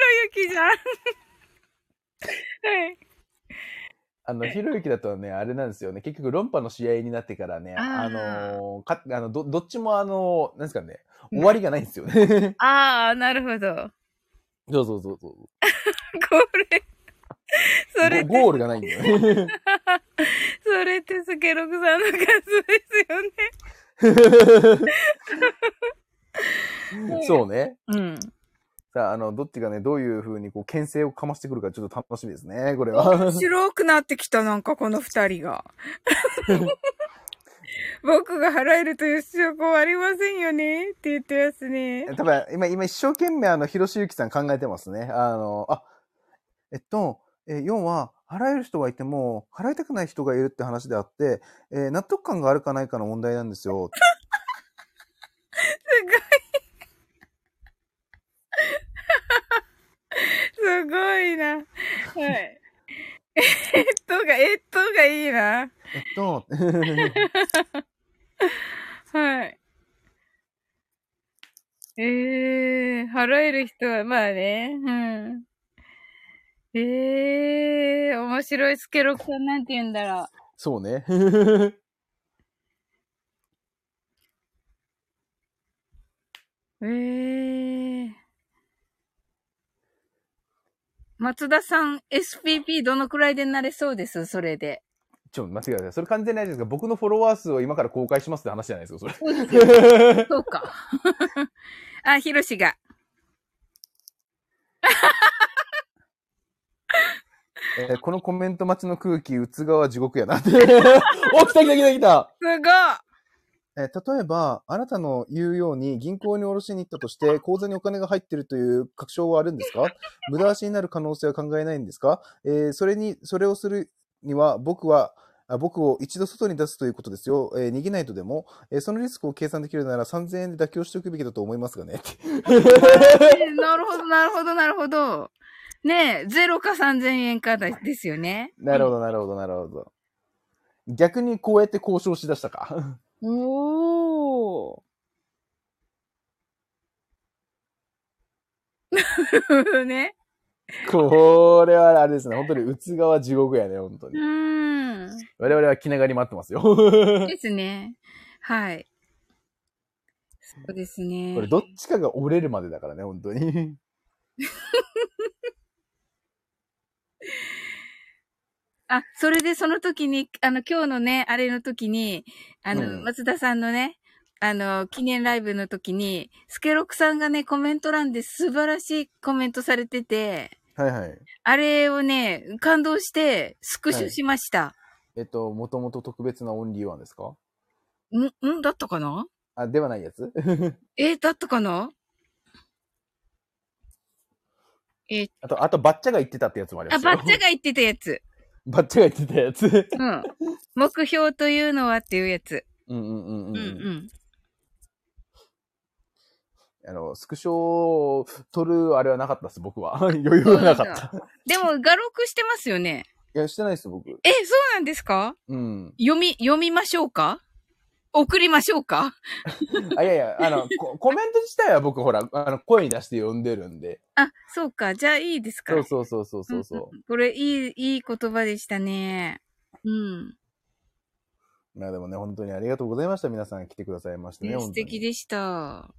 ろゆきじゃん。はい。あの、ひろゆきだとね、あれなんですよね。結局、論破の試合になってからね、あーあのーか、あの、ど、どっちもあの、なんですかね、終わりがないんですよね。ああ、なるほど。そうそうそうそう。これ、それゴールがないんだよね。それってスケロクさんの感想ですよね。そうね。うん。さあ、あの、どっちがね、どういう風にこう、牽制をかましてくるかちょっと楽しみですね、これは。面白くなってきた、なんかこの二人が。僕が払えるという必要はありませんよねって言ってますね。多分、今、今一生懸命あの、広しゆきさん考えてますね。あの、あ、えっと、えー要は、払える人がいても、払いたくない人がいるって話であって、えー納得感があるかないかの問題なんですよ。すごいな。はい。えっとが、えっとがいいな。えっと、はい。ええー、払える人は、まあね、うん。ええー、面白いスケロクさんなんて言うんだろう。そうね。ええ松田さん、SPP どのくらいでなれそうです？それで。ちょっと待ってください。それ完全にないですが、僕のフォロワー数を今から公開しますって話じゃないですか、それ。そう か。あ、ヒロシが。えーこのコメント待ちの空気、うつ側地獄やなって。お、来た来た来た来たすごいえー例えば、あなたの言うように銀行に下ろしに行ったとして、口座にお金が入ってるという確証はあるんですか？無駄足になる可能性は考えないんですか？えーそれに、それをするには、僕は、あ僕を一度外に出すということですよ。えー逃げないとでも、えーそのリスクを計算できるなら3000円で妥協しておくべきだと思いますがね。なるほど、なるほど、なるほど。ねえ、ゼロか3000円かだですよね。なるほど、なるほど、なるほど。逆にこうやって交渉しだしたか。おー。ね。これはあれですね。本当にうつ側地獄やね、本当うに。ーん。我々は気長に待ってますよ。ですね。はい。そうですね。これどっちかが折れるまでだからね、本当に。あ、それでその時に、あの、今日のね、あれの時に、あの、うん松田さんのね、あの、記念ライブの時に、スケロクさんがね、コメント欄で素晴らしいコメントされてて、はいはい。あれをね、感動して、スクショしました。えっと、もともと特別なオンリーワンですか？んん？だったかな？あ、ではないやつ？えーだったかな？えーあと、あと、バッチャが言ってたってやつもありまあ、すよ。バッチャが言ってたやつ。バッチャが言ってたやつ。うん。目標というのはっていうやつ。うんうんうんうん。うんうん。あの、スクショを撮るあれはなかったです、僕は。余裕がなかった。でも、画録してますよね。いや、してないです、僕。え、そうなんですか？うん。読み、読みましょうか？送りましょうか？あ、いやいや、あの、コ コメント自体は僕、ほら、あの、声に出して読んでるんで。あ、そうか。じゃあいいですかそうそうそうそうそうそう。んんこれ、いい、いい言葉でしたね。うん。まあでもね、本当にありがとうございました。皆さん来てくださいましてね。素敵でした。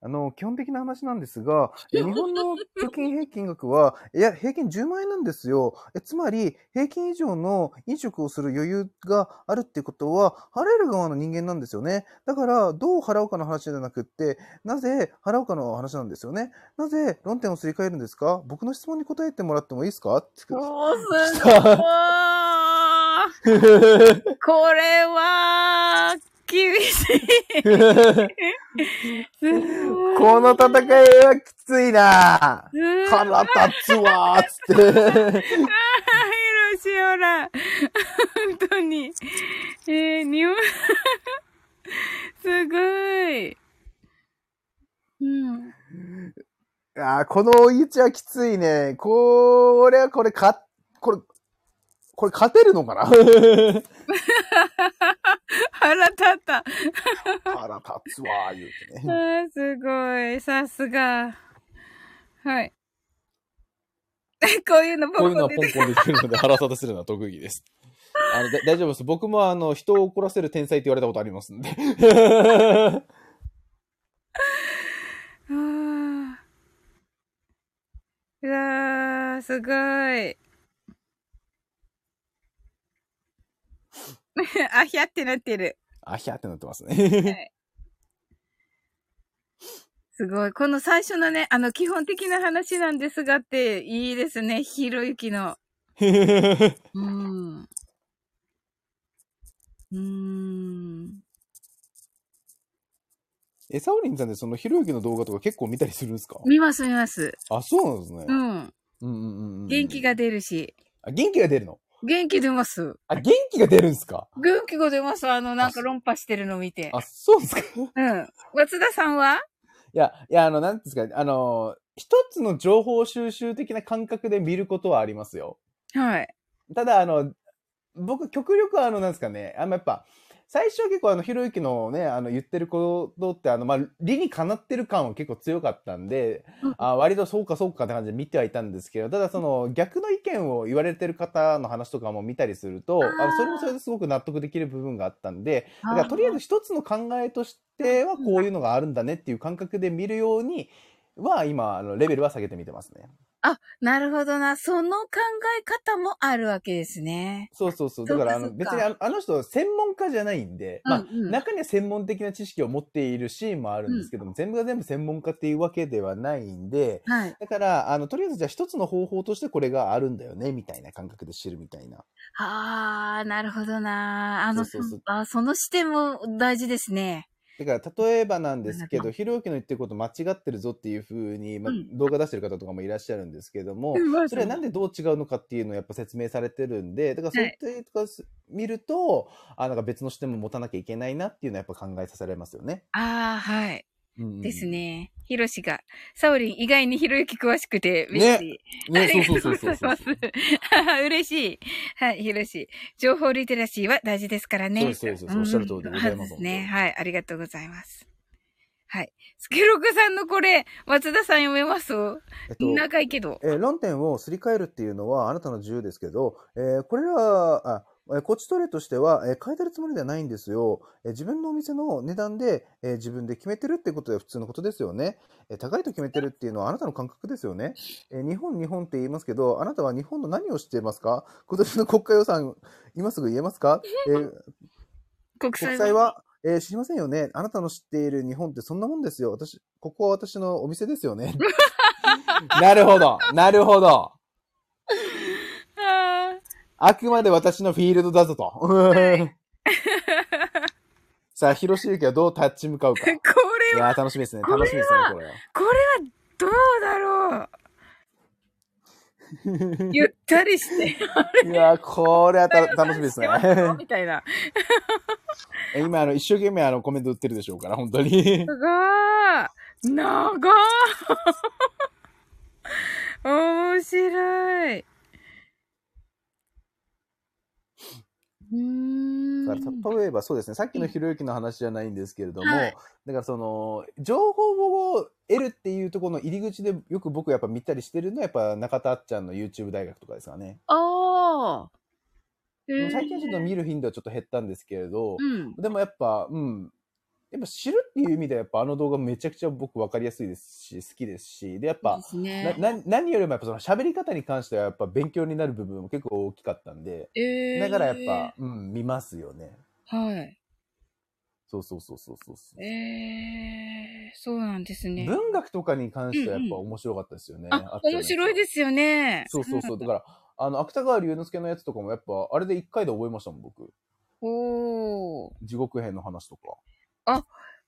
あの、基本的な話なんですが、え日本の貯金平均額は、いや、平均10万円なんですよ。えつまり、平均以上の飲食をする余裕があるってことは、払える側の人間なんですよね。だから、どう払うかの話じゃなくって、なぜ払うかの話なんですよね。なぜ論点をすり替えるんですか？僕の質問に答えてもらってもいいですか？っておー、すごいこれは、厳しい。この戦いはきついな腹立つわーっつって。ヒロシオラ。本当に。えー、日本、すごい。うん。あーこの追い打ちはきついね。これはこれか、これ、これ勝てるのかな？腹立った。腹立つわー言うてあね。ーすごい。さすが。はい。こういうのこういうのはポポンポンできるので腹立たせるのは特技です。あのだ大丈夫です。僕もあの、人を怒らせる天才って言われたことありますんで。あーうわー、すごい。あひゃってなってる。あひゃってなってますね。すごい。この最初のね、あの、基本的な話なんですがって、いいですね。ひろゆきの。うん。うーん。え、サオリンさんでそのひろゆきの動画とか結構見たりするんですか？見ます見ます。あ、そうなんですね。うん。うんうんうんうん。元気。が出るし。あ、元気が出るの？元気出ます。あ、元気が出るんですか？元気が出ます。あの、なんか論破してるの見て。あ、そうですか？うん。松田さんは？いや、いや、あの、なんですか、あの、一つの情報収集的な感覚で見ることはありますよ。はい。ただ、あの、僕、極力、あの、なんですかね、あの、やっぱ、最初は結構、あの、ひろゆきのね、あの、言ってることって、あの、まあ、理にかなってる感は結構強かったんで、うん。あ割とそうかそうかって感じで見てはいたんですけど、ただ、その、逆の意見を言われてる方の話とかも見たりすると、あの、それもそれですごく納得できる部分があったんで、だから、とりあえず一つの考えとしては、こういうのがあるんだねっていう感覚で見るようには、今、あの、レベルは下げてみてますね。なるほどな。その考え方もあるわけですね。そうそうそう。そだから、あの、別にあのあの人、専門家じゃないんで、まあ、うんうん中には専門的な知識を持っているシーンもあるんですけども、全部が全部専門家っていうわけではないんで、はい。だから、あの、とりあえずじゃあ一つの方法としてこれがあるんだよね、みたいな感覚で知るみたいな。あー、なるほどな。あの、そあその視点も大事ですね。だから、例えばなんですけど、ひろゆきの言ってること間違ってるぞっていうふうに、まあうん動画出してる方とかもいらっしゃるんですけども、それはなんでどう違うのかっていうのをやっぱ説明されてるんで、だからそういったとかす見ると、あなんか別の視点も持たなきゃいけないなっていうのはやっぱ考えさせられますよね。あー、はい。うんうんです。ね。ひろしが、サオリン意外にひろゆき詳しくて嬉しい。ね、そうそうそうそうありがとう。嬉しい。はい、ひろし。情報リテラシーは大事ですからね。そうですそうですおっしゃる通りでございますそうね。はい、ありがとうございます。はい。スケロクさんのこれ、松田さん読めます？えっと、長いけど。えー論点をすり替えるっていうのはあなたの自由ですけど、えーこれは、あ、えーこっちトレとしては、えー変えてるつもりではないんですよ。えー自分のお店の値段で、えー自分で決めてるってことで普通のことですよね。えー高いと決めてるっていうのはあなたの感覚ですよね。えー日本、日本って言いますけど、あなたは日本の何を知っていますか？今年の国家予算、今すぐ言えますか、えー 国際国債は、えー知りませんよね。あなたの知っている日本ってそんなもんですよ。私、ここは私のお店ですよね。なるほど。なるほど。ああくまで私のフィールドだぞと。さあ、広しゆきはどう立ち向かうか。これは、やー、楽しみですね。楽しみですね、これは。これはどうだろう。ゆったりして。いやー、これはた 楽しみですね。みたいな。今、あの、一生懸命あの、コメント売ってるでしょうから、本当に。すごー長ー面白い。うーん。だから例えばそうですね、さっきのひろゆきの話じゃないんですけれども、はいだからその、情報を得るっていうところの入り口でよく僕やっぱ見たりしてるのはやっぱ中田あっちゃんの YouTube 大学とかですかね。ああ。最近はちょっと見る頻度はちょっと減ったんですけれど、うん。でもやっぱ、うん。やっぱ知るっていう意味ではやっぱあの動画めちゃくちゃ僕分かりやすいですし、好きですし、で、やっぱ、ね。なな何よりもやっぱその喋り方に関してはやっぱ勉強になる部分も結構大きかったんで、えー、だからやっぱ、うん、見ますよね。はい。そうそうそうそうそうそう。えー、そうなんですね。文学とかに関してはやっぱうんうん面白かったですよね。あっちゃんのやつは面白いですよね。そうそうそう。だから、あの、芥川龍之介のやつとかもやっぱ、あれで一回で覚えましたもん、僕。おー。地獄編の話とか。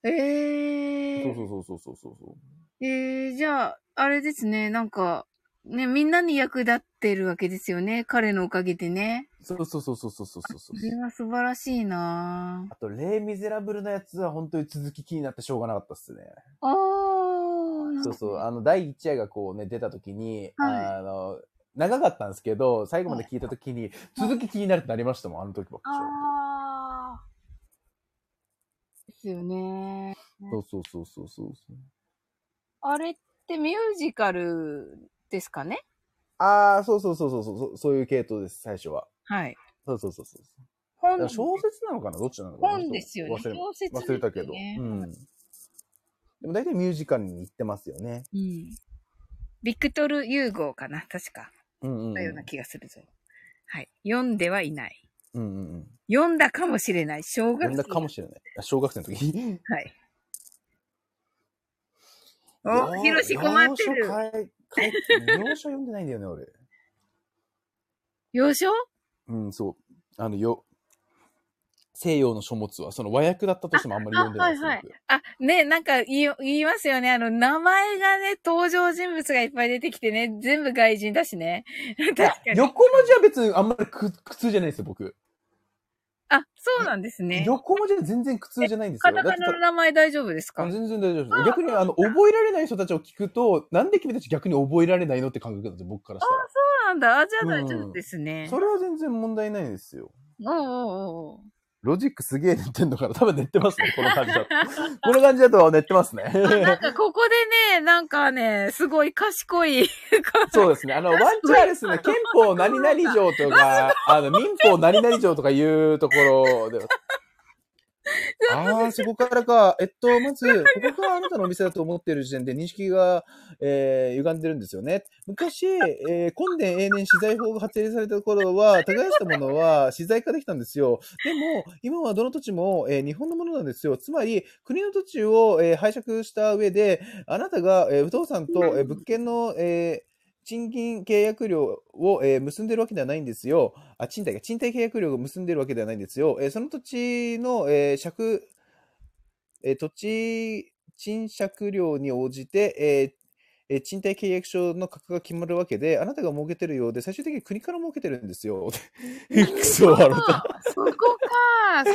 えー。そうそうそうそうそうそう。えー、じゃあ、あれですね、なんか、ね、みんなに役立ってるわけですよね。彼のおかげでね。そうそうそうそうそうそうそうそれは素晴らしいなあと、レイ・ミゼラブルなやつは本当に続き気になってしょうがなかったっすね。あー。そうそう。あの、第一夜がこうね、出た時に、はいあの、長かったんですけど、最後まで聞いた時に、続き気になるってなりましたもん、あの時ばっかあー。ですよね。そうそうそうそうそうそう。あれってミュージカルですかね？ああ、そうそうそうそうそう、そういう系統です、最初は。はい。そうそうそうそう。本小説なのかな？どっちなのかな？本ですよね。忘れ小説忘れたけど。うん。でも大体ミュージカルに行ってますよね。うん。ビクトル・ユーゴーかな？確か。うんうん、うん。だような気がするぞ。はい。読んではいない。うんうんうん。読んだかもしれない。小学読んだかもしれない。あ小学生の時に。はい。お、ひろし困ってる。洋書読んでないんだよね、俺。洋書うん、そう。あの、よ、西洋の書物は、その和訳だったとしてもあんまり読んでないです、あはいはい僕あ、ね、なんか言い、言いますよね。あの、名前がね、登場人物がいっぱい出てきてね、全部外人だしね。確かに。横文字は別にあんまり苦苦痛じゃないですよ、僕。あ、そうなんですね。横文字は全然苦痛じゃないんですよ。カタカナの名前大丈夫ですか？あ全然大丈夫です。逆に、あの、覚えられない人たちを聞くと、なんで君たち逆に覚えられないのって感覚なんですよ、僕からしたら。そうなんだ。あ、じゃあ大丈夫ですね。それは全然問題ないですよ。おうおうおうロジックすげえ寝てんのから、多分寝てますね、この感じだと。この感じだと寝てますね。なんかここでね、なんかね、すごい賢い。そうですね。あの、ワンチャンですね、憲法何々条とか、あの、民法何々条とかいうところで。ああ、そこからか。えっと、まず、ここがあなたのお店だと思っている時点で認識が、えー、歪んでるんですよね。昔、えー、根伝永年資材法が発令された頃は、耕したものは資材化できたんですよ。でも、今はどの土地も、えー日本のものなんですよ。つまり、国の土地を、えー拝借した上で、あなたが、えー不動産と、えー物件の、えー賃金契約料を、えー結んでるわけではないんですよ。あ、賃貸が、賃貸契約料を結んでるわけではないんですよ。えーその土地の、えー借、えー土地賃借料に応じて、えーえー賃貸契約書の価格が決まるわけで、あなたが儲けてるようで、最終的に国から儲けてるんですよ。クソ笑った。あ そこか。す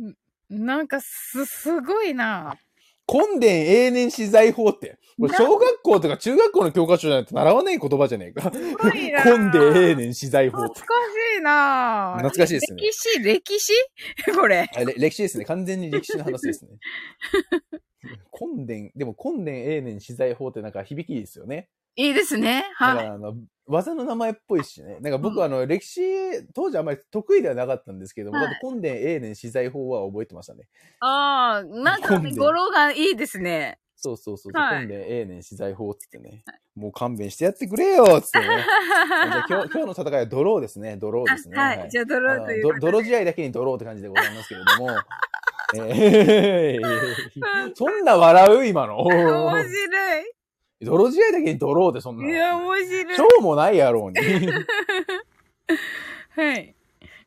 ごい。んなんかす、すごいな。根伝永年資材法って。これ小学校とか中学校の教科書じゃないと習わない言葉じゃねえか。すごいな。根伝永年資材法懐。かしいな。懐かしいですね歴史、歴史？これ。歴史ですね。完全に歴史の話ですね。根伝、でも根伝永年資材法ってなんか響きいいですよね。いいですね。はい。あの、技の名前っぽいしね。なんか僕、あの、歴史、当時あんまり得意ではなかったんですけども、はいだって根伝永年資材法は覚えてましたね。ああ、なんかね、語呂がいいですね。そうそうそう。はい根伝永年資材法っつってね。もう勘弁してやってくれよっつってね。じゃあ今日、今日の戦いはドローですね。ドローですね。あはい。じゃあ、ドローという泥試合だけにドローって感じでございますけれども。えーそんな笑う今の？面白い。泥試合だけにドローでそんな。いや、面白い。しょうもないやろうに。はい。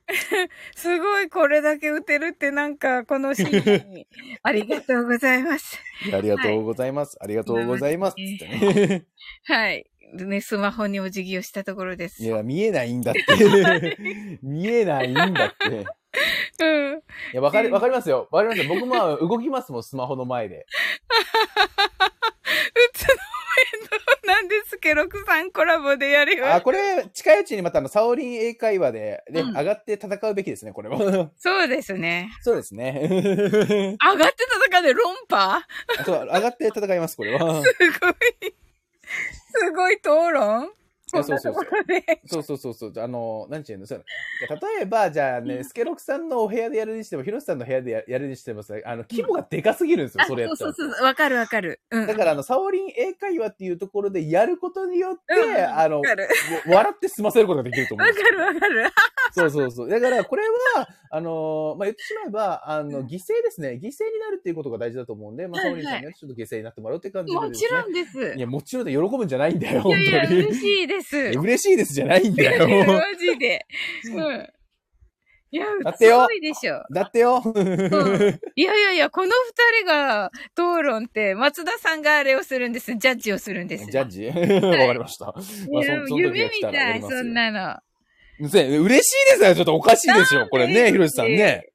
すごいこれだけ打てるってなんかこのシーンに ありがとうございます。ありがとうございます。ありがとうございます。ね。はい。ね、スマホにお辞儀をしたところです。いや、見えないんだって。見えないんだって。い うん。や、わかり、わかりますよ。わかりますよ。僕も動きますもん、スマホの前で。うつのなんですけど、6さんコラボでやるよあ、これ、近い。うちにまたあの、サオリン英会話で、ね、うん上がって戦うべきですね、これは。そうですね。そうですね。上がって戦うで論破そう、上がって戦い。ます、これは。すごい。すごい。討論そうそうそうそうそうそうそう。あの、なんちゅうの、そう例えば、じゃあね、スケロクさんのお部屋でやるにしても、ヒロシさんの部屋でややるにしてもさ、あの、規模がでかすぎるんですよ、あそれやったら。そうそうそう。わかるわかる。うん。だから、あの、サオリン英会話っていうところでやることによって、うんあの 笑って済ませることができると思うんですよわかるわかる。そうそうそう。だから、これは、あのまあ、言ってしまえば、あの、犠牲ですね。犠牲になるっていうことが大事だと思うんで、まあ、はいサオリンさんにはちょっと犠牲になってもらうって感じでも。ちろんです。いや、もちろんで喜ぶんじゃないんだよ、本当に。いやいや、嬉しいです。いや嬉しいですじゃないんだよ。マジで。うん。いや、だってよすごいでしょ。だってよ。うんいやいやいや、この二人が討論って、松田さんがあれをするんです。ジャッジをするんです。ジャッジ？わかりました。まあ、いや夢みたい、そんなの。せ嬉しいですよ。ちょっとおかしいでしょ。これね、ひろしさんね。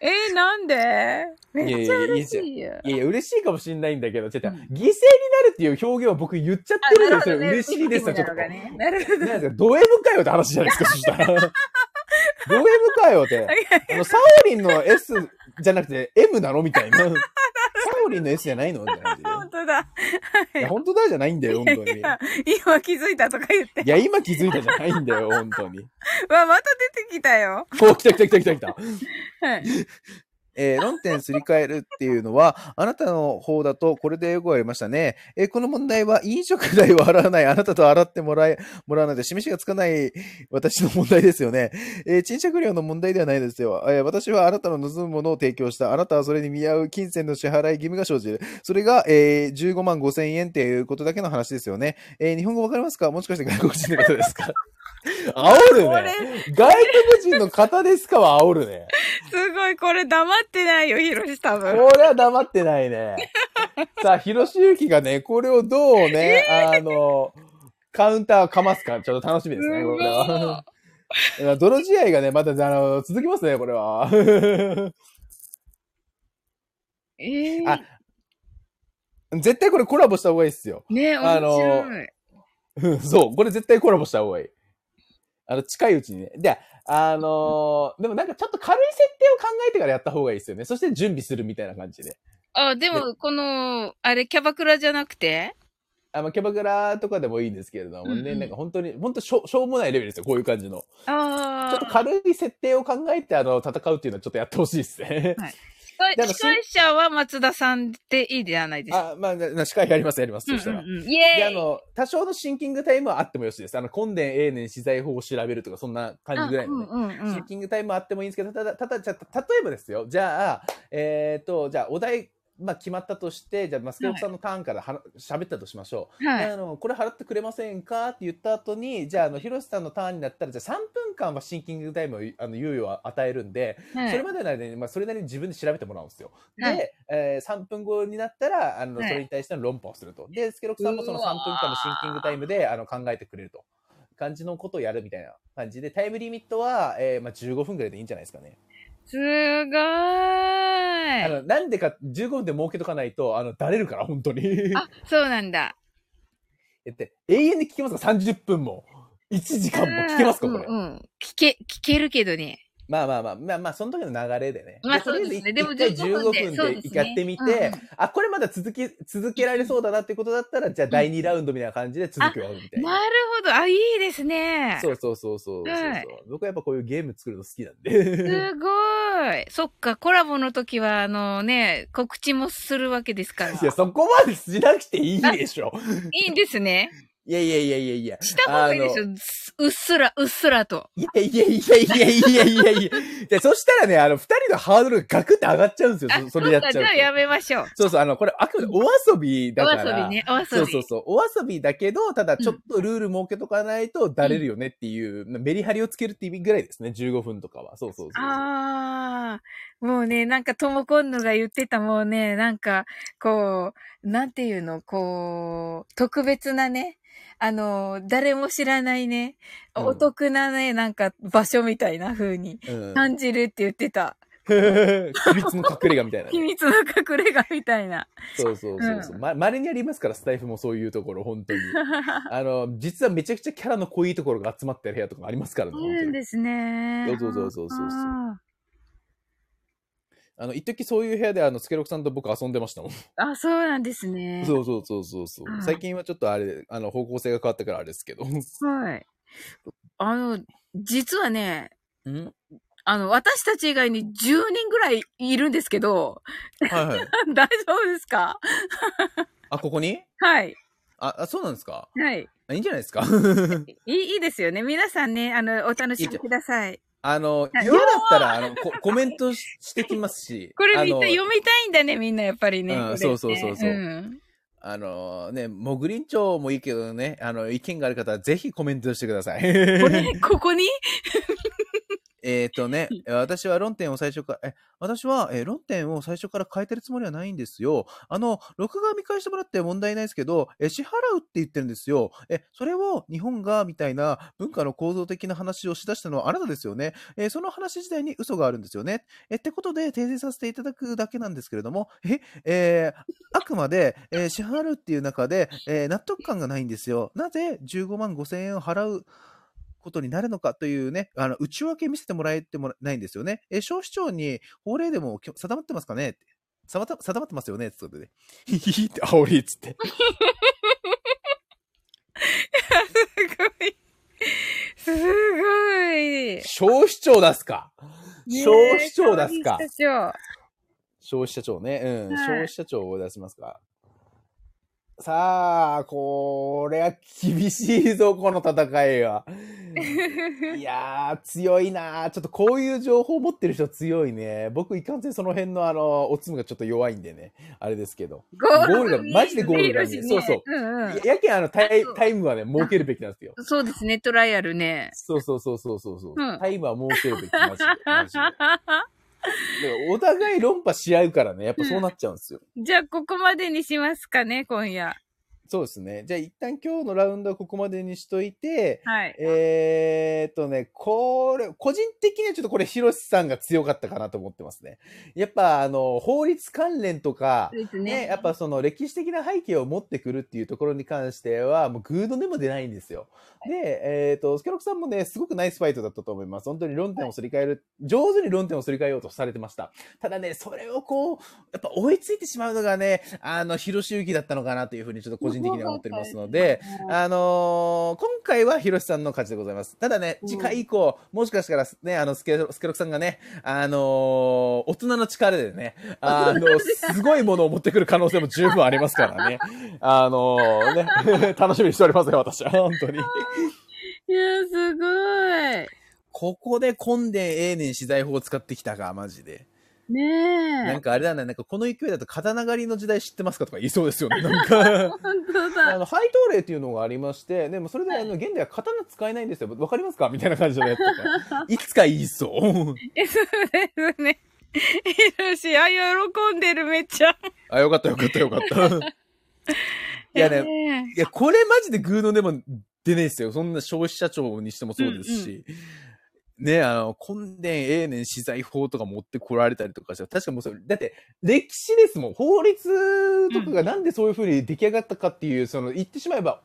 えー、なんで？めっちゃ嬉しいよ。いやいや、嬉しいかもしんないんだけど、ちょっと、うん犠牲になるっていう表現を僕言っちゃってるんですよ。嬉しいですよ、ちょっと。なるほどね。なるほど。なんですか、ド M かよって話じゃないですか、そしたら。ド M かよって。あの、サオリンの S じゃなくて M なの？みたいな。サオリンの S じゃないの？みたいな感じ本当だ。で。いや、本当だじゃないんだよ、本当に。いいや今気づいたとか言って。や、今気づいたじゃないんだよ、本当に。わ、また出てきたよ。お、来た来た来た来た来た。はい。えー論点すり替えるっていうのは、あなたの方だとこれでよくありましたね。えーこの問題は飲食代を払わない、あなたと払ってもらえ、もらわないで示しがつかない私の問題ですよね。えー賃借料の問題ではないですよ。えー私はあなたの望むものを提供した。あなたはそれに見合う金銭の支払い義務が生じる。それが、えー15万5千円っていうことだけの話ですよね。えー日本語わかりますか？もしかして外国人の方ですか？煽るね。外国人の方ですかは煽るね。すごい、これ黙ってないよ、ヒロシ多分。これは黙ってないね。さあ、広しゆきがね、これをどうね、あの、カウンターかますかちょっと楽しみですね、これは。泥試合がね、また、あの、続きますね、これは。えー、あ絶対これコラボした方がいいっすよ。ねあの面白い。うんそう、これ絶対コラボした方がいい。あの、近いうちにね。で、あのーでもなんかちょっと軽い設定を考えてからやった方がいいですよね。そして準備するみたいな感じで。あ、でも、この、あれ、キャバクラじゃなくて？あの、キャバクラとかでもいいんですけれどもね、うんうんなんか本当に、本当しょしょうもないレベルですよ、こういう感じの。ああ。ちょっと軽い設定を考えて、あの、戦うっていうのはちょっとやってほしいですね。司であの司会者は松田さんでいいじゃないですか？あ、まあ、な司会やります、やります、そしたら。うんうんうんイで、エーイあの、多少のシンキングタイムはあってもよしです。あの、根伝永年資材法を調べるとか、そんな感じぐらいのね。うんうんうんシンキングタイムはあってもいいんですけど、ただ、ただ、じゃあ例えばですよ。じゃあ、えっ、と、じゃあ、お題、まあ、決まったとして、じゃあ、マスケロクさんのターンからは喋ったとしましょう。はいであの、これ払ってくれませんか？って言った後に、じゃあ、あの、ヒロシさんのターンになったら、じゃあ3分間はシンキングタイムを、あの、猶予を与えるんで、はいそれまでの間に、まあ、それなりに自分で調べてもらうんですよ。はいで、えー3分後になったら、あの、はいそれに対しての論破をすると。で、スケロクさんもその3うわー分間のシンキングタイムで、あの、考えてくれると。感じのことをやるみたいな感じで、タイムリミットは、えーまあ、15分ぐらいでいいんじゃないですかね。すごーい。あの、なんでか、15分で儲けとかないと、あの、だれるから、本当に。あ、そうなんだ。えって、永遠に聞けますか ?30 分も。1時間も聞けますか？これ。うんうん。聞け、聞けるけどね。まあまあまあ、まあまあ、その時の流れでね。まあそうですねでも一回15分で15分そうですねでやってみて、うんうんあ、これまだ続き、続けられそうだなってことだったら、じゃあ第2ラウンドみたいな感じで続きをやるみたいな。なるほど。あ、いいですね。そうそうそうそうそうそう、はい僕はやっぱこういうゲーム作るの好きなんで。すごい。そっか、コラボの時は、あのね、告知もするわけですから。いや、そこまでしなくていいでしょ。いいんですね。いやいやいやいやいや。した方がいいでしょうっすら、うっすらと。いやいやいやいやいやいやいやで、そしたらね、あの、二人のハードルがガクって上がっちゃうんですよ。そそれやっちゃうと。じゃあやめましょう。そうそう、あの、これあくまでお遊びだから。お遊びね、お遊び。そうそうそう。お遊びだけど、ただちょっとルール設けとかないとだれるよねっていう、うん、メリハリをつけるって意味ぐらいですね。15分とかは。そうそうそうそう。ああ、もうね、なんかともこんのが言ってたもうね、なんか、こう、なんていうの、こう、特別なね、あの、誰も知らないね、うんお得なね、なんか場所みたいな風にうん。感じるって言ってた。秘密の隠れ家みたいなね、秘密の隠れ家みたいな。そうそうそうそう。ま、稀にありますから、スタイフもそういうところ、本当に。あの、実はめちゃくちゃキャラの濃いところが集まってる部屋とかありますからね。いるんですね。そうそうそうそうそうそうああの、一時そういう部屋で、あの、スケロクさんと僕遊んでましたもん。ーあ、そうなんですね。そうそうそうそうそうはい最近はちょっとあれ、あの、方向性が変わったからあれですけど。はい。あの、実はね、ん？あの、私たち以外に10人ぐらいいるんですけど、はいはい。大丈夫ですか？あ、ここに？はい。あ、あそうなんですか？はい。あいいんじゃないですか？いい、いいですよね。皆さんね、あの、お楽しみください。あの、はい嫌だったら、あの、こコメントししてきますし。これみんな読みたいんだね、みんなやっぱりね。うんそうそうそうそううんあのね、もぐりんちょうもいいけどね、あの、意見がある方はぜひコメントしてください。これ、ここに？えっとね、私は論点を最初から、え、私は、えー論点を最初から変えてるつもりはないんですよ。あの、録画見返してもらって問題ないですけど、え、支払うって言ってるんですよ。え、それを日本が、みたいな文化の構造的な話をしだしたのはあなたですよね。えーその話自体に嘘があるんですよね。え、ってことで訂正させていただくだけなんですけれども、え、えーあくまで、えー支払うっていう中で、えー納得感がないんですよ。なぜ15万5千円を払うことになるのかというね、あの、内訳見せてもらえてもらないんですよね。えー、消費庁に法令でも定まってますかね？って。定まった定まってますよね？ってことで。ヒヒヒって煽りっつって。すごい。すごい。消費庁出すか？消費庁出すか？消費者消費者庁ね。うん。はい消費者庁を出しますか？さあ、これは厳しいぞ、この戦いは。いやー、強いなーちょっとこういう情報を持ってる人強いね。僕、いかんせんその辺のあの、おつむがちょっと弱いんでね。あれですけど。ゴゴールがマジでゴールが見えるそうそううんうんややけんあのタイタイムはね、設けるべきなんですよ。そうですね、トライアルね。そうそうそうそうそうそう、うんタイムは設けるべき、マジで。マジで。お互い論破し合うからね、やっぱそうなっちゃうんですよ。じゃあ、ここまでにしますかね、今夜。そうですね。じゃあ一旦今日のラウンドはここまでにしといて、はい。えーっとね、これ、個人的にはちょっとこれ、ヒロシさんが強かったかなと思ってますね。やっぱ、あの、法律関連とか、ね、ね。やっぱその歴史的な背景を持ってくるっていうところに関しては、もうグードでも出ないんですよ。で、えっ、と、スケロクさんもね、すごくナイスファイトだったと思います。本当に論点をすり替える、上手に論点をすり替えようとされてました。ただね、それをこう、やっぱ追いついてしまうのがね、あの、ヒロシユキだったのかなというふうにちょっと個人的には思っておりますので、あのー今回はヒロシさんの勝ちでございます。ただね、次回以降、もしかしたらね、あの、スケロスケロクさんがね、あのー大人の力でね、あの、すごいものを持ってくる可能性も十分ありますからね。あのーね、楽しみにしておりますよ、私は。本当に。いや、すごい。ここで混んでええねん資材法を使ってきたか、マジで。ねえ。なんかあれだね、なんかこの勢いだと刀狩りの時代知ってますかとか言いそうですよね、なんか。本当あだ。の、配当例っていうのがありまして、でもそれで、あの、現代は刀使えないんですよ。わかりますかみたいな感じのやつとか。いつか言いそう。え、そうですね。ひろし、あ、喜んでる、めっちゃ。あ、よかったよかったよかった。いやね、ねいや、これマジでグーのでも出ねえっすよ。そんな消費者庁にしてもそうですし。ねあの、根伝ええねん資材法とか持ってこられたりとかして、確かもうそれ、だって、歴史ですもん。法律とかがなんでそういう風に出来上がったかっていう、その、言ってしまえば、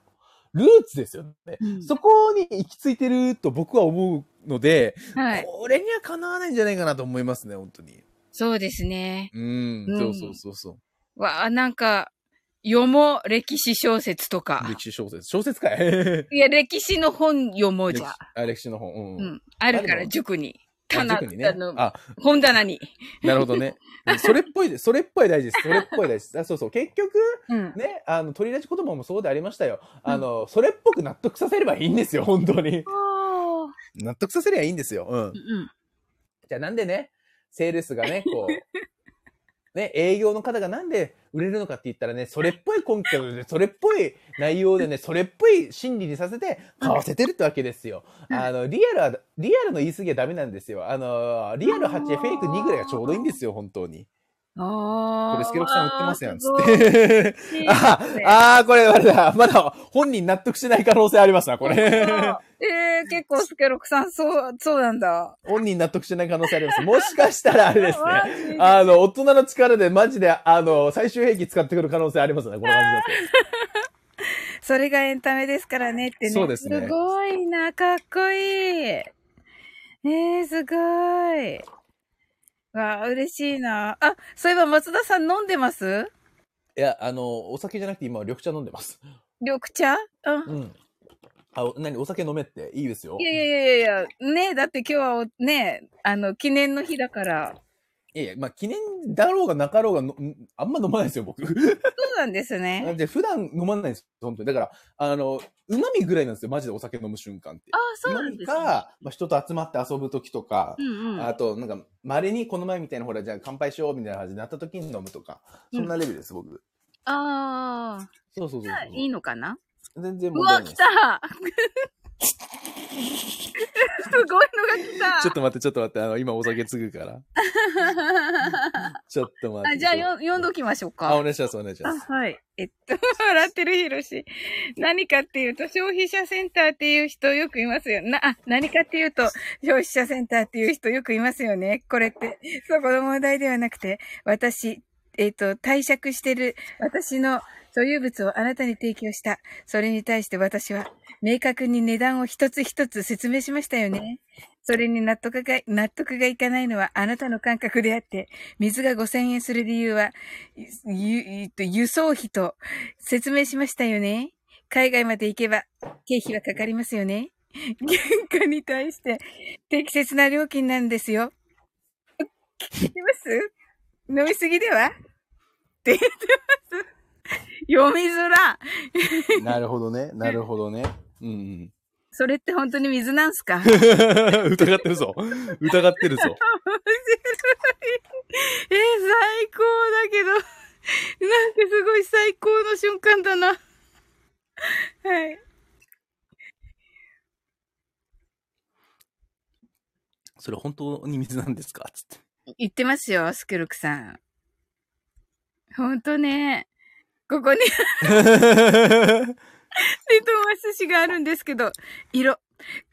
ルーツですよね。うんそこに行き着いてると僕は思うので、はい。これにはかなわないんじゃないかなと思いますね、本当に。そうですね。うん、うんそうそうそうそう。わあ、なんか、読もう、歴史小説とか。歴史小説。小説かい いや、歴史の本読もうじゃ。あ、歴史の本。うん。うん。あるから、塾に。棚、塾にねあの、あ、本棚に。なるほどね。それっぽい。それっぽい大事です。それっぽい大事です。あそうそう。結局、うん。ね、あの、取り出し言葉もそうでありましたよ。あの、それっぽく納得させればいいんですよ、本当に。あ納得させればいいんですよ。うんー。うん。じゃあなんでね、セールスがね、こう、ね、営業の方がなんで売れるのかって言ったらね、それっぽい根拠で、それっぽい内容でね、それっぽい心理にさせて買わせてるってわけですよ。あの、リアルは、リアルの言い過ぎはダメなんですよ。あの、リアル8でフェイク2ぐらいがちょうどいいんですよ、本当に。ああ。これ、スケロクさん売ってますやん、つって。あ あー、これ、あれだ。まだ本人納得してない可能性ありますな、これ。えー、結構スケロクさん、そう、そうなんだ。本人納得してない可能性あります。もしかしたらあれです マね。あの、大人の力でマジで、あの、最終兵器使ってくる可能性ありますね、この感じだと。それがエンタメですからねってね。そうですねすごいな、かっこいい。えー、すごい。わあ、嬉しいな。あ、そういえば松田さん飲んでます？いや、あの、お酒じゃなくて今は緑茶飲んでます。緑茶？うん。うん。あ、お何お酒飲めって？いいですよ。いやいやいやいや、ねだって今日はおねあの、記念の日だから。いやいや、まあ、記念だろうがなかろうがの、んあんま飲まないですよ、僕。そうなんですね。で、普段飲まないです、本当に。だから、あの、うまみぐらいなんですよ、マジでお酒飲む瞬間って。あそうなうんですね。か、まあ、人と集まって遊ぶ時とか、うんうん。あと、なんか、稀にこの前みたいな、ほら、じゃあ乾杯しようみたいな感じになった時に飲むとか、そんなレベルです、僕。ああ。そうそうそうそうじゃあ、いいのかな？全然うわ、問題ないです。来た すごいのが来たちょっと待って、ちょっと待って、あの、今お酒継ぐから。ちょっと待って。あじゃあよ、読んどきましょうか。あ、お願いします、お願いしまあ、す。はい。えっと、笑ってるひろし。何かっていうと、消費者センターっていう人よくいますよ。な、あ、何かっていうと、消費者センターっていう人よくいますよね。これって。そこの問題ではなくて、私、えっと、貸借してる私の所有物をあなたに提供した。それに対して私は、明確に値段を一つ一つ説明しましたよね。それに納得が、納得がいかないのはあなたの感覚であって、水が5000円する理由は、輸送費と説明しましたよね。海外まで行けば経費はかかりますよね。原価に対して適切な料金なんですよ。聞いてます？飲みすぎでは？って言ってます。読みづら。なるほどね、なるほどね。うんうん。それって本当に水なんすか？疑ってるぞ。疑ってるぞ。面白い。えー、最高だけど、なんかすごい最高の瞬間だな。はい。それ本当に水なんですか？つって。言ってますよ、スケルクさん。ほんとね。ここにレトマス紙があるんですけど、色、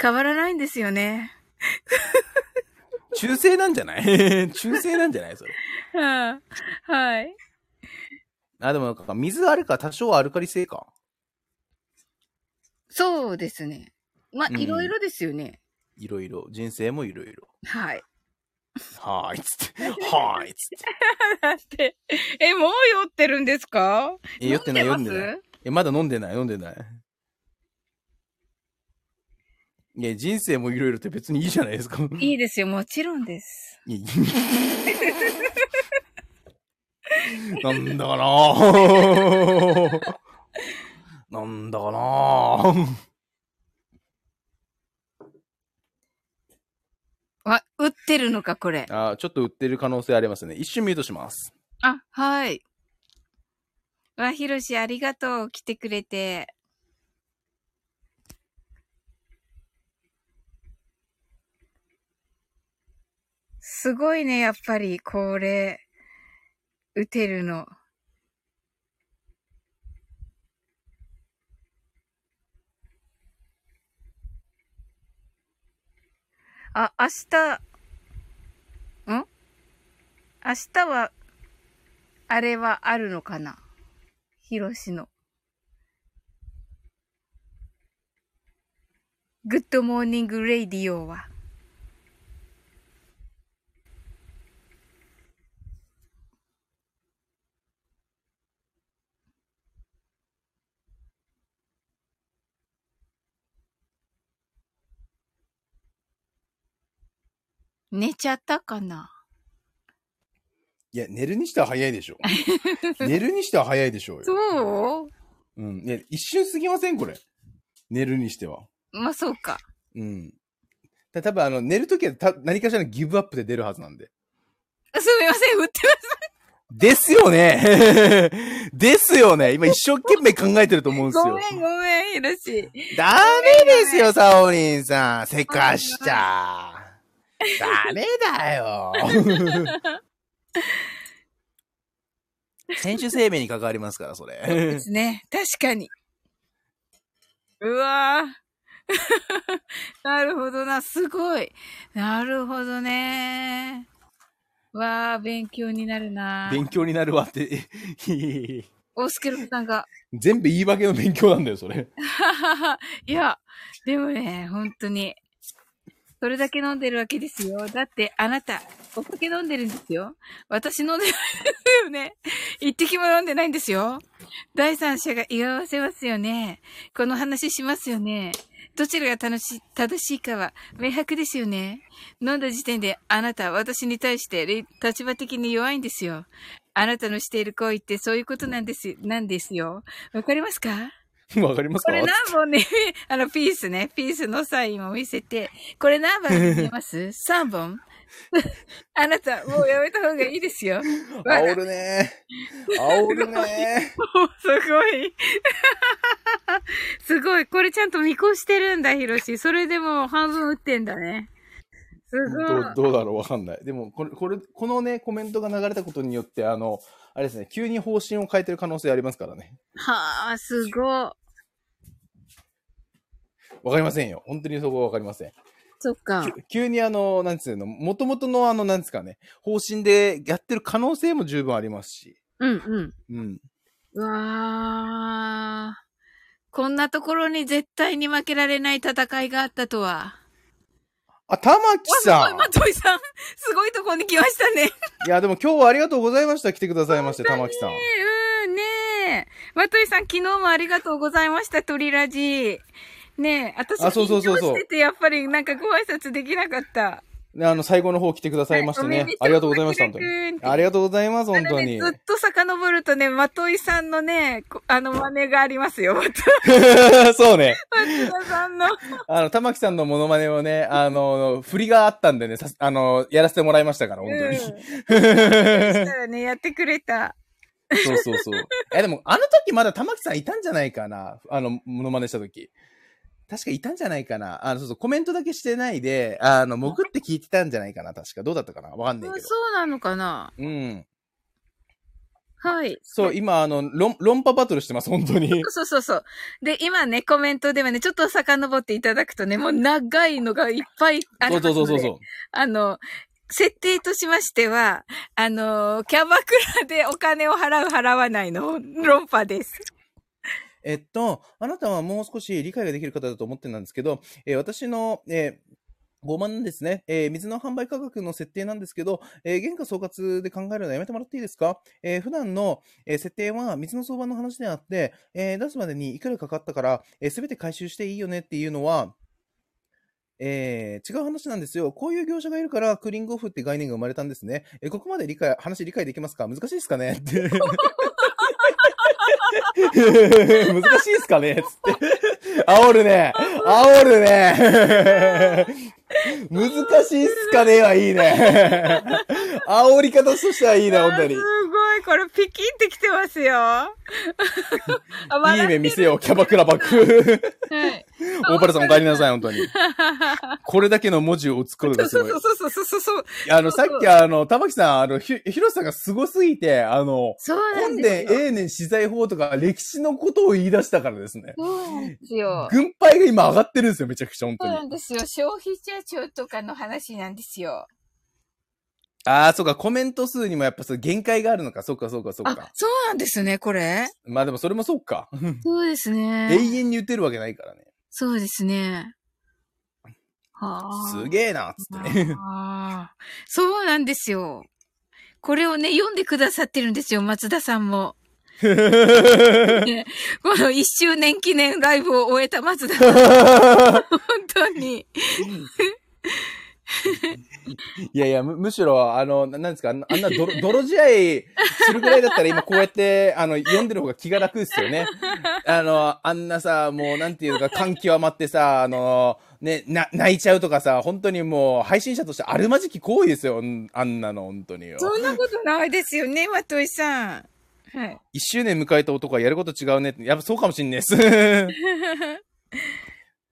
変わらないんですよね。中性なんじゃない？中性なんじゃない？それ。はあ、はい。あ、でもなんか水あるか多少アルカリ性か。そうですね。まあ、うんいろいろですよね。いろいろ。人生もいろいろ。はい。はーい、つって。はーい、つって。だって、え、もう酔ってるんですか？え、酔ってない、酔って飲んでます？ない。え、まだ飲んでない、飲んでない。いや、人生もいろいろって別にいいじゃないですか。いいですよ、もちろんです。いい なんだかなぁ なんだかなぁわ、売ってるのか、これ。あーちょっと売ってる可能性ありますね。一瞬ミュートします。あ、はい。わ、ひろし、ありがとう。来てくれて。すごいね、やっぱり、これ、打てるの。あ、明日、ん？明日は、あれはあるのかな？ヒロシの。Good morning radio は。寝ちゃったかな？いや、寝るにしては早いでしょ。寝るにしては早いでしょうよ。そう？うん。いや、一瞬過ぎませんこれ？寝るにしては。まあそうか。うん。だ多分あの、寝るときはた何かしらのギブアップで出るはずなんで。すみません、振ってます。ですよね ですよね今一生懸命考えてると思うんですよ。ごめん、ごめん、ひろし。ダメですよ、サオリンさん。せかしちゃ。ダメだよ。選手生命に関わりますから、そでれ。すね。確かに。うわぁ。なるほどな、すごい。なるほどね。わあ、勉強になるな。勉強になるわって。オスケロさんが。全部言い訳の勉強なんだよ、それ。いや、でもね、本当に。それだけ飲んでるわけですよ。だって、あなた、お酒飲んでるんですよ。私飲んでないですよね。一滴も飲んでないんですよ。第三者が言わせますよね。この話しますよね。どちらが楽し、正しいかは明白ですよね。飲んだ時点であなた、私に対して立場的に弱いんですよ。あなたのしている行為ってそういうことなんです、なんですよ。わかりますか？わかりますか？これ何本ね、あの、ピースね、ピースのサインを見せて、これ何番見えます ?3 本？あなた、もうやめた方がいいですよ。煽るね。煽るね。すごい。すごい。これちゃんと見越してるんだ、ヒロシ。それでもう半分打ってんだね。すごい。どうどうだろうわかんない。でも、これ、これ、このね、コメントが流れたことによって、あの、あれですね、急に方針を変えてる可能性ありますからね。はあ、すごい。わかりませんよ。本当にそこはわかりません。そっか。き急にあの、なんつうの、もともとのあの、なんつうかね、方針でやってる可能性も十分ありますし。うんうん。うん。うわあ。こんなところに絶対に負けられない戦いがあったとは。あ、玉木さんまといさん、すごいところに来ましたね。いや、でも今日はありがとうございました。来てくださいまして、玉木さん。うん、ねえ。まといさん、昨日もありがとうございました、鳥ラジ。ねえ、私、あそうそうそうそう緊張してて、やっぱりなんかご挨拶できなかった。ね、あの、最後の方来てくださいましてね。はいありがとうございました、本当に。ありがとうございます、本当にあのね、。ずっと遡るとね、まといさんのね、こあの真似がありますよ。そうね。松田さんの。あの、玉木さんのモノマネをね、あの、振りがあったんでね、さすあの、やらせてもらいましたから、本当に。うん。そしたらね、やってくれた。そうそうそう。え、でも、あの時まだ玉木さんいたんじゃないかなあの、モノマネした時。確かいたんじゃないかなあの、そうそう、コメントだけしてないで、あの、潜って聞いてたんじゃないかな確か。どうだったかな？わかんないけど。そうなのかな？うん。はい。そう、今、あの、論、論破バトルしてます、本当に。そうそうそう。で、今ね、コメントではね、ちょっと遡っていただくとね、もう長いのがいっぱいありそうますので。そうそうそう。あの、設定としましては、あの、キャバクラでお金を払う払わないの論破です。えっと、あなたはもう少し理解ができる方だと思ってたんですけど、えー私の、えー5万ですね、えー水の販売価格の設定なんですけど、えー原価総括で考えるのはやめてもらっていいですか、えー普段の、えー設定は水の相場の話であって、えー出すまでにいくらかかったから、す、えー、べ、て回収していいよねっていうのは、えー違う話なんですよ。こういう業者がいるから、クーリングオフって概念が生まれたんですね。えーここまで理解、話理解できますか？難しいですかね？って。難しいですかねつって。煽るね。煽るね。難しいっすかねはいいね。煽り方としてはいいね、本当に。すごい、これピキンってきてますよ。あいい目見せよう、キャバクラバッグ。はい。大原さんお帰りなさい、本当に。これだけの文字を打つことがすごいそうそう。そうそうそう。あの、さっきあの、玉木さん、あの、ひ、広さがすごすぎて、あの、本んですよ。殿永年資材法とか歴史のことを言い出したからですね。そうなんですよ。軍配が今上がってるんですよ、めちゃくちゃ、本当そうに。なんですよ。消費者庁とかの話なんですよ。ああ、そうか、コメント数にもやっぱそう限界があるのか、そうか、そうか、そうあか、。そうなんですね、これ。まあでもそれもそうか。そうです永ね。遠に言ってるわけないからね。そうですね。はあ。すげえな、つってね。ああ。そうなんですよ。これをね、読んでくださってるんですよ、松田さんも。ねこの一周年記念ライブを終えた松田さん。本当に。いやいや、むむしろ、あの、ななんですか、あんな泥泥試合するぐらいだったら今こうやって、あの、読んでる方が気が楽ですよね。あの、あんなさ、もうなんていうか、感極まってさ、あの、ね、な、泣いちゃうとかさ、本当にもう、配信者としてあるまじき行為ですよ。うんあんなの、本当によ。そんなことないですよね、まといさん。はい。一周年迎えた男はやること違うねって。やっぱそうかもしんねえっす。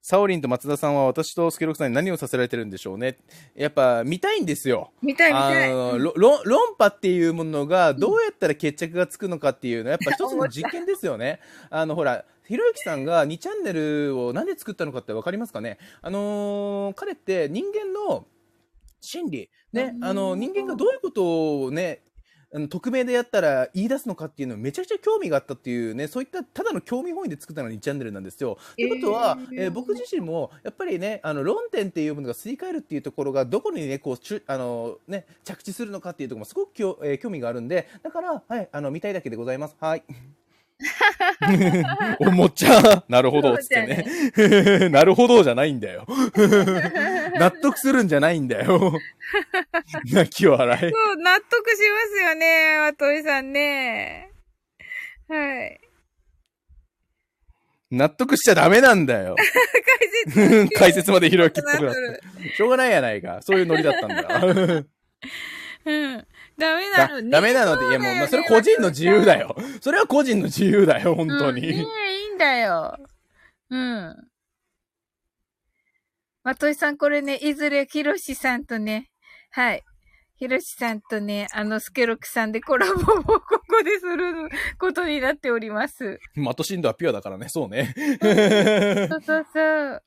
サオリンと松田さんは私とスケロクさんに何をさせられてるんでしょうね。やっぱ見たいんですよ。見たい見たい。論破っていうものがどうやったら決着がつくのかっていうのはやっぱ一つの実験ですよね。あの、ほら、ひろゆきさんが2チャンネルをなんで作ったのかってわかりますかね？あのー彼って人間の心理、ね、あの、人間がどういうことをね、あの匿名でやったら言い出すのかっていうのめちゃくちゃ興味があったっていうね、そういったただの興味本位で作ったのが2チャンネルなんですよ。ということは、えーえー僕自身もやっぱりね、あの論点っていうものがすり替えるっていうところがどこにね、こう、ちゅあのね、着地するのかっていうところもすごくきょ、えー興味があるんで、だから、はい、あの、見たいだけでございます。はい。おもちゃ、なるほど、つってね。なるほどじゃないんだよ。納得するんじゃないんだよ。泣き笑い。そう、納得しますよね、まといさんね。はい。納得しちゃダメなんだよ。解説。解説までひろゆきっぽく。しょうがないやないか。そういうノリだったんだ。うん。ダメなだのね。ダメなので、いやもう、まあそれ個人の自由だよ。それは個人の自由だよ、本当に。うんいいんだよ。うん。まといさん、これね、いずれ、ひろしさんとね、はい。ひろしさんとね、あの、スケロクさんでコラボをここですることになっております。マトシンドはピュアだからね、そうね。そうそうそう。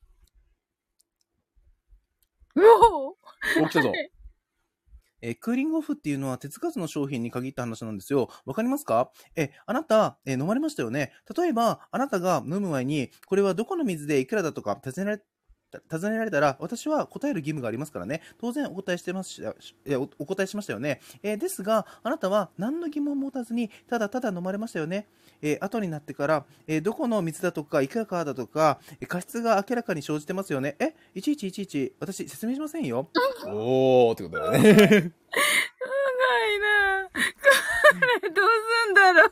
う おお、来たぞ。えークーリングオフっていうのは手つかずの商品に限った話なんですよ。わかりますか？え、あなた、えー飲まれましたよね？例えば、あなたが飲む前に、これはどこの水でいくらだとか尋ねられ尋ねられたら、私は答える義務がありますからね。当然お答えしてますし、えおお答えしましたよね。えーですが、あなたは何の疑問も持たずに、ただただ飲まれましたよね。えー後になってから、えーどこの水だとか、いくらかだとか、えー過失が明らかに生じてますよね。え、いちいちいちいち、私説明しませんよ。おーってことだよね。すごいなこれ、どうすんだろう。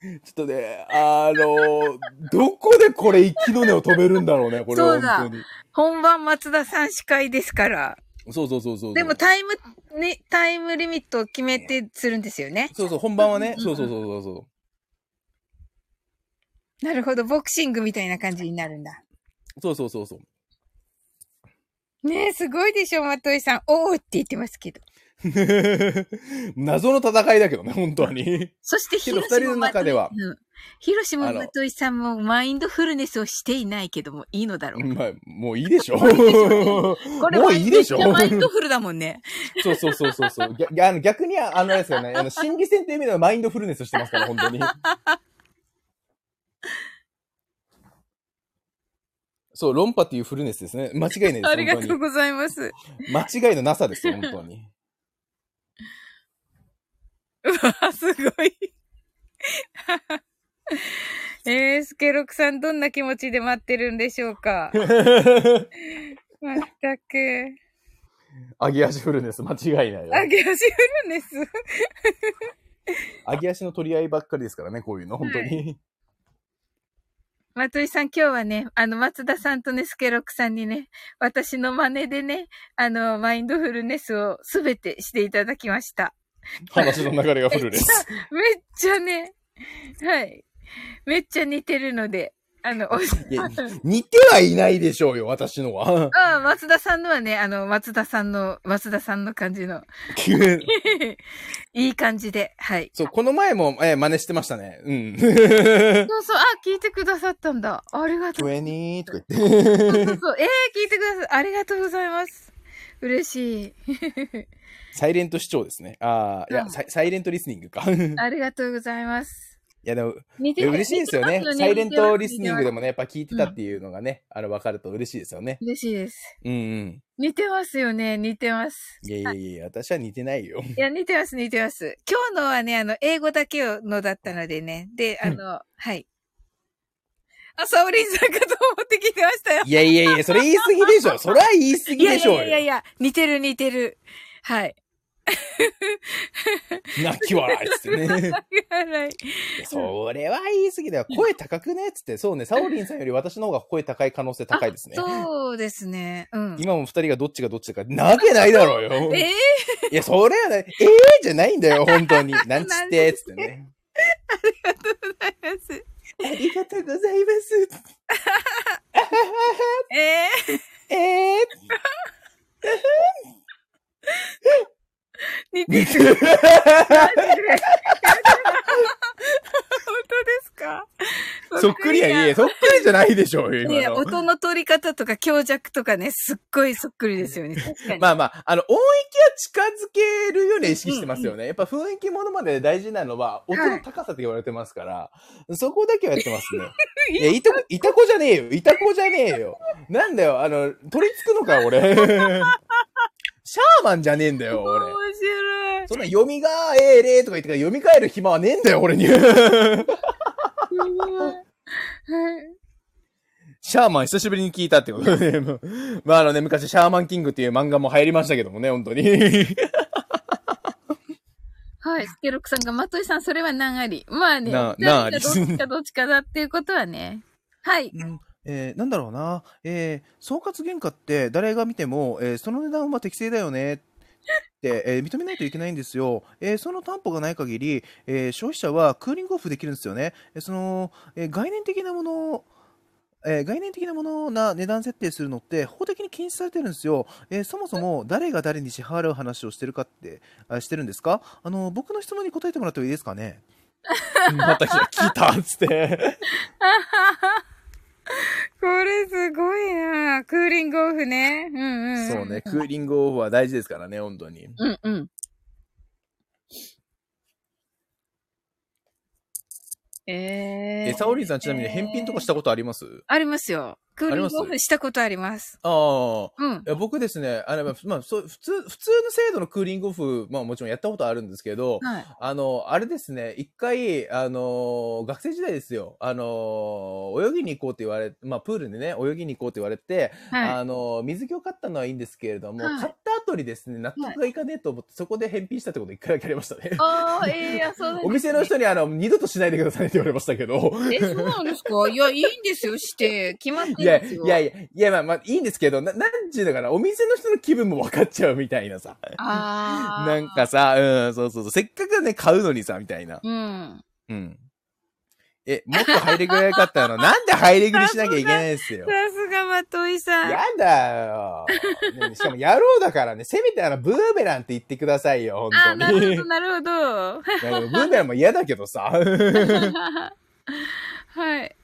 ちょっとね、あのどこでこれ一気の根を止めるんだろうね、これそうだ本当に。本番松田さん司会ですから。そうそうそうそう。でもタイム、ね、タイムリミットを決めてするんですよね。そうそう、本番はね、うんそうそうそうそうそなるほど、ボクシングみたいな感じになるんだ。う。そうそうそうそう。ねえ、すごいでしょ、まといさん。おーって言ってますけど。謎の戦いだけどね、本当に。そして、けど二人の中ではうん。ヒロシもあのまといさんもマインドフルネスをしていないけどもいいのだろうか。まあ、もういいでしょ。もういいでしょうこれもういいでしょマインドフルだもんね。そうそうそうそうそう。逆あの逆にあのあれですよね。あの心理戦っていう意味ではマインドフルネスしてますから、本当に。そう、論破っていうフルネスですね。間違いないです。ありがとう本ございます。間違いのなさですよ、本当に。うわ、すごい。えー、スケロクさんどんな気持ちで待ってるんでしょうか？まったく。揚げ足フルネス、間違いないよ。あげ足フルネス？揚げ足の取り合いばっかりですからね、こういうの、本当に。まといさん、今日はね、あの、松田さんとね、スケロクさんにね、私の真似でね、あの、マインドフルネスをすべてしていただきました。話の流れがフルネス。めっちゃね、はい。めっちゃ似てるので、あの、おいや似てはいないでしょうよ、私のは。ああ、松田さんのはね、あの、松田さんの、松田さんの感じの、いい感じで、はい。そう、この前も、えー真似してましたね。うん。そうそう、あ、聞いてくださったんだ。ありがとう。20とか言って。そうそう。ええ聞いてください。ありがとうございます。嬉しい。サイレント視聴ですね。ああ、いや、うんサイサイレントリスニングか。い ありがとうございます。や、でも、嬉しいですよねサイレントリスニングでも。もね、やっぱ聞いてたっていうのがね、あの、わかると嬉しいですよね。嬉しいです。うんうん。似てますよね。似てます。いやいやいや、私は似てないよ。いや、似てます、似てます。今日のはね、あの、英語だけのだったのでね。で、あの、はい。あ、サオリンさんかと思って聞いてましたよ。いやいやいや、それ言い過ぎでしょ。それは言い過ぎでしょうよ。やいやいや、似てる似てる。はい。泣き笑いっつってね。はい。それは言い過ぎだよ。声高くねっつって。そうね、サオリンさんより私の方が声高い可能性高いですね。そうですね。うん。今も二人がどっちがどっちだか、なわけないだろうよ。ええいや、それはね、ええじゃないんだよ、本当に。なんちって、つってね。ありがとうございます。ありがとうございます。え ええ 似てる。マジで本当ですか？ー、そっくりや、いや、そっくりじゃないでしょうよ、いや、今の。音の取り方とか強弱とかね、すっごいそっくりですよね。確かに。まあまあ、あの、音域は近づけるように意識してますよね。やっぱ雰囲気ものまで大事なのは、音の高さって言われてますから、そこだけはやってますね。いや、いたこ、いたこじゃねえよ。いたこじゃねえよ。なんだよ、あの、取り付くのか、俺。シャーマンじゃねえんだよ、俺。面白い。そんな読みがええれとか言ってから読み替える暇はねえんだよ、俺に。はい。シャーマン久しぶりに聞いたってことで、も うまああのね、昔シャーマンキングっていう漫画も入りましたけどもね、本当に。はい。スケロクさんが、まといさん、それは何あり？まあね、何ありどっちかどっちかだっていうことはね。はい。うんえーなんだろうな、えー総括原価って誰が見ても、えーその値段は適正だよねって、えー認めないといけないんですよ。えーその担保がない限り、えー消費者はクーリングオフできるんですよね。えーその、えー概念的なものをえー概念的なものな値段設定するのって法的に禁止されてるんですよ、えーそもそも誰が誰に支払う話をしてるかってあしてるんですか？あの僕の質問に答えてもらってもいいですかね？また聞いたっつって。これすごいなクーリングオフね。うんうん、うん。そうね、クーリングオフは大事ですからね、本当に。うんうん。えー。え、サオリンさんちなみに返品とかしたことあります？ありますよ。クーリングオフしたことあります。ああ。うんい。や僕ですね、あの、まあまあ、そう、普通、普通の制度のクーリングオフ、まあもちろんやったことあるんですけど、はい。あの、あれですね、一回、あの、学生時代ですよ、あの、泳ぎに行こうって言われ、まあプールでね、泳ぎに行こうって言われて、はあの、水着を買ったのはいいんですけれども、はい買った後にですね、納得がいかねえと思って、そこで返品したってこと一回だけありましたねい。。ああ、ええー、そうなんですね お店の人にあの、二度としないでくださいって言われましたけど。え、そうなんですか？いや、いいんですよ、して。決まっていや。いやいや、いや、まあまあ、いいんですけど、な、なんちゅうのかな、お店の人の気分も分かっちゃうみたいなさ。ああ。なんかさ、うん、そうそうそう、せっかくね、買うのにさ、みたいな。うん。うん。え、もっとハイレグが良かったの？なんでハイレグにしなきゃいけないんですよさ。すがまといさん。やだよ。ねしかも野郎だからね、せめてあの、ブーメランって言ってくださいよ、本当に。なるほど、なるほど。ブーメランも嫌だけどさ。はい。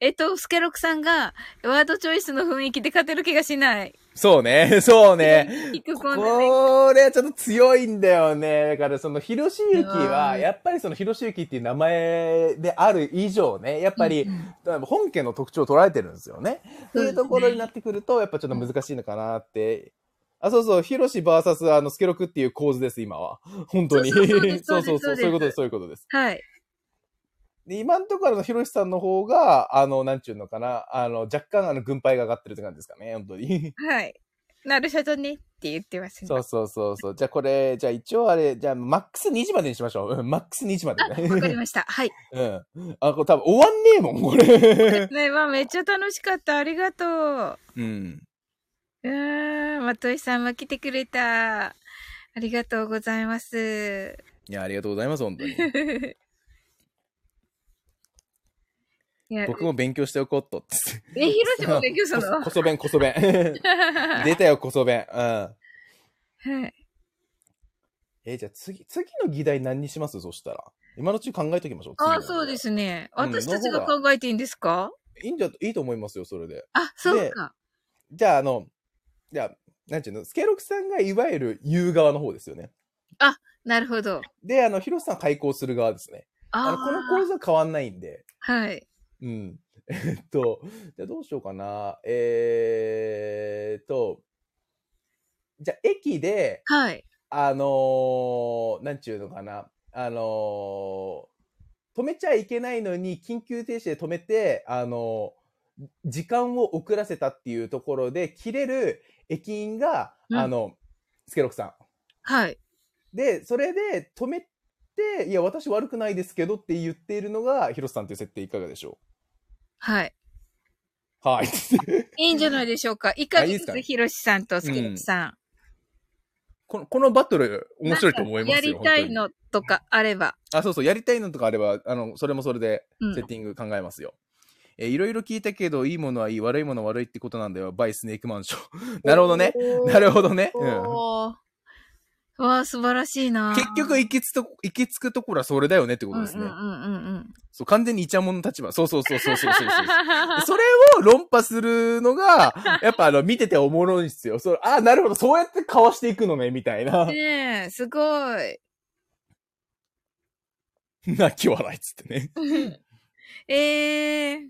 えっと、スケロクさんが、ワードチョイスの雰囲気で勝てる気がしない。そうね、そうね。引く込んでね。これはちょっと強いんだよね。だからその、ひろしゆきは、やっぱりその、ひろしゆきっていう名前である以上ね、やっぱり、本家の特徴を捉えてるんですよね。そういうところになってくると、やっぱちょっと難しいのかなって。あ、そうそう、ひろし VS あの、スケロクっていう構図です、今は。本当に。そうそうそうそう いうことです、そういうことです。はい。で、今のところのひろしさんの方が、あの、なんちゅうのかな、あの、若干あの、軍配が上がってるって感じですかね、本当に。はい。なるほどねって言ってますね。そうそうそうそう。じゃあこれ、じゃあ一応あれ、じゃあマックス2時までにしましょう。うん、マックス2時まであ、わかりね。ました。はい。うん。あ、これ多分終わんねえもん、これ。ねわ、めっちゃ楽しかった。ありがとう。うん。うーん、まといさんも来てくれた。ありがとうございます。いや、ありがとうございます、本当に。いや、僕も勉強しておこうっと。え、ひろしも勉強したの？こそ弁、こそ弁。出たよ、こそ弁。うん。はい。え、じゃあ次、次の議題何にします？そしたら。今のうちに考えときましょう。次のあ、そうですね。うん私たちが考えていいんですか？いいんじゃ、いいと思いますよ、それで。あ、そうか。じゃあ、あの、じゃあ、なんちゅうの、スケロクさんがいわゆる言う側の方ですよね。なるほど。で、あの、ヒロシさん対抗する側ですね。ああの、この構図は変わんないんで。はい。うん。えっと、じゃあどうしようかな。えーっと、じゃあ駅で、はい。あのーなんちゅうのかな。あのー止めちゃいけないのに、緊急停止で止めて、あの、時間を遅らせたっていうところで、切れる駅員が、うんあの、スケロクさん。はい。で、それで止めて、いや、私悪くないですけどって言っているのが、ヒロシさんという設定いかがでしょはい。うはい。いいんじゃないでしょうか。いかがですあいいですか？ひろしさんとすきさん。この、このバトル、面白いと思いますよ。やりたいのとかあれば。あ、そうそう、やりたいのとかあれば、あの、それもそれでうんセッティング考えますよ。えーいろいろ聞いたけど、いいものはいい、悪いものは悪いってことなんだよ。バイスネークマンション。なるほどね。なるほどね。うん。おーわあ、素晴らしいな。結局、行きつと、行き着くところはそれだよねってことですね。うんうんうんうんそう、完全にイチャモンの立場。そうそうそうそうそうそうそう。で それを論破するのが、やっぱあの、見てておもろいんですよ。それあ、なるほど、そうやってかわしていくのね、みたいなうん。。ねえ、すごい。泣き笑いっつってね。ええ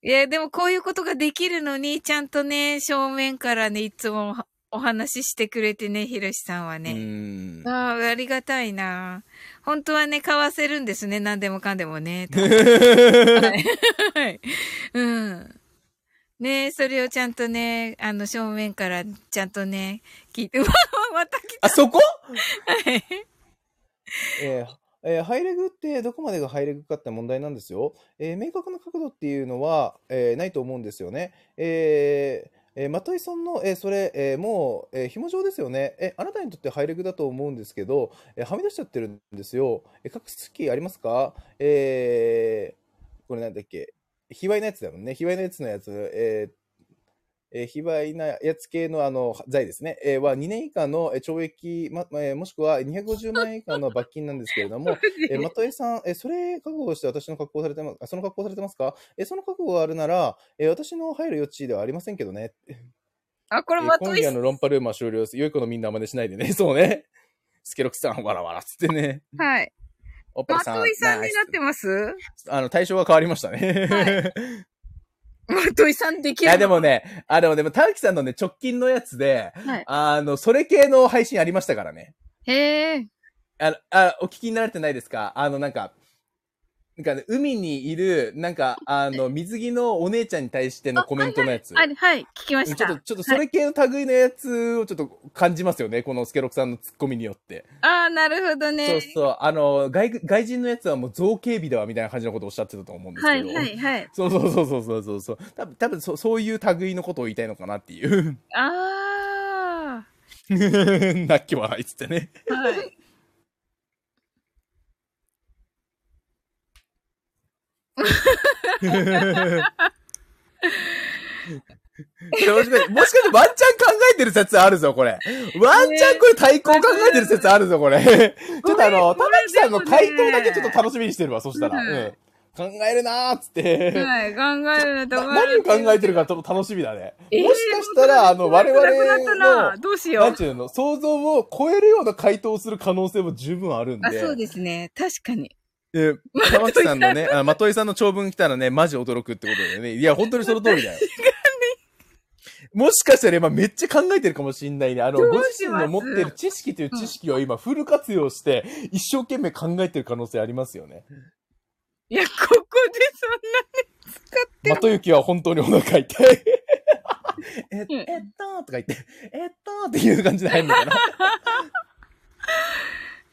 いや、でもこういうことができるのに、ちゃんとね、正面からね、いつもお話ししてくれてね、ひろしさんはうね。ん。ああ、ありがたいな。本当はね、買わせるんですね。何でもかんでもね。はい。はい。うん。ねそれをちゃんとね、あの、正面からちゃんとね、聞いて、また来た。あ、そこ？はい。えーえーハイレグってどこまでがハイレグかって問題なんですよ。えー明確な角度っていうのは、えーないと思うんですよね。えーえー、マトイさんの、えーそれ、えーもう、えー紐状ですよね。えあなたにとってハイレグだと思うんですけど、えーはみ出しちゃってるんですよ。えー隠す気ありますか？えーこれなんだっけ？卑猥なやつだもんね。卑猥なやつのやつ。えーえー卑猥なやつ系のあの罪ですね、えーは2年以下のえー懲役、まえーもしくは250万円以下の罰金なんですけれども、えー、まとえさん、えーそれ覚悟して私の格好されてます、あその格好されてますか？えーその覚悟があるなら、えー私の入る余地ではありませんけどね。あ、これえー今まとい夜の論破ルームは終了です。良い子のみんな真似しないでね。そうね。スケロクさん、わらわらっつってね。はい。おっぱいさん。まといさんになってます？スあの、対象が変わりましたね。はい まといさんできいるや、でもね、あ、でも、でも、たぬきさんのね、直近のやつで、はいあの、それ系の配信ありましたからね。へえ。あの、あ、お聞きになられてないですか？あの、なんか、なんかね、海にいる、なんか、あの、水着のお姉ちゃんに対してのコメントのやつ。あ、はい、聞きましたちょっと、。ちょっとそれ系の類のやつをちょっと感じますよね。このスケロクさんのツッコミによって。ああ、なるほどそうね。そう。あの、外、外人のやつはもう造形美だわ、みたいな感じのことをおっしゃってたと思うんですけど。はい、はい、はい。そうそうそうそうそうそう。多分、多分そ、そういう類のことを言いたいのかなっていう。あ 泣き笑いっつってね。あ。はい。もしかして、もしかしてワンチャン考えてる説あるぞ、これ。ワンチャンこれ対抗考えてる説あるぞ、これ。ちょっとあの、玉木さんの回答だけちょっと楽しみにしてるわ、そしたら。うんうん。考えるなーっつって。はい、考えるのとな何を考えてるかちょっと楽しみだね。えーもしかしたら、あの、我々の、どうしよう。なんちゅうの、想像を超えるような回答をする可能性も十分あるんあ、で。そうですね。確かに。え、玉木さんのね、あまといさんの長文来たらね、マジ驚くってことだよね。いや、本当にその通りだよ。もしかしたら今めっちゃ考えてるかもしんないね。あの、ご自身の持ってる知識という知識を今フル活用して、一生懸命考えてる可能性ありますよね。いや、ここでそんなに使ってまとゆきは本当にお腹痛い。え、うんえっと、とか言って、えっと、っていう感じで入るのかな。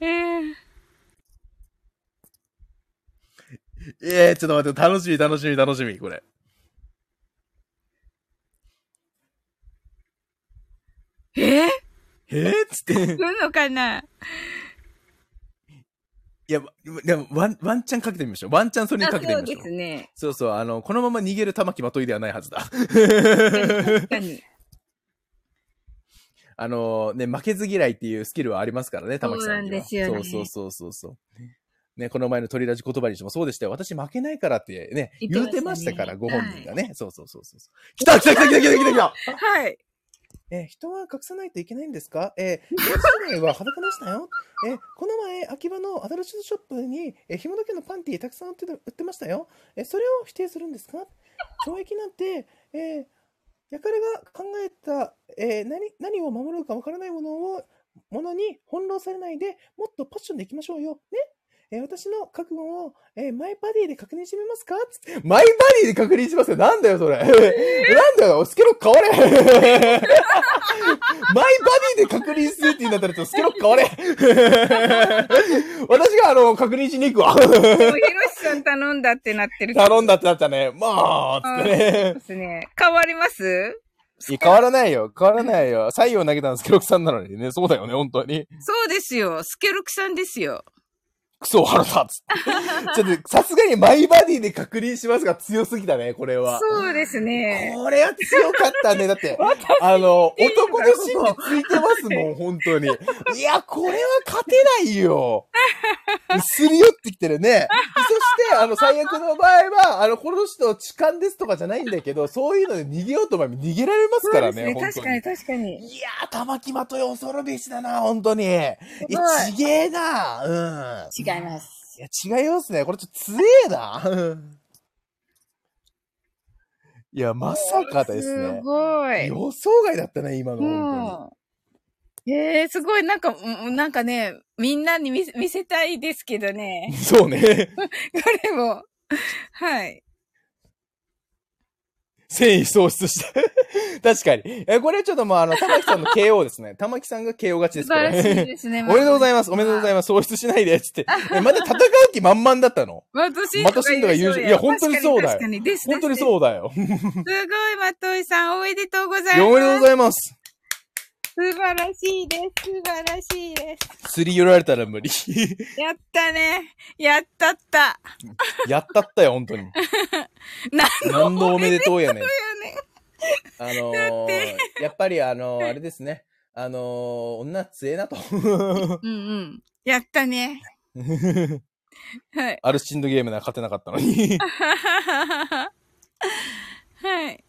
えええー、ちょっと待って、楽しみ、楽しみ、楽しみ、これ。え？ー、え？ー、つって。来るのかな？いや、でも、ワン、ワンチャンかけてみましょう。ワンチャンそれにかけてみましょう。すね。そうそう、あの、このまま逃げる玉木まといではないはずだ。確かに。あの、ね、負けず嫌いっていうスキルはありますからね、玉木さんには。そうなんですよねそうそうそうそう。ね、この前の鳥ラジ言葉にしてもそうでしたよ。私負けないからってね、言うて言ってましたたから、ご本人がね。そうそうそうそう。来た来た来た来た来た来た来たはい。えー人は隠さないといけないんですか？えー、女子は裸でしたよ。えーこの前、秋葉のアダルトショップに、えー、紐だけのパンティーたくさん売ってた売ってましたよ。えーそれを否定するんですか？懲役なんて、えー、やからが考えた、えー何、何を守るかわからないものを、ものに翻弄されないで、もっとパッションでいきましょうよ。ね？えー私の覚悟を、えーマイバディで確認してみますか？つってマイバディで確認しますよ。なんだよ、それ。なんだよ、スケロック変われ。マイバディで確認するって言うんだったら、ちょっとスケロック変われ。私が、あの、確認しに行くわ。でも、ヒロシさん頼んだってなってる。頼んだってなったね。まあ、つってねで。すね。変わります？いや変わらないよ。変わらないよ。採用投げたのスケロクさんなのにね。そうだよね、本当に。そうですよ。スケルクさんですよ。クソ腹立つ。ちょっと、さすがにマイバディで確認しますが強すぎたね、これは。そうですね。これは強かったね。だって、あの、男の心理ついてますもん、本当に。いや、これは勝てないよ。すり寄ってきてるね。そして、あの、最悪の場合は、あの、この人痴漢ですとかじゃないんだけど、そういうので逃げようと思えば逃げられますからね、そうです本当に。確かに確かに。いやー、玉木まとよ、恐るべしだな、本当に。いや、ちげえな。うん。違います。いや、違いますね。これちょっと強えな。う んいや、まさかですすね。ごい。予想外だったね、今の、本うん。ええすごい、なんか、うんなんかね、みんなに見せ見せたいですけどね当。に。そうね。これも。はい。繊維喪失した。確かに。え、これはちょっともう、あの、玉木さんの KO ですね。玉木さんが KO 勝ちです、こ素晴らしいれ。ですね。おめでとうございます。おめでとうございます。喪失しないで、つって。え、まだ戦う気満々だったの？マトシンマトシンとか優勝いや本当にそうだよ確かにです。本当にう。そうだよ。すごい、マトイさん、おめでとうございます。おめでとうございます。素晴らしいです。素晴らしいです。すり寄られたら無理。やったね。やったった。やったったよ、本当に。な ん何のおめでとうやねん。ね。あのー、やっぱりあのー、あれですね。あのー、女強えなと。うんうん。やったね。はい。アルシンドゲームなら勝てなかったのに。はい。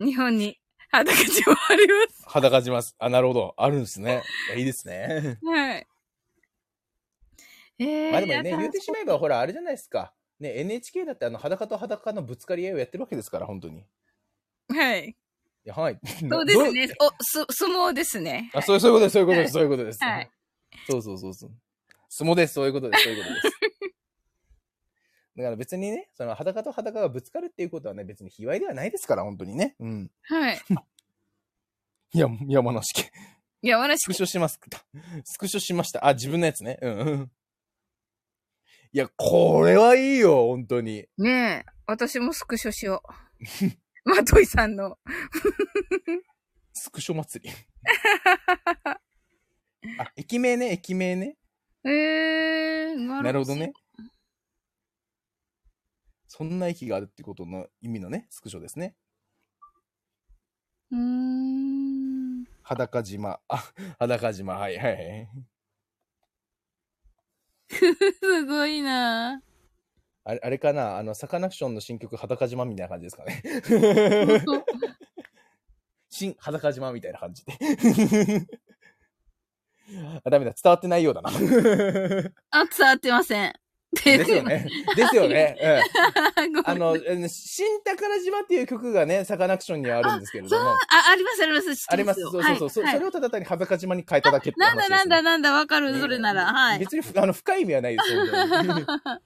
日本に裸地もありま裸じます。あ、なるほど。あるんですね。いやいいですね。す。はい。えー、まあでもね、言ってしまえば、ほら、あれじゃないですか。ね、NHK だってあの、裸と裸のぶつかり合いをやってるわけですから、本当に。いはい。や、はい。そうですねど。お、す、相撲ですね。あ、そう、そういうことです、そういうことです、そういうことです。はい。そうそうそうそう。相撲です、そういうことです、そういうことです。だから別にね、その裸と裸がぶつかるっていうことはね、別に卑猥ではないですから、本当にね。うん。はい。い や、山梨県。山梨スクショします。スクショしました。あ、自分のやつね。うんうん。いや、これはいいよ、本当に。ねえ、私もスクショしよう。まといさんの。スクショ祭り。あ、駅名ね、駅名ね。ええー、なるほどね。。そんな駅があるってことの意味のね、スクショですね。うーん。裸島。あ、裸島。はいはいはい。すごいなあれあれかな？あの、サカナクションの新曲、裸島みたいな感じですかね。新裸島みたいな感じで。あ、ダメだ。伝わってないようだな。あ、伝わってません。ですよね。ですよね。う ん。あの、うん新宝島っていう曲がね、サカナクションにはあるんですけれども。あ、あります、あります。あります。よそうそうそう。そはいそれをただ単に裸島に変えただけってなんだ話です、ね。なんだなんだ、わかる、それなら。はい。別にふあの深い意味はないですよ。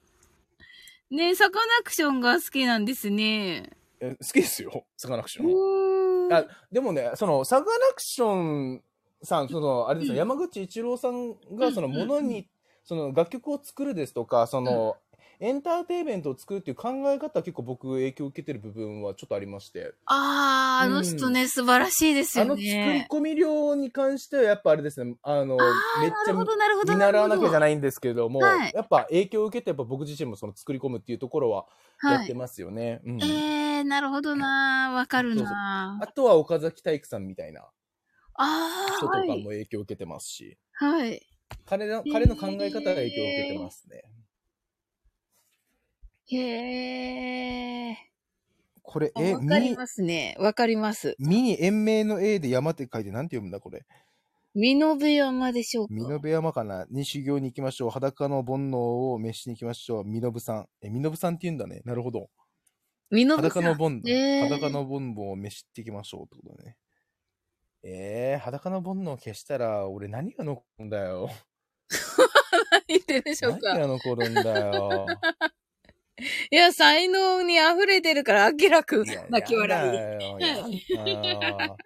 ねサカナクションが好きなんですね。え好きですよ、サカナクション。あでもね、その、サカナクションさん、その、あれですよ、うん山口一郎さんが、その、うんものに、その、楽曲を作るですとか、その、エンターテインメントを作るっていう考え方は結構僕影響を受けてる部分はちょっとありまして、あー、あの人ね、素晴らしいですよあの作りね。込み量に関してはやっぱあれですね、あの、あーめっちゃなるほど、なるほど。見習わなきゃじゃい。ないんですけれども、はいやっぱ影響を受けてやっぱ僕自身もその作り込むっていうところはやはい。ってますよね。うんえー、なるほどなわかるなあとは岡崎体育さんみたいなあー、人とかもはい。影響を受けてますし、はい。彼の彼の考え方が影響を受けてますね。へー。これ、え、わかりみ、ますね。わかります。みに延命の A で山って書いてなんて読むんだこれ。美濃部山でしょうか？美濃部山かな？に修行に行きましょう。裸の煩悩を召しに行きましょう。美濃部さん。え、美濃部さんって言うんだね。なるほど。美濃部さん。裸の煩悩、えー裸の煩悩を召しっていきましょうってことだね。えー、裸の煩悩を消したら、俺何が残るんだよ。言ってるでしょうか。何あの子るんだよ。いや、才能に溢れてるから、あきらく泣き笑い。やだよやだ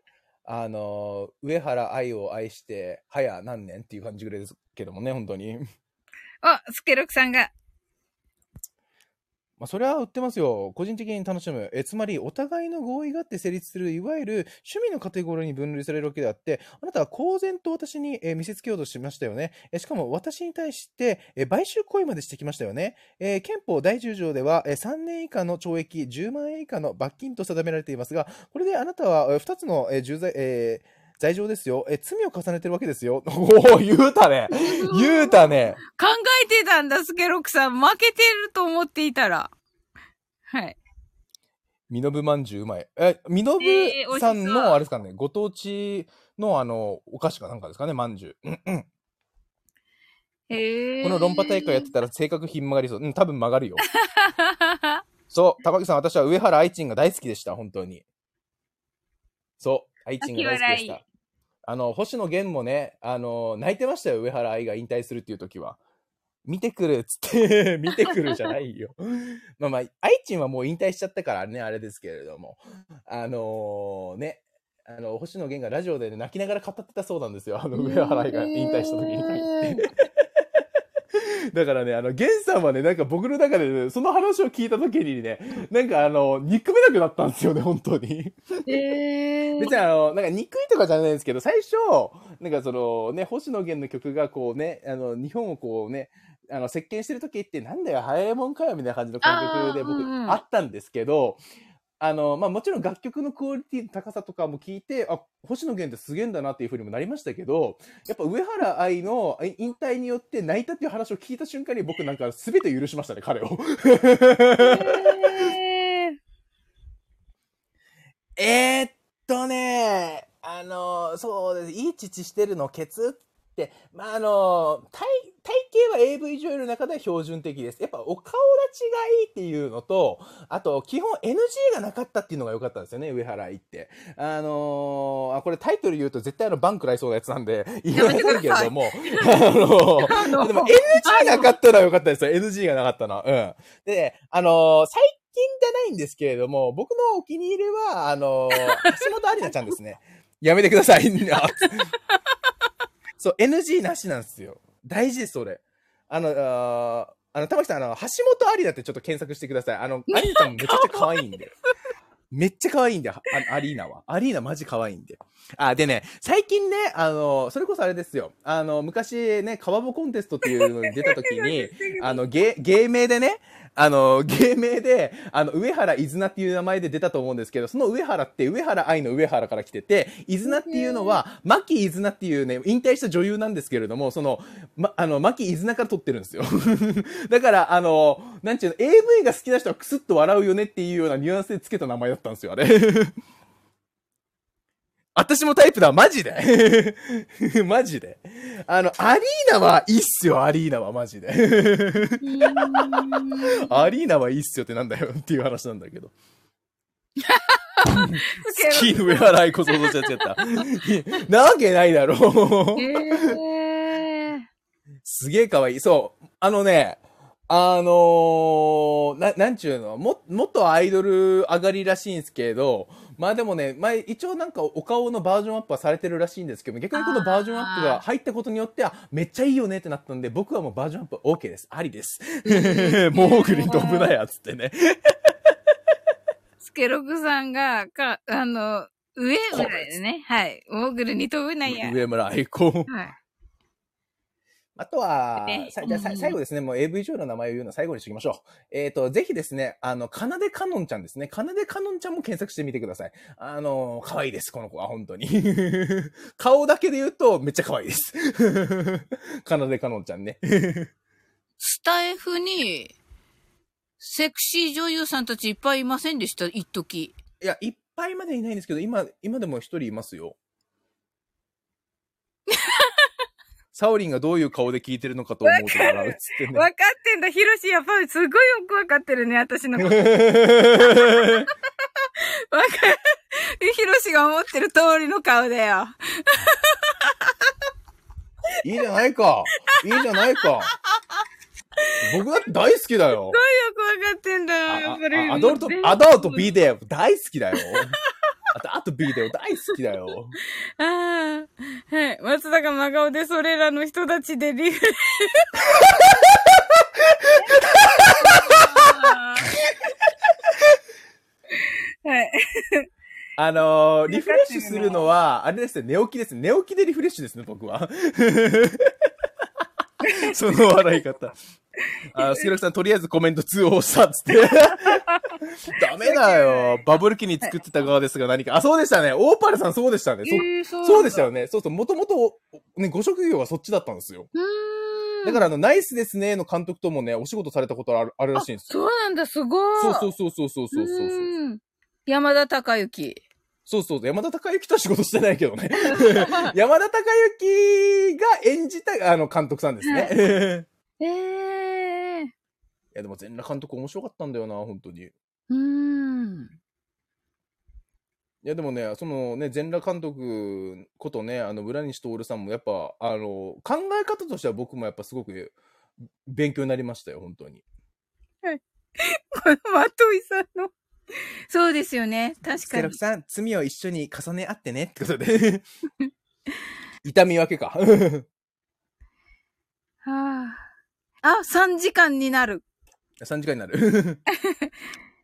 あの、上原愛を愛して、早何年っていう感じぐらいですけどもね、本当に。あ、スケロクさんが、まあ、それは売ってますよ。個人的に楽しむ。え、つまり、お互いの合意があって成立する、いわゆる趣味のカテゴリーに分類されるわけであって、あなたは公然と私に、え見せつけようとしましたよね。えしかも、私に対して、え買収行為までしてきましたよね。え憲法第10条では、え3年以下の懲役、10万円以下の罰金と定められていますが、これであなたは、え2つの、え重罪、えー罪状ですよ。え、罪を重ねてるわけですよ。おお、言うたね。言うたね。考えてたんだ、スケロクさん。負けてると思っていたら。はい。みのぶまんじゅううまい。え、みのぶさんの、あれですかね、ご当地のあの、お菓子かなんかですかね、まんじゅう。うんうん。へえ。この論破大会やってたら性格ひん曲がりそう。うん、多分曲がるよ。そう、高木さん、私は上原愛知が大好きでした、本当に。そう、愛知が大好きでした。あの、星野源もね、あの、泣いてましたよ、上原愛が引退するっていう時は。見てくるっつって、見てくるじゃないよ。まあまあ、愛知はもう引退しちゃったからね、あれですけれども。あのね、あの、星野源がラジオで、ね、泣きながら語ってたそうなんですよ。あの、上原愛が引退した時にえー。だからね、あの、源さんはね、なんか僕の中で、ね、その話を聞いた時にね、なんかあの、憎めなくなったんですよね、本当に。へえ。別にあの、なんか憎いとかじゃないんですけど、最初、なんかそのね、星野源の曲がこうね、あの、日本をこうね、あの、席巻してる時って、なんだよ、早いもんかよ、みたいな感じの感覚で僕、あったんですけど、あの、まあ、もちろん楽曲のクオリティの高さとかも聞いて、あ、星野源ってすげえんだなっていうふうにもなりましたけど、やっぱ上原愛の引退によって泣いたっていう話を聞いた瞬間に僕なんか全て許しましたね、彼を。へ ーえーっとね、あの、そうです。いい父してるのケツって、まあ、あの、体、体型は AV 女優の中では標準的です。やっぱお顔立ちがいいっていうのと、あと、基本 NG がなかったっていうのが良かったんですよね、上原愛って。あのあ、これタイトル言うと絶対あの、バン食らいそうなやつなんで、言いませんけれども、あの、でも NG なかったのは良かったですよ、NG がなかったのは。うん。で、あの最近じゃないんですけれども、僕のお気に入りは、あの橋本里奈ちゃんですね。やめてください。あそう、NG なしなんですよ。大事です、それ。あの、あーあの、玉木さん、あの、橋本有奈ってちょっと検索してください。あの、有奈ちゃんもめちゃくちゃ可愛いんで。めっちゃ可愛いんで、あアリーナは。アリーナマジ可愛いんで。あ、でね、最近ね、あの、それこそあれですよ。あの、昔ね、カバボコンテストっていうのに出た時に、あの、芸、芸名でね、あの、芸名で、あの、上原伊豆なっていう名前で出たと思うんですけど、その上原って上原愛の上原から来てて、伊豆なっていうのは、牧伊豆なっていうね、引退した女優なんですけれども、その、ま、あの、牧伊豆なから撮ってるんですよ。だから、あの、なんちゅうの、AV が好きな人はクスッと笑うよねっていうようなニュアンスで付けた名前だったんですよ、あれ。私もタイプだ、マジで マジで。あの、アリーナはいいっすよ、アリーナはマジで。アリーナはいいっすよってなんだよっていう話なんだけど。スキー上原愛こそ想像しちゃっちゃった。なわけないだろう。へーすげえ可愛い。そう。あのね、あのー、な、なんちゅうの、も、元アイドル上がりらしいんですけど、まあでもね、前、一応なんかお顔のバージョンアップはされてるらしいんですけど、逆にこのバージョンアップが入ったことによって、あ、めっちゃいいよねってなったんで、僕はもうバージョンアップ OK です。ありです。モーグリ飛ぶなや、つってね。スケロクさんが、か、あの、上ぐらいでね。はい。モーグルに飛ぶなや。はい。上村愛子。あとはじゃ最後ですね、もう AV 上の名前を言うのは最後にしておきましょう。えっ、と、ぜひですね、あの、かなでかのんちゃんですね。かなでかのんちゃんも検索してみてください。あの、可愛いです、この子は、本当に。顔だけで言うと、めっちゃ可愛いです。かなでかのんちゃんね。スタイフに、セクシー女優さんたちいっぱいいませんでした？一時。いや、いっぱいまでいないんですけど、今、今でも一人いますよ。サオリンがどういう顔で聞いてるのかと思うと笑うっつってね。わかってんだ。ヒロシやっぱりすごいよくわかってるね、私のこと。わかる。ヒロシが思ってる通りの顔だよ。いいじゃないか。いいじゃないか。僕だって大好きだよ。よくわかってんだよ、やっぱり。アダルト、アダルトビデオ大好きだよ。アダルトビデオ大好きだよ。ああ。はい。松田が真顔でそれらの人たちでリフレはい。あのーリフレッシュするのは、あれですよ、寝起きです。寝起きでリフレッシュですね、僕は。その笑い方。あ、スケロクさん、とりあえずコメント通報したっつって。ダメだよ。バブル期に作ってた側ですが何か。あ、そうでしたね。オーパルさんそうでしたね。そえーそうそうでしたよね。そうそう。もともと、ね、ご職業はそっちだったんですよ。だから、あの、ナイスですねの監督ともね、お仕事されたことあるあるらしいんですよ。そうなんだ、すごい。そうそうそうそうそうそうそう。うん山田孝之。そうそう。山田孝之とは仕事してないけどね。山田孝之が演じた、あの、監督さんですね。いええー。や、でも全裸監督面白かったんだよな、本当に。いうーん。や、でもね、そのね、全裸監督ことね、あの、村西徹さんもやっぱ、あの、考え方としては僕もやっぱすごく勉強になりましたよ、本当に。こ のまといさんの。そうですよね。確かにスケロク。さん、罪を一緒に重ね合ってね、ってことで。痛み分けか。はあ。あ、3時間になる。3時間になる。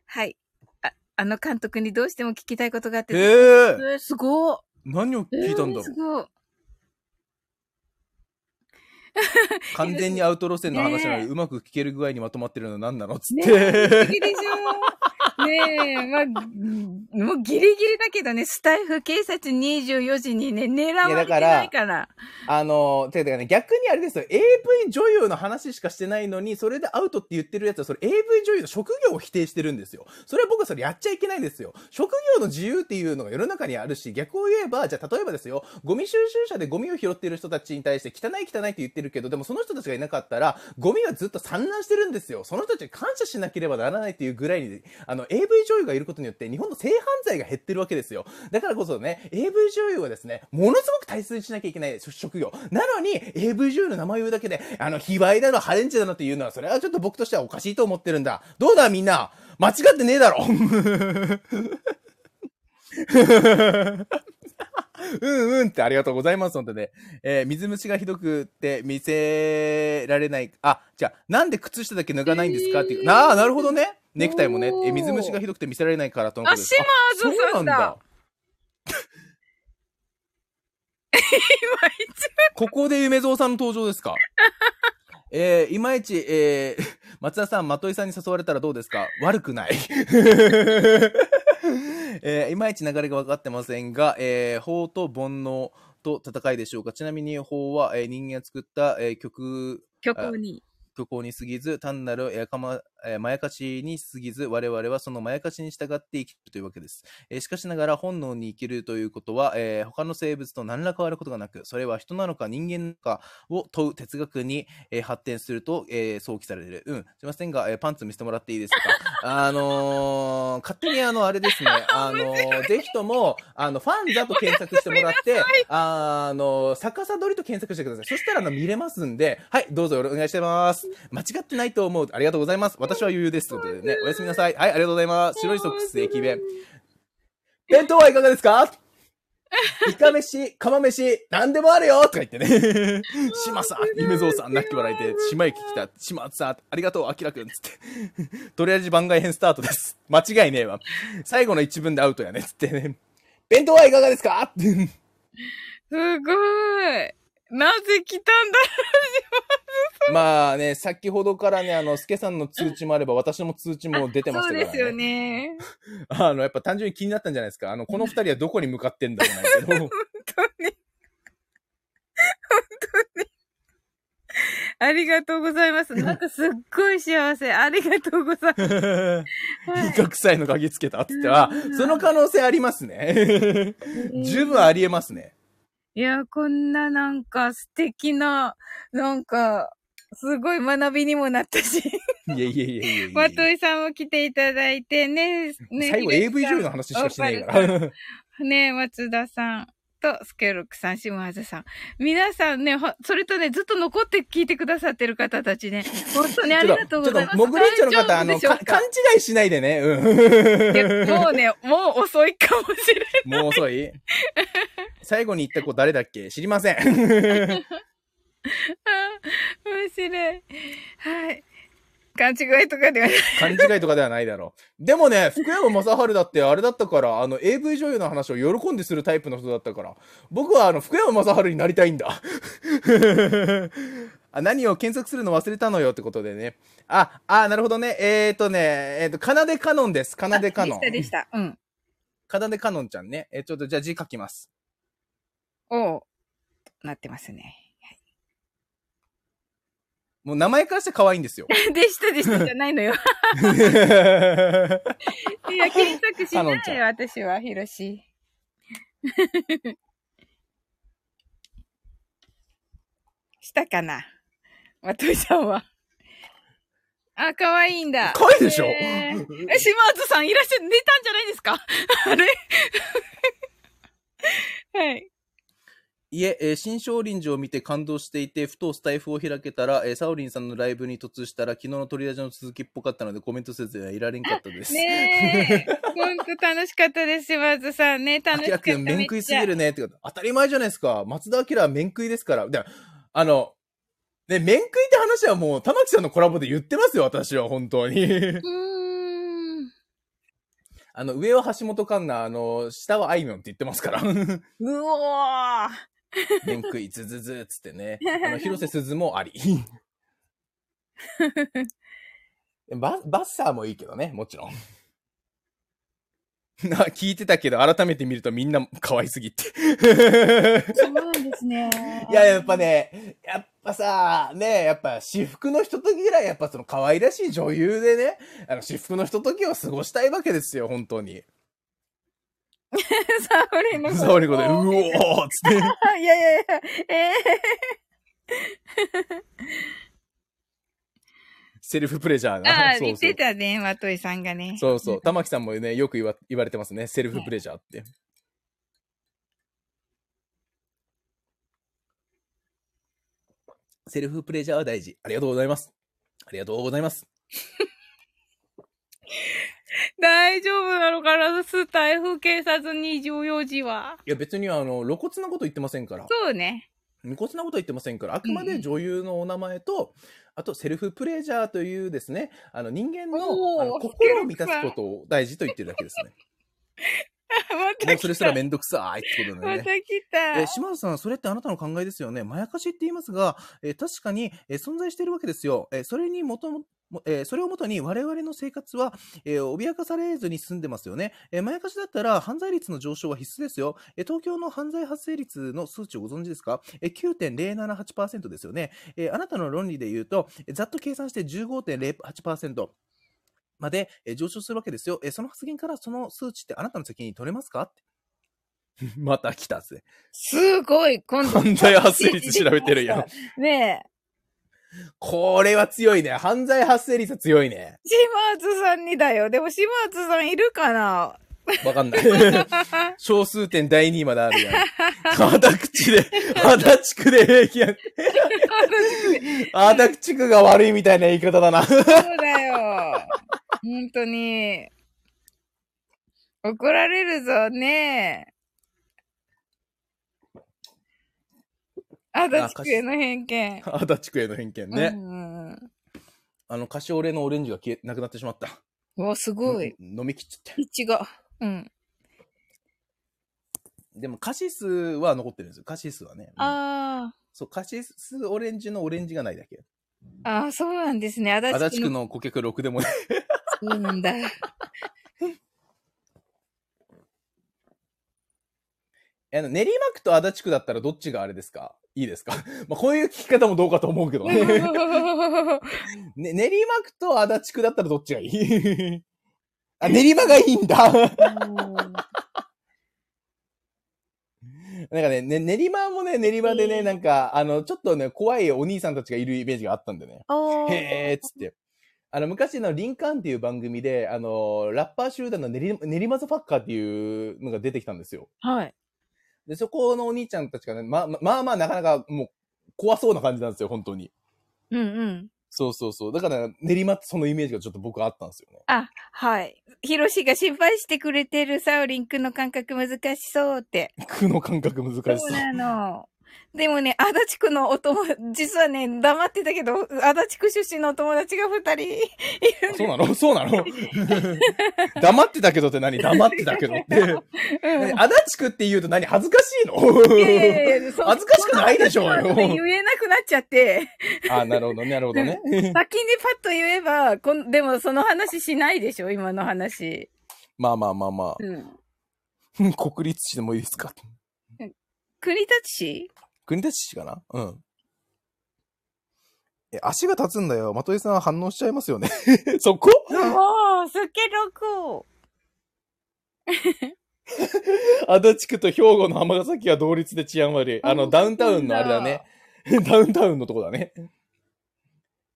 はい。あ、あの監督にどうしても聞きたいことがあって。へえ。えーすごい。何を聞いたんだろうえーす。ごい。完全にアウト路線の話なのに、ねえうまく聞ける具合にまとまってるの何なのっつっねて。え、不思議でしょ？ねえ、まあ、もうギリギリだけどね、スタイフ警察24時にね、狙われてないから。あの、てかね、逆にあれですよ、AV 女優の話しかしてないのに、それでアウトって言ってるやつは、それ AV 女優の職業を否定してるんですよ。それは僕はそれやっちゃいけないんですよ。職業の自由っていうのが世の中にあるし、逆を言えば、じゃあ例えばですよ、ゴミ収集車でゴミを拾ってる人たちに対して、汚い汚いって言ってるけど、でもその人たちがいなかったら、ゴミはずっと散乱してるんですよ。その人たちに感謝しなければならないっていうぐらいに、あの、AV 女優がいることによって、日本の性犯罪が減ってるわけですよ。だからこそね、AV 女優はですね、ものすごく大切にしなきゃいけない職業。なのに、AV 女優の名前を言うだけで、あの、卑猥だの、ハレンチだのっていうのは、それはちょっと僕としてはおかしいと思ってるんだ。どうだみんな？間違ってねえだろ うんうんってありがとうございます。本当で。えー水虫がひどくって見せられない。あ、じゃあ、なんで靴下だけ脱がないんですかっていう。なあ、なるほどね。ネクタイもね。えー水虫がひどくて見せられないからとのことです。あ島津さんだあそうなんだ。ここで梅蔵さんの登場ですか？えー、いまいち、えー、松田さん、的井さんに誘われたらどうですか？悪くない。えー、いまいち流れが分かってませんが、えー、法と煩悩と戦いでしょうか？ちなみに法は、えー人間が作った、えー曲、虚構に。虚構に過ぎず、単なるやかま、えーまやかしに過ぎず、我々はそのまやかしに従って生きるというわけです。えーしかしながら本能に生きるということは、えー他の生物と何ら変わることがなく、それは人なのか人間なのかを問う哲学に、えー発展すると、えー想起される。うん。すいませんが、えーパンツ見せてもらっていいですか？あのー勝手にあの、あれですね、あのーぜひとも、あの、ファンザと検索してもらって、あの、逆さ撮りと検索してください。そしたらあの見れますんで、はい、どうぞお願いしてます。間違ってないと思う。ありがとうございます。私は余裕です。ということでね、おやすみなさい。はい、ありがとうございます。白いソックス、駅弁。弁当はいかがですか？イカ飯、釜飯、何でもあるよとか言ってね。島さん、夢蔵さん、泣き笑いで、島行き来た、島さん、ありがとう、あきらくん、つって。とりあえず番外編スタートです。間違いねえわ。最後の一文でアウトやね、つってね。弁当はいかがですか？すごい。なぜ来たんだまあね、先ほどからね、あの、スケさんの通知もあれば、私の通知も出てましたから、ね。そうですよね。あの、やっぱ単純に気になったんじゃないですか。あの、この二人はどこに向かってんだろうないけど。本当に。本当に。ありがとうございます。なんかすっごい幸せ。ありがとうございます。はい威嚇臭いの鍵つけたって言って、あ、その可能性ありますね。十分ありえますね。いや、こんななんか素敵な、なんか、すごい学びにもなったし、いやいやいやいやまといさんも来ていただいてね、ね最後 AV 女優の話しかしてないから。ね松田さん。と、スケロックさん、シムハズさん。皆さんね、ほそれとね、ずっと残って聞いてくださってる方たちね、本当にありがとうございます。ちょっと、モグレンチョの方、あの、勘違いしないでね。うん。もうね、もう遅いかもしれない。もう遅い？最後に言った子誰だっけ？知りません。面白い。はい。勘違いとかではない。勘違いとかではないだろう。でもね、福山雅治だってあれだったから、あの、AV 女優の話を喜んでするタイプの人だったから、僕はあの、福山雅治になりたいんだ。あ何を検索するの忘れたのよってことでね。あ、あ、なるほどね。えーとね、えーと、かなでかのんです。かなでかのん。でしたでした。うん。かなでかのんちゃんね。えーちょっとじゃあ字書きます。おうなってますね。もう名前からして可愛いんですよ。でしたでしたじゃないのよ。いや、検索しないよ、私は、ひろし。したかな？わといさんは。あ、可愛いんだ。可愛いでしょ？えーえ、島津さんいらっしゃ、寝たんじゃないですか？あれ？はい。いえ、えー新少林寺を見て感動していて、ふとスタイフを開けたら、えーサオリンさんのライブに突したら、昨日の取り出しの続きっぽかったのでコメントせずにはいられんかったです。ねえ。ほんと楽しかったです、島津さんね。楽しからった。面食いすぎるねってこと。当たり前じゃないですか。松田明は面食いですから。であの、ね、面食いって話はもう、玉木さんのコラボで言ってますよ、私は、本当に。あの、上は橋本環奈、あの、下はあいみょんって言ってますから。うおー。面食い、ズズズっつってね。あの、広瀬すずもあり。ババッサーもいいけどね、もちろん。な、聞いてたけど、改めて見るとみんな可愛すぎて。そうなんですね。いや、やっぱね、やっぱさ、ね、やっぱ私服のひとときぐらい、やっぱその可愛らしい女優でね、あの、私服のひとときを過ごしたいわけですよ、本当に。サオリンの沙織子で、うおーっつって。いやいやいや、え セルフプレジャーー、な。ああ、言っそうそうてたね、ワトイさんがね。そうそう。玉木さんもね、よく言わ言われてますね。セルフプレジャーって。セルフプレジャーは大事。ありがとうございます。ありがとうございます。大丈夫なのかな？スタイフ警察24時は。いや、別にあの、露骨なこと言ってませんから。そうね。露骨なこと言ってませんから、あくまで女優のお名前と、あとセルフプレジャーというですね、あの人間のの心を満たすことを大事と言ってるだけですね。まも。うそれすらめんどくさいってことでね。また来た。えー島田さん、それってあなたの考えですよね。まやかしって言いますが、えー確かに、えー存在しているわけですよ。えーそれにもとも、もえーそれをもとに我々の生活は、えー脅かされずに済んでますよね。えーまやかしだったら犯罪率の上昇は必須ですよ。えー東京の犯罪発生率の数値をご存知ですか、えー ?9.078% ですよね、えーあなたの論理で言うと、えーざっと計算して15.08%。まで、えー上昇するわけですよ。えーその発言からその数値ってあなたの責任取れますか？って また来たぜ。すごい、今度。犯罪発生率調べてるやん。ねえ。これは強いね。犯罪発生率は強いね。島津さんにだよ。でも島津さんいるかな？わかんない。小数点第2位まであるやん。肌口で、肌地区で平気やん。肌地区が悪いみたいな言い方だな。そうだよ。本当に。怒られるぞ、ねえ。あだちくへの偏見。肌地区への偏見うね。んうんあの、カシオレのオレンジが消え、なくなってしまった。うん。お、すごい。の飲み切っちゃっ位置が。うん。た。でも、カシスは残ってるんですよ。カシスはね。うんあそう、カシスオレンジのオレンジがないだけ。あ。ああ、そうなんですね。あだ足立区の。の顧客6でもね。そうなんだ。あの練馬区と足立区だったらどっちがあれですか？いいですか？まあこういう聞き方もどうかと思うけど ね。ね練馬区と足立区だったらどっちがいい？あ、練馬がいいんだ。なんかねね、練馬もね、練馬でね、なんか、あの、ちょっとね、怖いお兄さんたちがいるイメージがあったんでね。へーっつって。あの、昔のリンカーンっていう番組で、あの、ラッパー集団の練馬ザファッカーっていうのが出てきたんですよ。はい。で、そこのお兄ちゃんたちがね、まあまあまあまあなかなかもう怖そうな感じなんですよ、本当に。うんうん。そうそうそう。だから練馬ってそのイメージがちょっと僕あったんですよね。あ、はい。ヒロシが心配してくれてるサオリンくんの感覚難しそうって。区の感覚難しそう。そうなの。でもね、足立区のお友、実はね、黙ってたけど、足立区出身のお友達が二人いるあそうなの？そうなの？黙ってたけどって何？黙ってたけどって。うん。何？足立区って言うと何？恥ずかしいの？いやいやいや恥ずかしくないでしょうよ。言えなくなっちゃって、あ、なるほど、なるほどね。先にパッと言えば、こんでもその話しないでしょ、今の話。まあまあまあまうん。あ。国立市でもいいですか？国立市？国立市かな？うん。え、足が立つんだよ。まといさんは反応しちゃいますよね。そこ？おー、すけろく。足立区と兵庫の浜崎は同率で治安悪い。あの、ダウンタウンのあれだね。ダウンタウンのとこだね。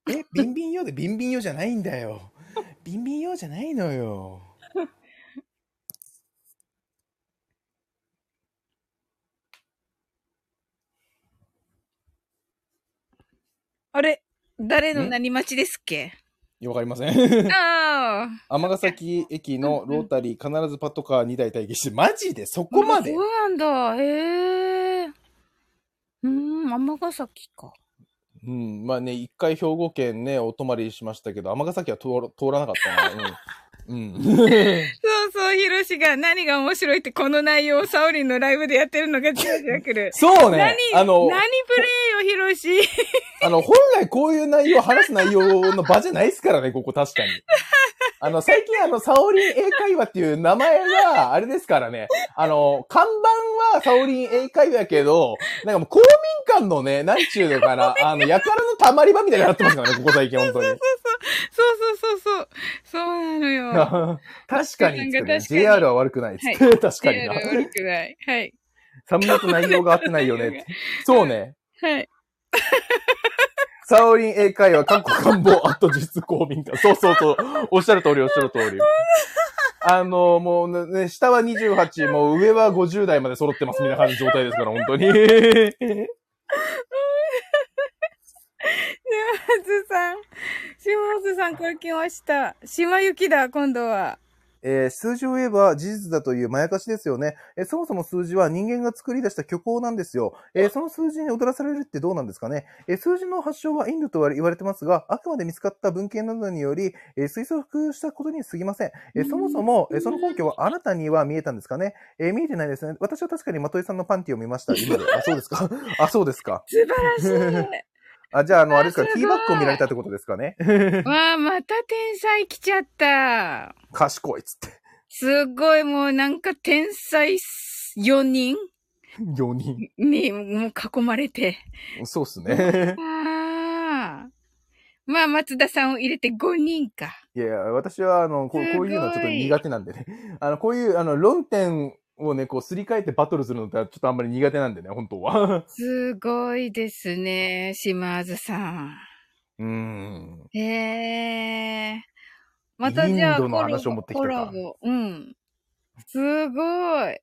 え、ビンビン用でビンビン用じゃないんだよ。ビンビン用じゃないのよ。あれ誰の何町ですっけ？わかりません。ああ。尼崎駅のロータリー必ずパトカー2台待機して、マジで？そこまで？そうなんだ。へえ。うーん、尼崎か。うん、まあね、一回兵庫県ね、お泊まりしましたけど、尼崎は通ら通らなかったな。うん。うん。そうそう、ヒロシが何が面白いってこの内容をサオリンのライブでやってるのがじわじわくる。そうね何、あの、何プレイよ、ヒロシ？あの、本来こういう内容、話す内容の場じゃないですからね、ここ確かに。あの、最近あの、サオリン英会話っていう名前が、あれですからね、あの、看板はサオリン英会話やけど、なんかもう公民館のね、なんちゅうのかな、あの、やからの溜まり場みたいになってますからね、ここ最近本当に。そうそうそうそう。そうなのよ。確かにね、確かに JR は悪くないっつって、はい 確かにな。悪くない。はい。サムネと内容が合ってないよね。そうね。はい。サオリン英会話、過去官房、あと実公民館。そうそうそう。おっしゃる通り、おっしゃる通り。あの、もうね、下は28、もう上は50代まで揃ってますみたいな感じ状態ですから、本当に。島津さん。島津さん、これ来ました。島行きだ、今度は。えー数字を言えば事実だというまやかしですよね、えーそもそも数字は人間が作り出した虚構なんですよ。えーその数字に踊らされるってどうなんですかね、えー数字の発祥はインドと言われてますが、あくまで見つかった文献などにより、えー推測したことに過ぎません。えーそもそも、えーその根拠はあなたには見えたんですかね、えー見えてないですね。私は確かにまといさんのパンティを見ました。今で。あ、そうですか。あ、そうですか。素晴らしい。あ、じゃあ、あの、あれですか、ティーバッグを見られたってことですかね。わあ、また天才来ちゃった。賢いっつって。すごい、もうなんか天才4人4人。にもう囲まれて。そうっすね。ああ。まあ、松田さんを入れて5人か。いやいや、私は、あの、こうこういうのはちょっと苦手なんでね。あの、こういう、あの、論点をね、こう、すり替えてバトルするのってちょっとあんまり苦手なんでね、本当は。すごいですね、島津さん。うーん。へえ。またじゃあ、インドの話を持ってきたかコラボ。うん。すごい。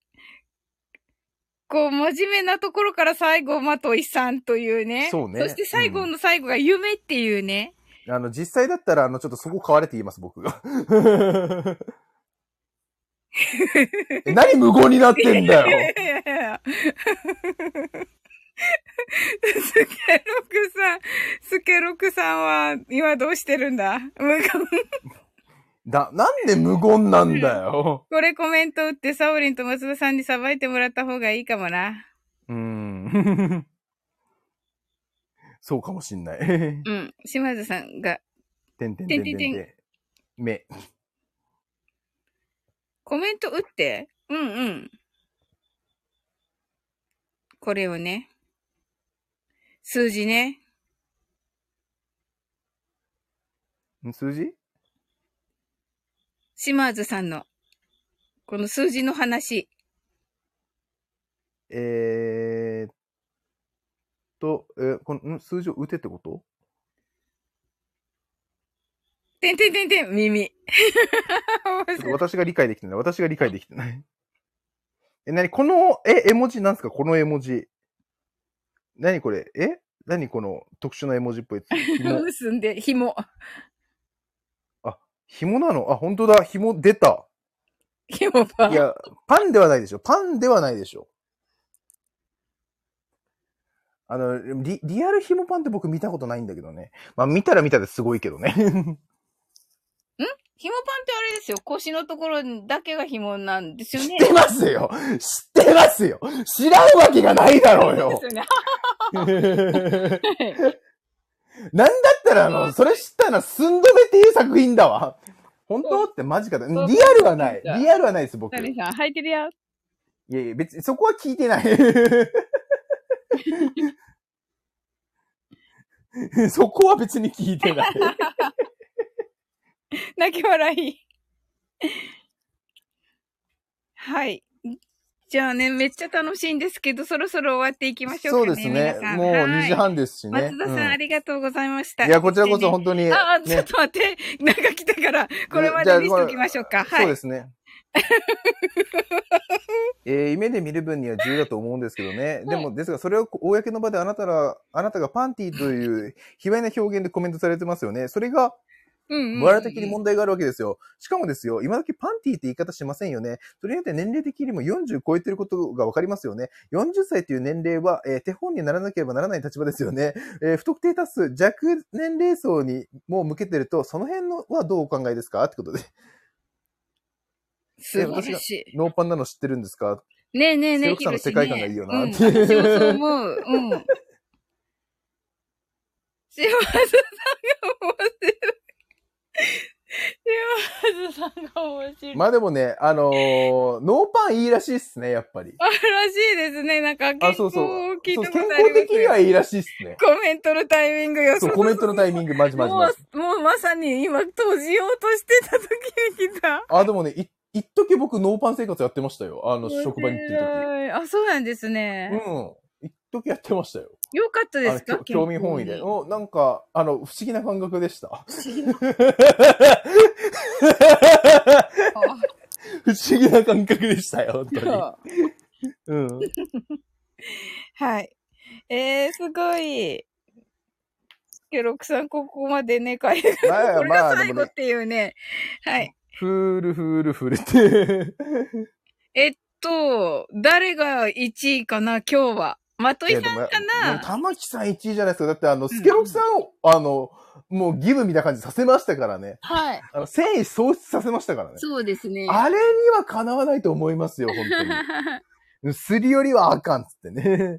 こう、真面目なところから最後、まといさんというね。そうねそして最後の最後が夢っていうね。あの、実際だったら、あの、ちょっとそこ変われて言います、僕が。え何無言になってんだよ。いやいやいやスケロクさん、スケロクさんは今どうしてるんだ？無言だ、なんで無言なんだよ。これコメント打ってサオリンと松田さんにさばいてもらった方がいいかもな。うーん。そうかもしんない。うん。島津さんがてんてんてんてんてん。目。コメント打って。うんうん。これをね。数字ね。ん数字？島津さんの。この数字の話。えーっと、えーこのん？数字を打てってこと？てんてんてんてん、耳。私が理解できてない。私が理解できてない。え、なにこの、え、絵文字なんですか？この絵文字。なにこれ？え？何この特殊な絵文字っぽいやつ？紐？結んで、紐。紐なの？あ、本当だ。紐出た。紐パン。いや、パンではないでしょ。パンではないでしょ。あの、リ、リアル紐パンって僕見たことないんだけどね。まあ見たら見たですごいけどね。紐パンってあれですよ。腰のところだけが紐なんですよね。知ってますよ知ってますよ知らんわけがないだろうよですよね。なんだったらあの、それ知ったのは、すんどめっていう作品だわ。本当ってマジかだ。リアルはない。リアルはないです、僕。さん、履いてるやん。やいや、別に、そこは聞いてない。そこは別に聞いてない。泣き笑い。はい。じゃあね、めっちゃ楽しいんですけど、そろそろ終わっていきましょうかね。そうですねもうはい2時半ですしね。松田さん、うんありがとうございました。いや、こちらこそね本当に、ね。ああ、ちょっと待って。なんか来たから、これまでにしておきましょうか。はい。そうですね。えー夢で見る分には自由だと思うんですけどね。でも、ですが、それを公の場であなたら、あなたがパンティーという卑猥な表現でコメントされてますよね。それが、モラル的に問題があるわけですよ。しかもですよ、今時パンティーって言い方しませんよね。それによって年齢的にも40超えてることがわかりますよね。40歳という年齢は、えー手本にならなければならない立場ですよね。えー不特定多数、弱年齢層にもう向けてると、その辺のはどうお考えですかってことで。素晴らしい。ノーパンなの知ってるんですか？ねえねえねえ、さんの世界観がいいよなうん、そう思う。うん。島津さんが面白い。島津さんが面白い。まあでもね、あのーノーパンいいらしいっすね、やっぱり。あらしいですね。なんか、あ、結構そうそう。聞いそう健たことあります康的にはいいらしいっすね。コメントのタイミングよ。そう、コメントのタイミング、マジマジマジ。もう、もうまさに今閉じようとしてた時に来た。あ、でもね、い、一時僕ノーパン生活やってましたよ。あの、職場に行ってる面白いあ、そうなんです時。ね。うん。一時やってましたよ。よかったですか興味本位で。おなんか、あの、不思議な感覚でした。に 不思議な感覚でしたよ、本当に。うん。はい。えー、すごい。ケロクさん、ここまでね、書いてくる。まあこれが最後っていうね。はい。フールフールフルって。えっと、誰が1位かな、今日は。まといさんかな玉木さん1位じゃないですか。だってあの、スケロクさんを、あの、もうギブみたいな感じさせましたからね。はい。あの、繊維喪失させましたからね。そうですね。あれにはかなわないと思いますよ、本当に。すり寄りはあかんっつってね。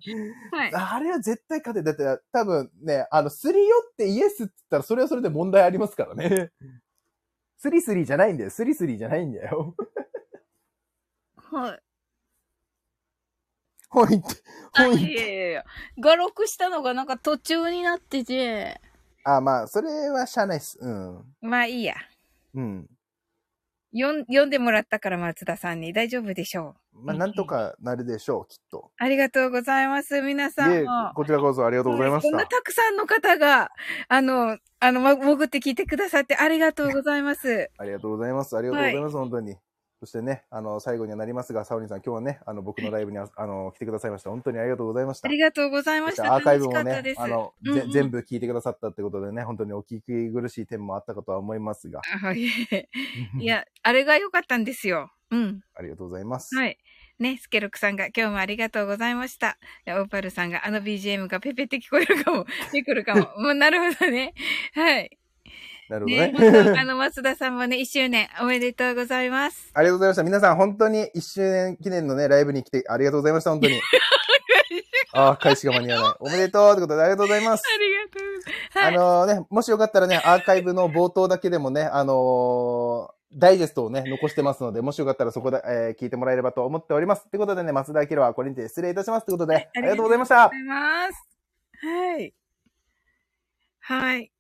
はい。あれは絶対勝て。だって多分ね、あの、すり寄ってイエスって言ったらそれはそれで問題ありますからね。スリスリじゃないんだよ。スリスリじゃないんだよ。はい。ほいって。ほいって。やいやいや。画録したのがなんか途中になってて、あ、まあ、それはしゃあないっす。うん。まあいいや。うん。読ん読んでもらったから松田さんに大丈夫でしょう。まあ、なんとかなるでしょう、きっと。ありがとうございます。皆さんでも。、こちらこそありがとうございましこんなた。たくさんの方が、あの、あの、ま潜って聞いてくださってありがとうございます。ありがとうございます。ありがとうございます、本当に。そしてね、あの、最後にはなりますが、サオリンさん、今日はね、あの、僕のライブにああの、来てくださいました。本当にありがとうございました。ありがとうございました。アーカイブもね。あの、うんうんぜ全部聞いてくださったってことでね、本当にお聞き苦しい点もあったかとは思いますが、あいえ いや、あれが良かったんですよ。うん。ありがとうございます。はい。ね、スケロクさんが今日もありがとうございました。でオーパルさんがあの BGM がペペって聞こえるかも、でくるかも。もうなるほどね。はい。なるほどね、ね。あの、松田さんもね、一周年おめでとうございます。ありがとうございました。皆さん、本当に一周年記念のね、ライブに来てありがとうございました、本当に。ああ、開始が間に合わない。おめでとうってことでありがとうございます。ありがとう。はい。あのね、もしよかったらね、アーカイブの冒頭だけでもね、あのーダイジェストをね、残してますので、もしよかったらそこで、えー聞いてもらえればと思っております。ということでね、松田明はこれにて失礼いたします。ということで、ありがとうございましたあ。りがとうございます。はい。はい。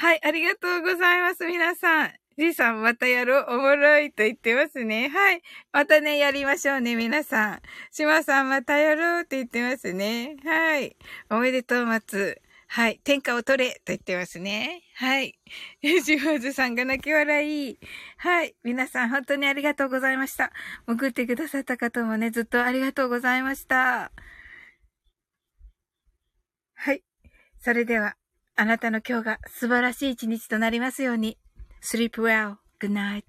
はい、ありがとうございます、皆さん。じいさん、またやろう。おもろいと言ってますね。はい。またね、やりましょうね、皆さん。しまさん、またやろうって言ってますね。はい。おめでとう、松。はい。天下を取れと言ってますね。はい。ジュワーズさんが泣き笑い。はい。皆さん本当にありがとうございました。潜ってくださった方もね、ずっとありがとうございました。はい。それでは、あなたの今日が素晴らしい一日となりますように。Sleep well. Good night.